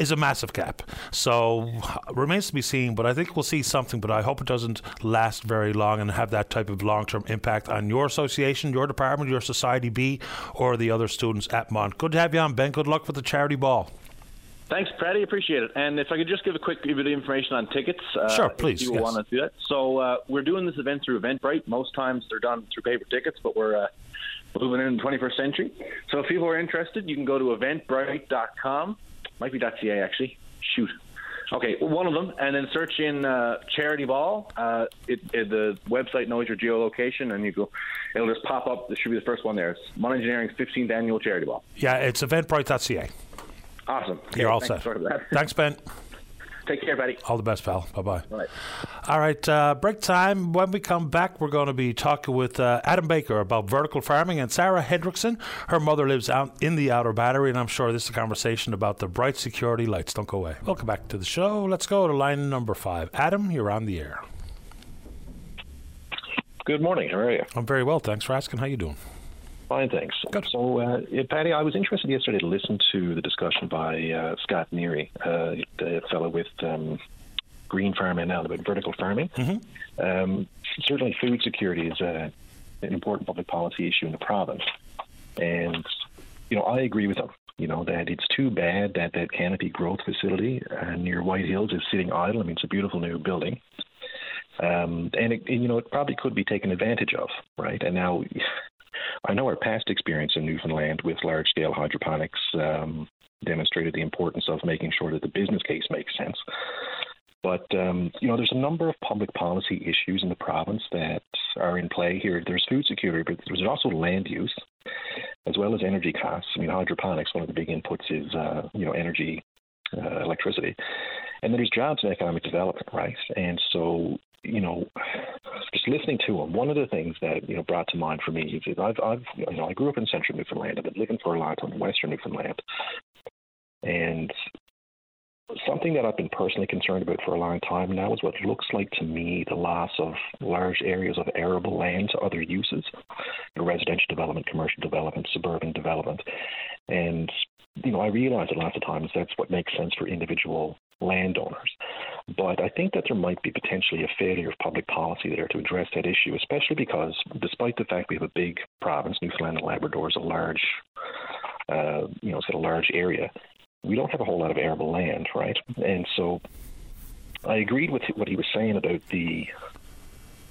is a massive gap. So remains to be seen, but I think we'll see something. But I hope it doesn't last very long and have that type of long term impact on your association, your department, your society B, or the other students at MUN. Good to have you on, Ben. Good luck with the charity ball. Thanks, Paddy. Appreciate it. And if I could just give a quick bit of information on tickets. Uh, sure, please. If you yes. want to do that. So uh, we're doing this event through Eventbrite. Most times they're done through paper tickets, but we're uh, moving in the 21st century. So if people are interested, you can go to eventbrite.com might be .ca actually. Shoot. Okay, one of them, and then search in uh, charity ball. Uh, it, it, the website knows your geolocation, and you go. It'll just pop up. This should be the first one there. It's MUN Engineering's 15th annual charity ball. Yeah, it's eventbrite.ca. Awesome. You're all set. Thanks, Ben. Take care, buddy. All the best, pal. Bye bye. All right. All right, uh, break time. When we come back, we're going to be talking with uh, Adam Baker about vertical farming and Sarah Hendrickson. Her mother lives out in the Outer Battery, and I'm sure this is a conversation about the bright security lights. Don't go away. Welcome back to the show. Let's go to line number five. Adam, you're on the air. Good morning. How are you? I'm very well. Thanks for asking. How you doing? Fine, thanks. Good. So, uh, yeah, Paddy, I was interested yesterday to listen to the discussion by uh, Scott Neary, uh, the fellow with um, green farming now about vertical farming. Mm-hmm. Um, certainly, food security is uh, an important public policy issue in the province, and you know I agree with him. You know that it's too bad that that canopy growth facility uh, near White Hills is sitting idle. I mean, it's a beautiful new building. Um, and it, you know, it probably could be taken advantage of, right? And now, I know our past experience in Newfoundland with large scale hydroponics um, demonstrated the importance of making sure that the business case makes sense. But um, you know, there's a number of public policy issues in the province that are in play here. There's food security, but there's also land use, as well as energy costs. I mean, hydroponics, one of the big inputs is uh, you know energy, uh, electricity, and then there's jobs and economic development, right? And so you know, just listening to him, one of the things that you know brought to mind for me is I've, I've you know I grew up in central Newfoundland. I've been living for a long time in western Newfoundland, And something that I've been personally concerned about for a long time now is what looks like to me the loss of large areas of arable land to other uses, residential development, commercial development, suburban development. And, you know, I realize that lots of times that's what makes sense for individual landowners. But I think that there might be potentially a failure of public policy there to address that issue, especially because despite the fact we have a big province, Newfoundland and Labrador is a large, uh, you know, it's a large area, we don't have a whole lot of arable land, right? And so I agreed with what he was saying about the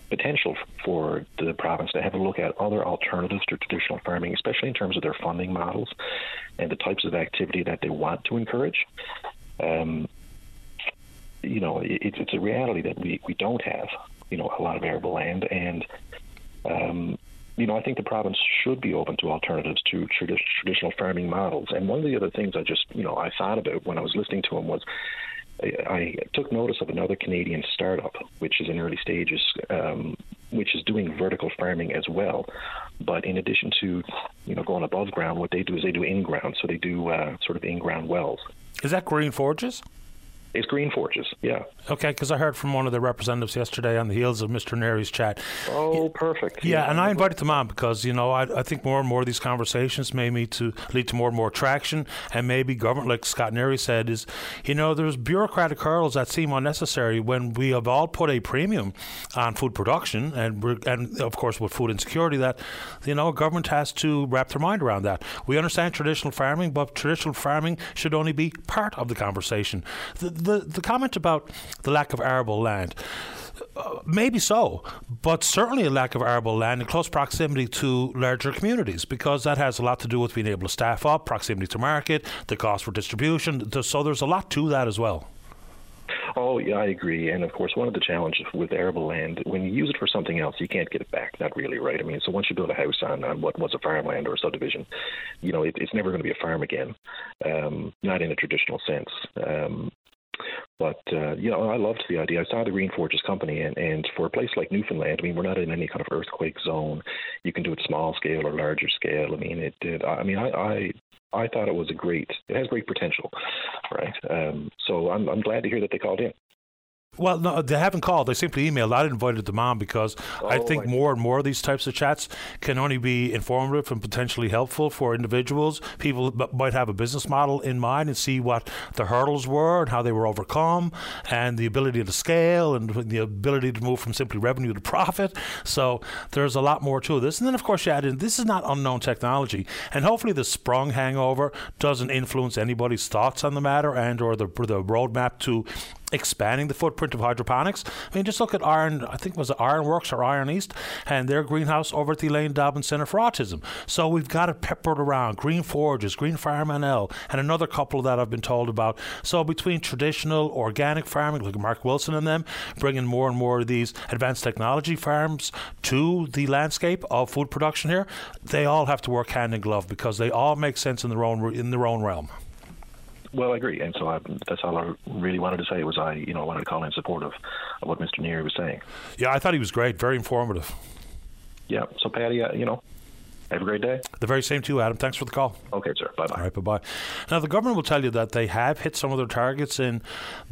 potential for the province to have a look at other alternatives to traditional farming, especially in terms of their funding models and the types of activity that they want to encourage. Um, you know, it, it's a reality that we, we don't have, you know, a lot of arable land, and um, you know, I think the province should be open to alternatives to tradi- traditional farming models. And one of the other things I just, you know, I thought about when I was listening to him was I, I took notice of another Canadian startup, which is in early stages, um, which is doing vertical farming as well. But in addition to, you know, going above ground, what they do is they do in ground. So they do uh, sort of in ground wells. Is that Green Forges? It's Green Forges, yeah. Okay, because I heard from one of the representatives yesterday on the heels of Mr. Neary's chat. Oh, perfect. Yeah, yeah, and I invited them on because, you know, I, I think more and more of these conversations may lead to, lead to more and more traction, and maybe government, like Scott Neary said, is, you know, there's bureaucratic hurdles that seem unnecessary when we have all put a premium on food production and, and of course, with food insecurity, that, you know, government has to wrap their mind around that. We understand traditional farming, but traditional farming should only be part of the conversation. The, the, the comment about the lack of arable land. Uh, maybe so, but certainly a lack of arable land in close proximity to larger communities because that has a lot to do with being able to staff up, proximity to market, the cost for distribution. So there's a lot to that as well. Oh, yeah, I agree. And of course, one of the challenges with arable land, when you use it for something else, you can't get it back. Not really, right? I mean, so once you build a house on, on what was a farmland or a subdivision, you know, it, it's never going to be a farm again, um, not in a traditional sense. Um, but uh, you know, I loved the idea. I saw the Green Forges company, and, and for a place like Newfoundland, I mean, we're not in any kind of earthquake zone. You can do it small scale or larger scale. I mean, it did. I mean, I, I I thought it was a great. It has great potential, right? Um, so I'm I'm glad to hear that they called in. Well, no, they haven't called. They simply emailed. I invited them on because oh, I think more and more of these types of chats can only be informative and potentially helpful for individuals. People might have a business model in mind and see what the hurdles were and how they were overcome, and the ability to scale and the ability to move from simply revenue to profit. So there's a lot more to this. And then, of course, you add in this is not unknown technology, and hopefully the sprung hangover doesn't influence anybody's thoughts on the matter and or the the roadmap to expanding the footprint of hydroponics. I mean, just look at Iron, I think it was Ironworks or Iron East, and their greenhouse over at the Elaine Dobbins Centre for Autism. So we've got it peppered around. Green Forges, Green Farm NL, and another couple that I've been told about. So between traditional organic farming, like Mark Wilson and them, bringing more and more of these advanced technology farms to the landscape of food production here, they all have to work hand in glove because they all make sense in their own in their own realm. Well, I agree, and so I, that's all I really wanted to say was I, you know, I wanted to call in support of, of what Mr. Neary was saying. Yeah, I thought he was great, very informative. Yeah. So, Paddy, uh, you know, have a great day. The very same to you, Adam. Thanks for the call. Okay, sir. Bye bye. All right, bye bye. Now, the government will tell you that they have hit some of their targets in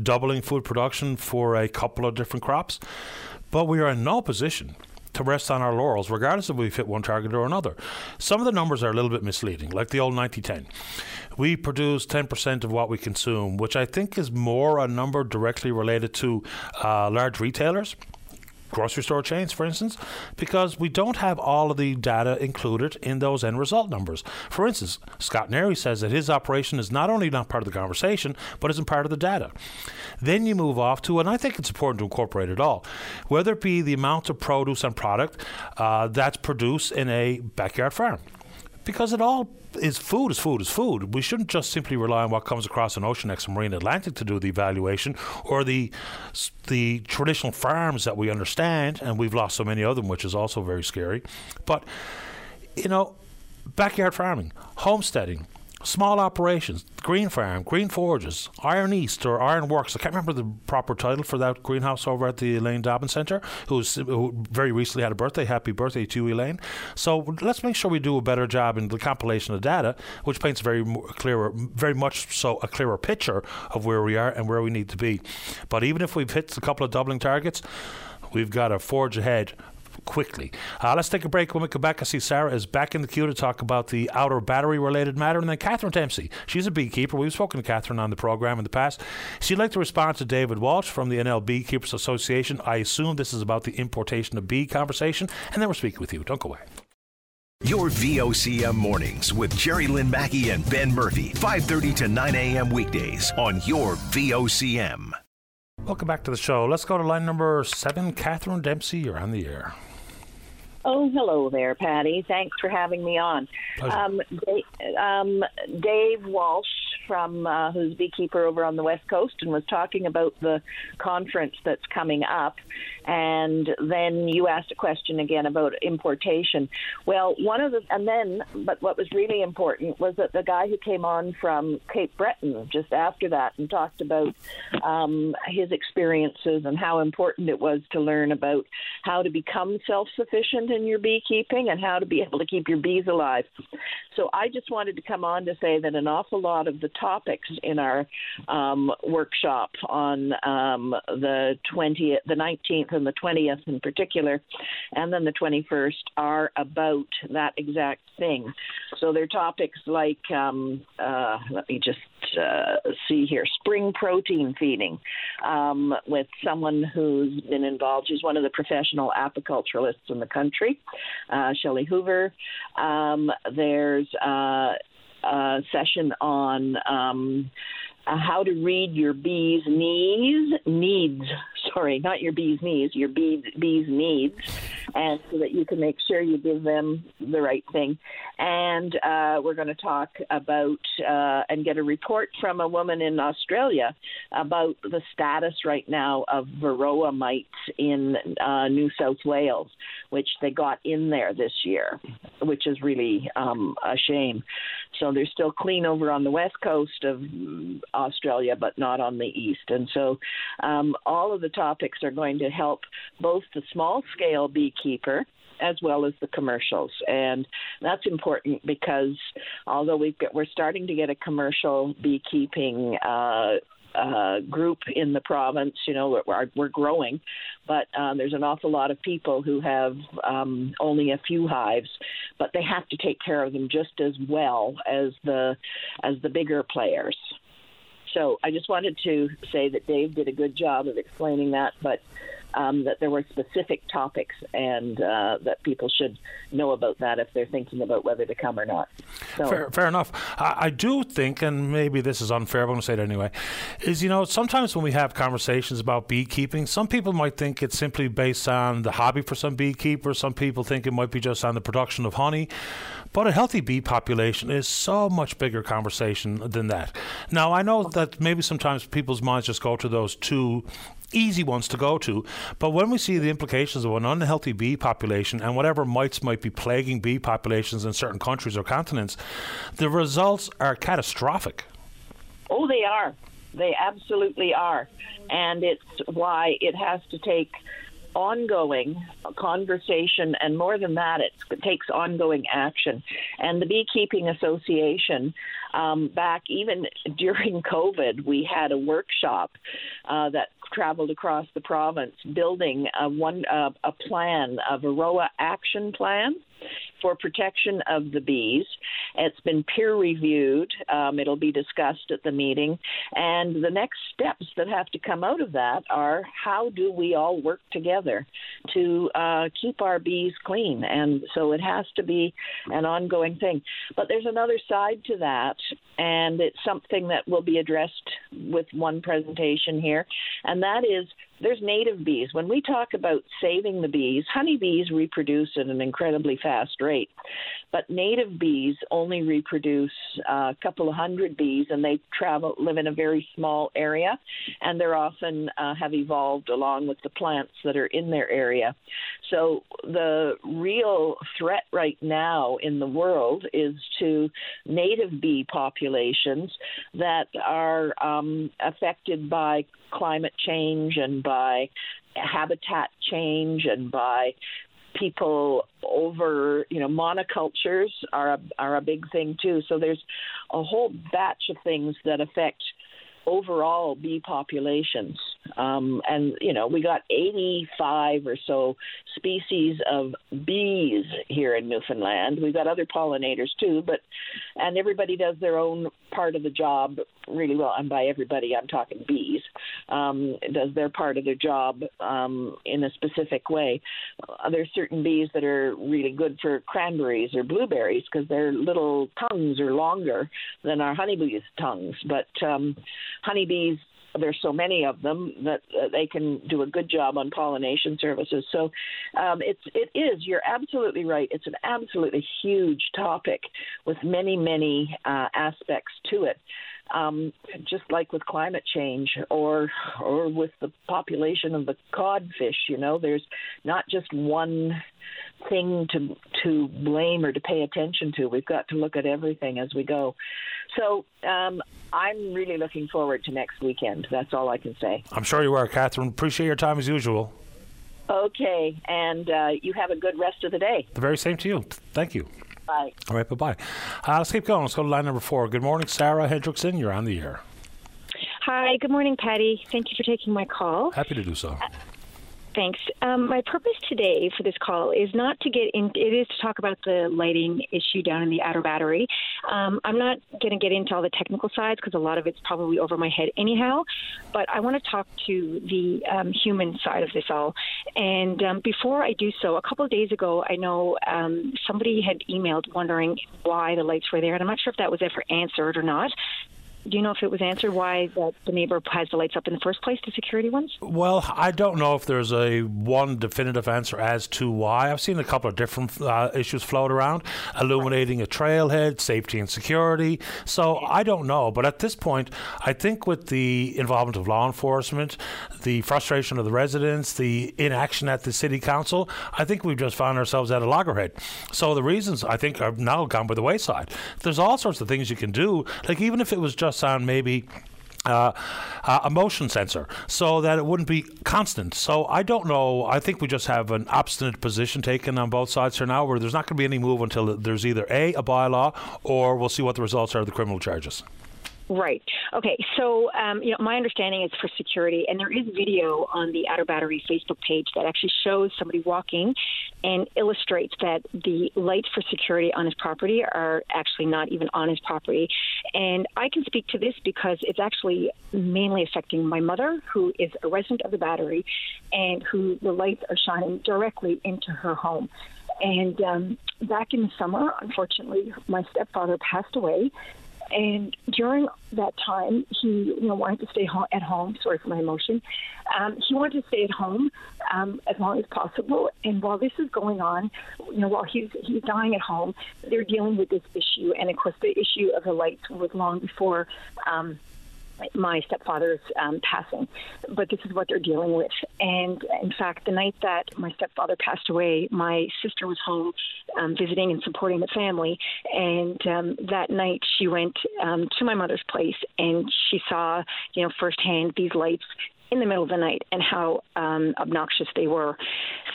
doubling food production for a couple of different crops, but we are in no position to rest on our laurels, regardless if we've hit one target or another. Some of the numbers are a little bit misleading, like the old 90 10 we produce 10% of what we consume, which I think is more a number directly related to uh, large retailers grocery store chains, for instance, because we don't have all of the data included in those end result numbers. For instance, Scott Neary says that his operation is not only not part of the conversation, but isn't part of the data. Then you move off to, and I think it's important to incorporate it all, whether it be the amount of produce and product uh, that's produced in a backyard farm because it all is food is food is food. We shouldn't just simply rely on what comes across an Oceanex and Marine Atlantic to do the evaluation or the the traditional farms that we understand, and we've lost so many of them, which is also very scary. But you know, backyard farming, homesteading, small operations, Green Farm, Green Forges, Iron East, or Iron Works. I can't remember the proper title for that greenhouse over at the Elaine Dobbin Centre, who's, who very recently had a birthday. Happy birthday to Elaine. So let's make sure we do a better job in the compilation of data, which paints a very clearer, very much so a clearer picture of where we are and where we need to be. But even if we've hit a couple of doubling targets, we've got to forge ahead quickly. Uh, let's take a break. When we come back, I see Sarah is back in the queue to talk about the outer battery related matter. And then Catherine Dempsey, she's a beekeeper. We've spoken to Catherine on the program in the past. She'd like to respond to David Walsh from the NL Beekeepers Association. I assume this is about the importation of bee conversation. And then we're speaking with you. Don't go away. Your VOCM mornings with Jerry Lynn Mackey and Ben Murphy, 5:30 to 9 a.m. weekdays on your VOCM. Welcome back to the show. Let's go to line number seven. Catherine Dempsey, you're on the air. Oh, hello there, Paddy. Thanks for having me on. Um, Dave, um, Dave Walsh from uh, who's beekeeper over on the west coast and was talking about the conference that's coming up. And then you asked a question again about importation. Well one of the and then but what was really important was that the guy who came on from cape breton just after that and talked about um, his experiences and how important it was to learn about how to become self-sufficient in your beekeeping and how to be able to keep your bees alive. So i just wanted to come on to say that an awful lot of the topics in our um, workshop on um, the 20th, the 19th, and the 20th in particular, and then the 21st are about that exact thing. So they're topics like, um, uh, let me just uh, see here, spring protein feeding um, with someone who's been involved. She's one of the professional apiculturalists in the country, uh, Shelley Hoover. Um, there's uh, session on um, uh, how to read your bees' needs, needs. Sorry, not your bees' knees, your bees' bees' needs, and so that you can make sure you give them the right thing. And uh, we're going to talk about uh, and get a report from a woman in Australia about the status right now of varroa mites in uh, New South Wales, which they got in there this year, which is really um, a shame. So they're still clean over on the west coast of Australia, but not on the east. And so um, all of the topics are going to help both the small scale beekeeper as well as the commercials. And that's important because although we've got, we're starting to get a commercial beekeeping uh, uh, group in the province. You know, we're, we're growing, but um, there's an awful lot of people who have um, only a few hives, but they have to take care of them just as well as the as the bigger players. So I just wanted to say that Dave did a good job of explaining that, but um, that there were specific topics and uh, that people should know about that if they're thinking about whether to come or not. So. Fair, fair enough. I, I, do think, and maybe this is unfair, but I'm going to say it anyway, is, you know, sometimes when we have conversations about beekeeping, some people might think it's simply based on the hobby for some beekeepers. Some people think it might be just on the production of honey. But a healthy bee population is so much bigger conversation than that. Now, I know that maybe sometimes people's minds just go to those two easy ones to go to. But when we see the implications of an unhealthy bee population and whatever mites might be plaguing bee populations in certain countries or continents, the results are catastrophic. Oh, they are. They absolutely are. And it's why it has to take ongoing conversation, and more than that, it takes ongoing action. And the Beekeeping Association, um, back even during COVID, we had a workshop uh, that traveled across the province building a one uh, a plan, a Varroa action plan for protection of the bees. It's been peer reviewed. Um, it'll be discussed at the meeting. And the next steps that have to come out of that are how do we all work together to uh, keep our bees clean? And so it has to be an ongoing thing. But there's another side to that, and it's something that will be addressed with one presentation here, and that is there's native bees. When we talk about saving the bees, honeybees reproduce at an incredibly fast rate, but native bees only reproduce a couple of hundred bees, and they travel live in a very small area, and they're often uh, have evolved along with the plants that are in their area. So the real threat right now in the world is to native bee populations that are um, affected by climate change and by habitat change and by people over you know monocultures are a, are a big thing too so there's a whole batch of things that affect overall bee populations. Um, and, you know, we got 85 or so species of bees here in Newfoundland. We've got other pollinators too, but, and everybody does their own part of the job really well. And by everybody, I'm talking bees, um, does their part of their job um, in a specific way. Uh, there's certain bees that are really good for cranberries or blueberries because their little tongues are longer than our honeybees' tongues. But um, honeybees there's so many of them that they can do a good job on pollination services. So um, it's it is you're absolutely right. It's an absolutely huge topic with many many uh, aspects to it. Um, just like with climate change or or with the population of the codfish, you know, there's not just one thing to to blame or to pay attention to. We've got to look at everything as we go. So um, I'm really looking forward to next weekend. That's all I can say. I'm sure you are, Catherine. Appreciate your time as usual. Okay, and uh, you have a good rest of the day. The very same to you. Thank you. Bye. All right, bye bye. Uh, let's keep going. Let's go to line number four. Good morning, Sarah Hendrickson. You're on the air. Hi, good morning, Paddy. Thank you for taking my call. Happy to do so. Thanks. Um, my purpose today for this call is not to get in, it is to talk about the lighting issue down in the outer battery. Um, I'm not going to get into all the technical sides because a lot of it's probably over my head anyhow, but I want to talk to the um, human side of this all. And um, before I do so, a couple of days ago, I know um, somebody had emailed wondering why the lights were there, and I'm not sure if that was ever answered or not do you know if it was answered why that the neighbor has the lights up in the first place, the security ones? Well, I don't know if there's a one definitive answer as to why. I've seen a couple of different uh, issues float around, illuminating a trailhead, safety and security. So I don't know, but at this point, I think with the involvement of law enforcement, the frustration of the residents, the inaction at the city council, I think we've just found ourselves at a loggerhead. So the reasons I think are now gone by the wayside. There's all sorts of things you can do, like even if it was just on maybe uh, uh, a motion sensor so that it wouldn't be constant. So I don't know. I think we just have an obstinate position taken on both sides here now where there's not going to be any move until there's either A, a bylaw, or we'll see what the results are of the criminal charges. Right. Okay. So, um, you know, my understanding is for security, and there is video on the Outer Battery Facebook page that actually shows somebody walking and illustrates that the lights for security on his property are actually not even on his property. And I can speak to this because it's actually mainly affecting my mother, who is a resident of the Battery, and who the lights are shining directly into her home. And um, back in the summer, unfortunately, my stepfather passed away and during that time, he you know wanted to stay home, at home. Sorry for my emotion. Um, he wanted to stay at home um, as long as possible. And while this is going on, you know, while he's he's dying at home, they're dealing with this issue. And of course, the issue of the lights was long before. Um, my stepfather's um, passing, but this is what they're dealing with. And in fact, the night that my stepfather passed away, my sister was home um, visiting and supporting the family. And um, that night, she went um, to my mother's place and she saw, you know, firsthand these lights in the middle of the night and how um, obnoxious they were.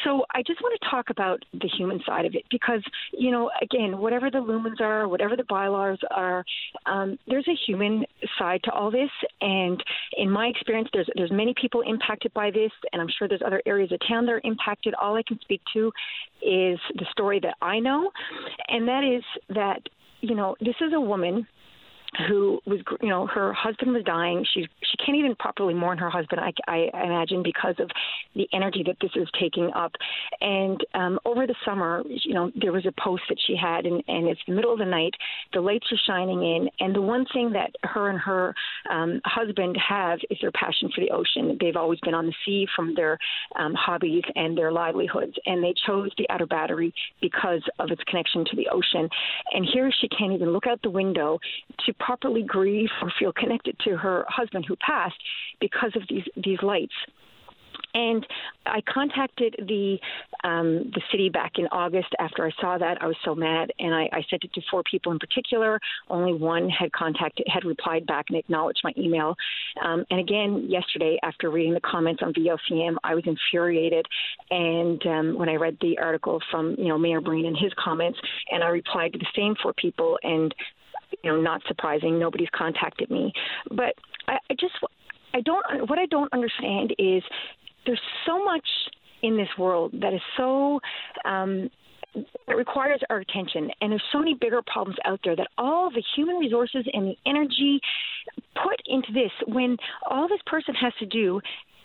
So I just want to talk about the human side of it because, you know, again, whatever the lumens are, whatever the bylaws are, um, there's a human side to all this. And in my experience, there's there's many people impacted by this, and I'm sure there's other areas of town that are impacted. All I can speak to is the story that I know, and that is that you know this is a woman who was, you know, her husband was dying. She she can't even properly mourn her husband. I, I imagine because of the energy that this is taking up. And um, over the summer, you know, there was a post that she had, and, and it's the middle of the night. The lights are shining in, and the one thing that her and her um, husband have is their passion for the ocean. They've always been on the sea from their um, hobbies and their livelihoods, and they chose the outer battery because of its connection to the ocean. And here she can't even look out the window to properly grieve or feel connected to her husband who passed because of these these lights. And I contacted the um, the city back in August after I saw that. I was so mad, and I, I sent it to four people in particular. Only one had contacted, had replied back and acknowledged my email. Um, and again, yesterday, after reading the comments on VOCM, I was infuriated. And um, when I read the article from you know Mayor Breen and his comments, and I replied to the same four people, and you know, not surprising, nobody's contacted me. But I, I just I don't. What I don't understand is there's so much in this world that is so um, that requires our attention. And there's so many bigger problems out there that all the human resources and the energy put into this when all this person has to do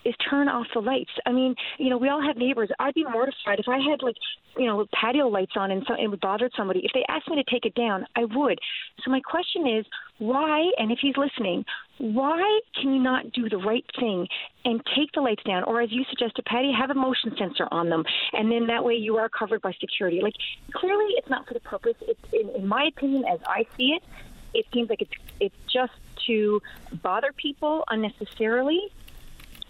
is turn off the lights. I mean, you know, we all have neighbors. I'd be mortified if I had like, you know, patio lights on and, so, it would bother somebody. If they asked me to take it down, I would. So my question is, why? And if he's listening, why can you not do the right thing and take the lights down, or as you suggested, Paddy, have a motion sensor on them, and then that way you are covered by security? Like clearly, it's not for the purpose. It's in, in my opinion, as I see it, it seems like it's it's just to bother people unnecessarily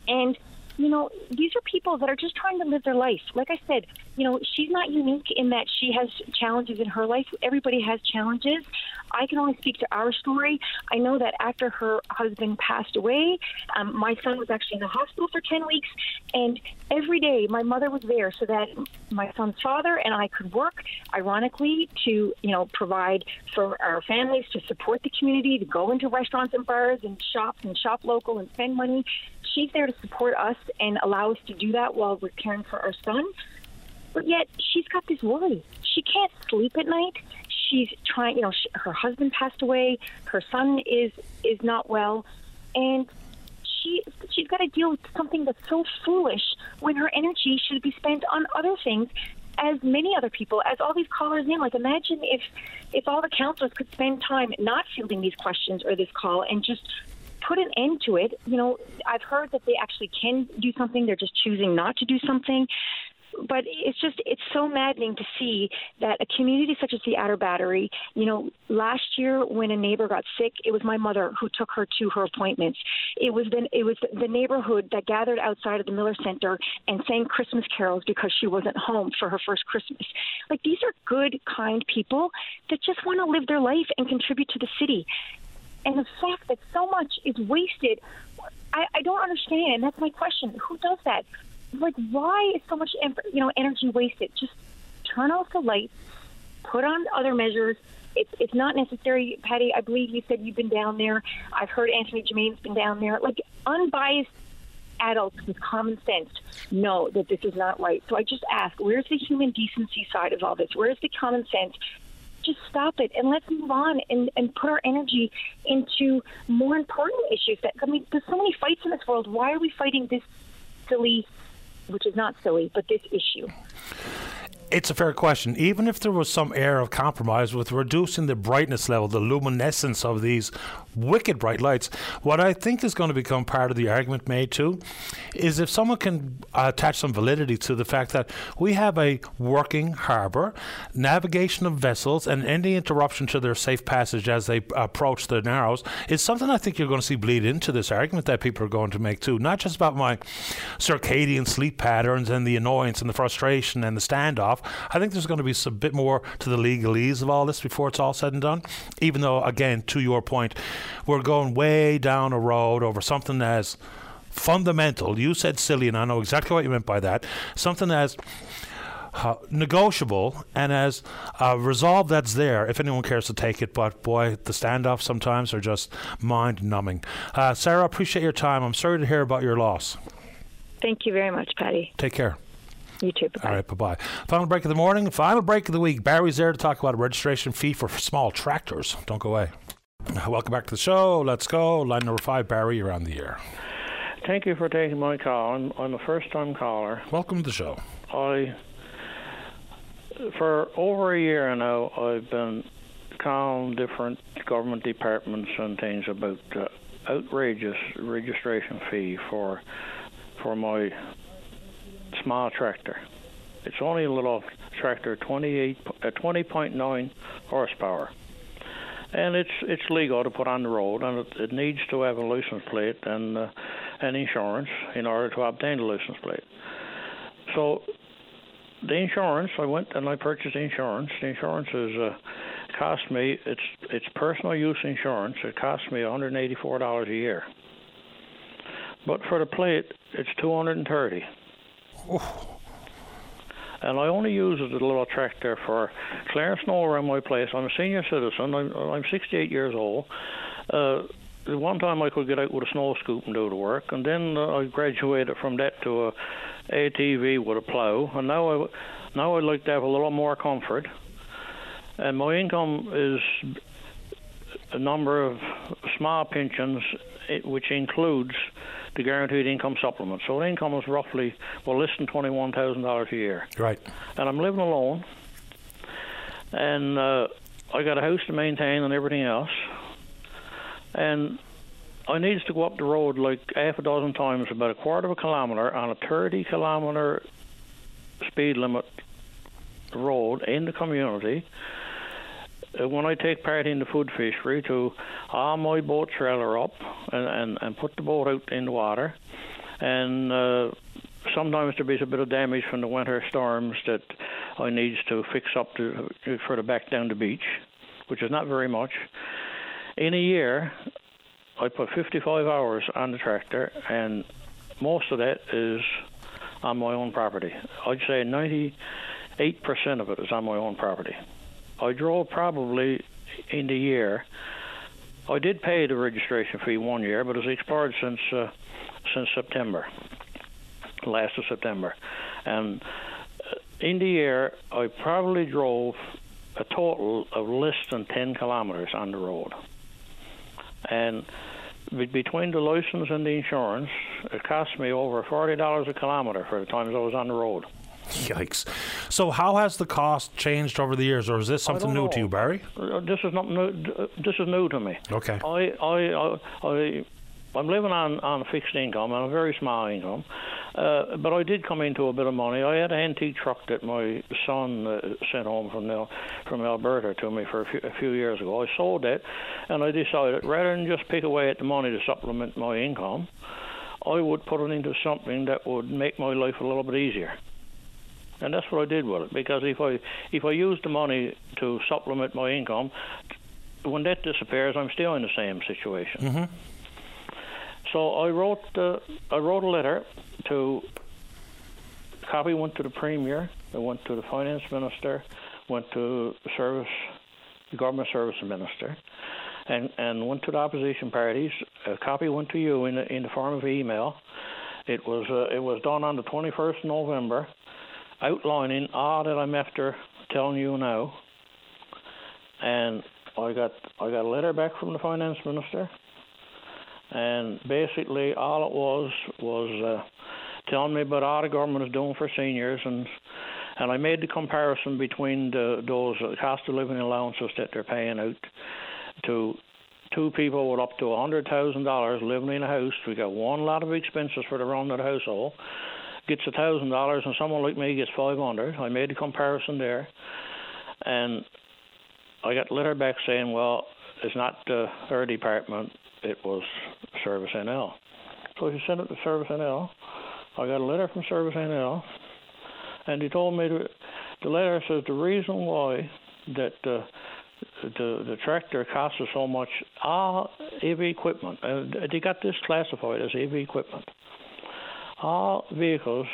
and you know, these are people that are just trying to live their life. Like I said, you know, she's not unique in that she has challenges in her life. Everybody has challenges. I can only speak to our story. I know that after her husband passed away, um, my son was actually in the hospital for 10 weeks, and every day my mother was there so that my son's father and I could work, ironically, to, you know, provide for our families, to support the community, to go into restaurants and bars and shops and shop local and spend money. She's there to support us and allow us to do that while we're caring for our son. But yet she's got this worry. She can't sleep at night. She's trying. You know, she, her husband passed away. Her son is is not well, and she she's got to deal with something that's so foolish when her energy should be spent on other things as many other people, as all these callers in. Like, imagine if if all the counselors could spend time not fielding these questions or this call and just put an end to it. You know, I've heard that they actually can do something. They're just choosing not to do something but it's just it's so maddening to see that a community such as the Outer Battery, you know, last year when a neighbor got sick, it was my mother who took her to her appointments. It was the it was the neighborhood that gathered outside of the Miller Center and sang Christmas carols because she wasn't home for her first Christmas. Like these are good, kind people that just want to live their life and contribute to the city. And the fact that so much is wasted, I, I don't understand. And That's my question. Who does that? Like, why is so much you know energy wasted? Just turn off the lights, put on other measures. It's it's not necessary, Paddy. I believe you said you've been down there. I've heard Anthony Germain's been down there. Like unbiased adults with common sense know that this is not right. So I just ask, where's the human decency side of all this? Where's the common sense? Just stop it and let's move on and, and put our energy into more important issues. That I mean, there's so many fights in this world. Why are we fighting this silly, which is not silly, but this issue? It's a fair question. Even if there was some air of compromise with reducing the brightness level, the luminescence of these wicked bright lights, what I think is going to become part of the argument made too is if someone can attach some validity to the fact that we have a working harbour, navigation of vessels, and any interruption to their safe passage as they approach the Narrows is something I think you're going to see bleed into this argument that people are going to make too. Not just about my circadian sleep patterns and the annoyance and the frustration and the standoff off. I think there's going to be a bit more to the legalese of all this before it's all said and done. Even though, again, to your point, we're going way down a road over something as fundamental. You said silly, and I know exactly what you meant by that. Something as uh, negotiable and as a resolve that's there if anyone cares to take it. But boy, the standoffs sometimes are just mind numbing. Uh, Sarah, appreciate your time. I'm sorry to hear about your loss. Thank you very much, Paddy. Take care. You too. Bye-bye. All right, bye bye. Final break of the morning, final break of the week. Barry's there to talk about a registration fee for small tractors. Don't go away. Welcome back to the show. Let's go. Line number five, Barry, you're on the air. Thank you for taking my call. I'm, I'm a first time caller. Welcome to the show. I, for over a year now, I've been calling different government departments and things about uh, outrageous registration fee for for my small tractor. It's only a little tractor, 28, uh, 20.9 horsepower, and it's it's legal to put on the road, and it, it needs to have a license plate and uh, and insurance in order to obtain the license plate. So the insurance, I went and I purchased insurance. The insurance is uh, cost me it's it's personal use insurance. It cost me $184 a year. But for the plate, it's 230. And I only use a little tractor for clearing snow around my place. I'm a senior citizen. I'm, I'm 68 years old. Uh, the one time I could get out with a snow scoop and do the work, and then uh, I graduated from that to a ATV with a plow, and now I now I'd like to have a little more comfort. And my income is a number of small pensions, which includes the guaranteed income supplement. So the income is roughly well less than twenty one thousand dollars a year. Right. And I'm living alone, and uh, I got a house to maintain and everything else and I needed to go up the road like half a dozen times, about a quarter of a kilometre on a 30 kilometre speed limit road in the community. Uh, when I take part in the food fishery, to arm my boat trailer up and, and, and put the boat out in the water, and uh, sometimes there is a bit of damage from the winter storms that I needs to fix up to for the back down the beach, which is not very much in a year, I put 55 hours on the tractor, and most of that is on my own property. I'd say 98% of it is on my own property. I drove probably in the year. I did pay the registration fee one year, but it's expired since uh, since September, last of September, and uh, in the year I probably drove a total of less than 10 kilometers on the road and between the license and the insurance, it cost me over forty dollars a kilometer for the times I was on the road. Yikes! So how has the cost changed over the years, or is this something new know. to you, Barry? Uh, This is not new. This is new to me. Okay. I I I. I I'm living on on a fixed income and a very small income, uh, but I did come into a bit of money. I had an antique truck that my son uh, sent home from Al- from Alberta to me for a few, a few years ago. I sold that, and I decided rather than just pick away at the money to supplement my income, I would put it into something that would make my life a little bit easier. And that's what I did with it. Because if I if I use the money to supplement my income, when that disappears, I'm still in the same situation. Mm-hmm. So I wrote uh, I wrote a letter to. Copy went to the premier. It went to the finance minister. Went to the service, the government service minister, and and went to the opposition parties. A copy went to you in the, in the form of email. It was uh, it was done on the 21st of November, outlining all that I'm after telling you now. And I got I got a letter back from the finance minister and basically all it was was uh, telling me about all the government is doing for seniors, and and I made the comparison between the, those cost of living allowances that they're paying out to two people with up to a hundred thousand dollars living in a house. We got one lot of expenses for the run of the household. Gets a thousand dollars, and someone like me gets five hundred. I made the comparison there, and I got a letter back saying, well, it's not uh, our department, it was Service NL. So he sent it to Service NL. I got a letter from Service NL, and he told me to, the letter says the reason why that uh, the the tractor costs so much all heavy equipment. Uh, they got this classified as heavy equipment. All vehicles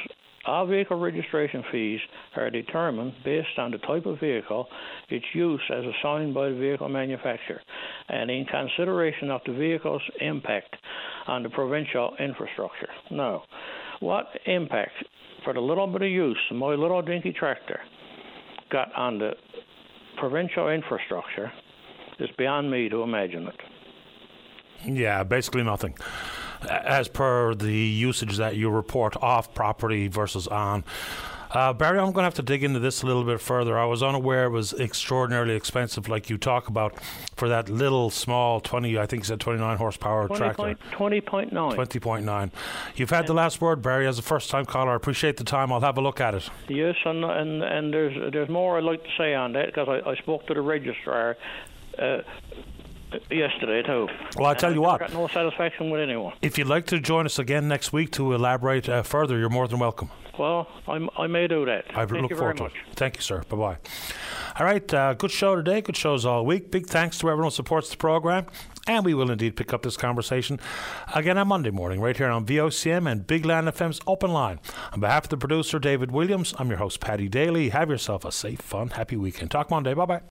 all vehicle registration fees are determined based on the type of vehicle, its use as assigned by the vehicle manufacturer, and in consideration of the vehicle's impact on the provincial infrastructure. Now, what impact for the little bit of use my little dinky tractor got on the provincial infrastructure is beyond me to imagine it. Yeah, basically nothing. As per the usage that you report off property versus on. Uh, Barry, I'm going to have to dig into this a little bit further. I was unaware it was extraordinarily expensive, like you talk about, for that little small 20, I think you said 29 horsepower 20 tractor. Point, 20.9. 20.9. You've had the last word, Barry, as a first time caller. I appreciate the time. I'll have a look at it. Yes, and and, and there's there's more I'd like to say on that because I, I spoke to the registrar. Uh, yesterday too. Well, I tell you what. I got no satisfaction with anyone. If you'd like to join us again next week to elaborate uh, further, you're more than welcome. Well, I'm, i may do that. I Thank look forward to much. it. Thank you, sir. Bye bye. All right, uh, good show today. Good shows all week. Big thanks to everyone who supports the program. And we will indeed pick up this conversation again on Monday morning, right here on VOCM and Big Land FM's Open Line. On behalf of the producer, David Williams, I'm your host, Paddy Daly. Have yourself a safe, fun, happy weekend. Talk Monday. Bye bye.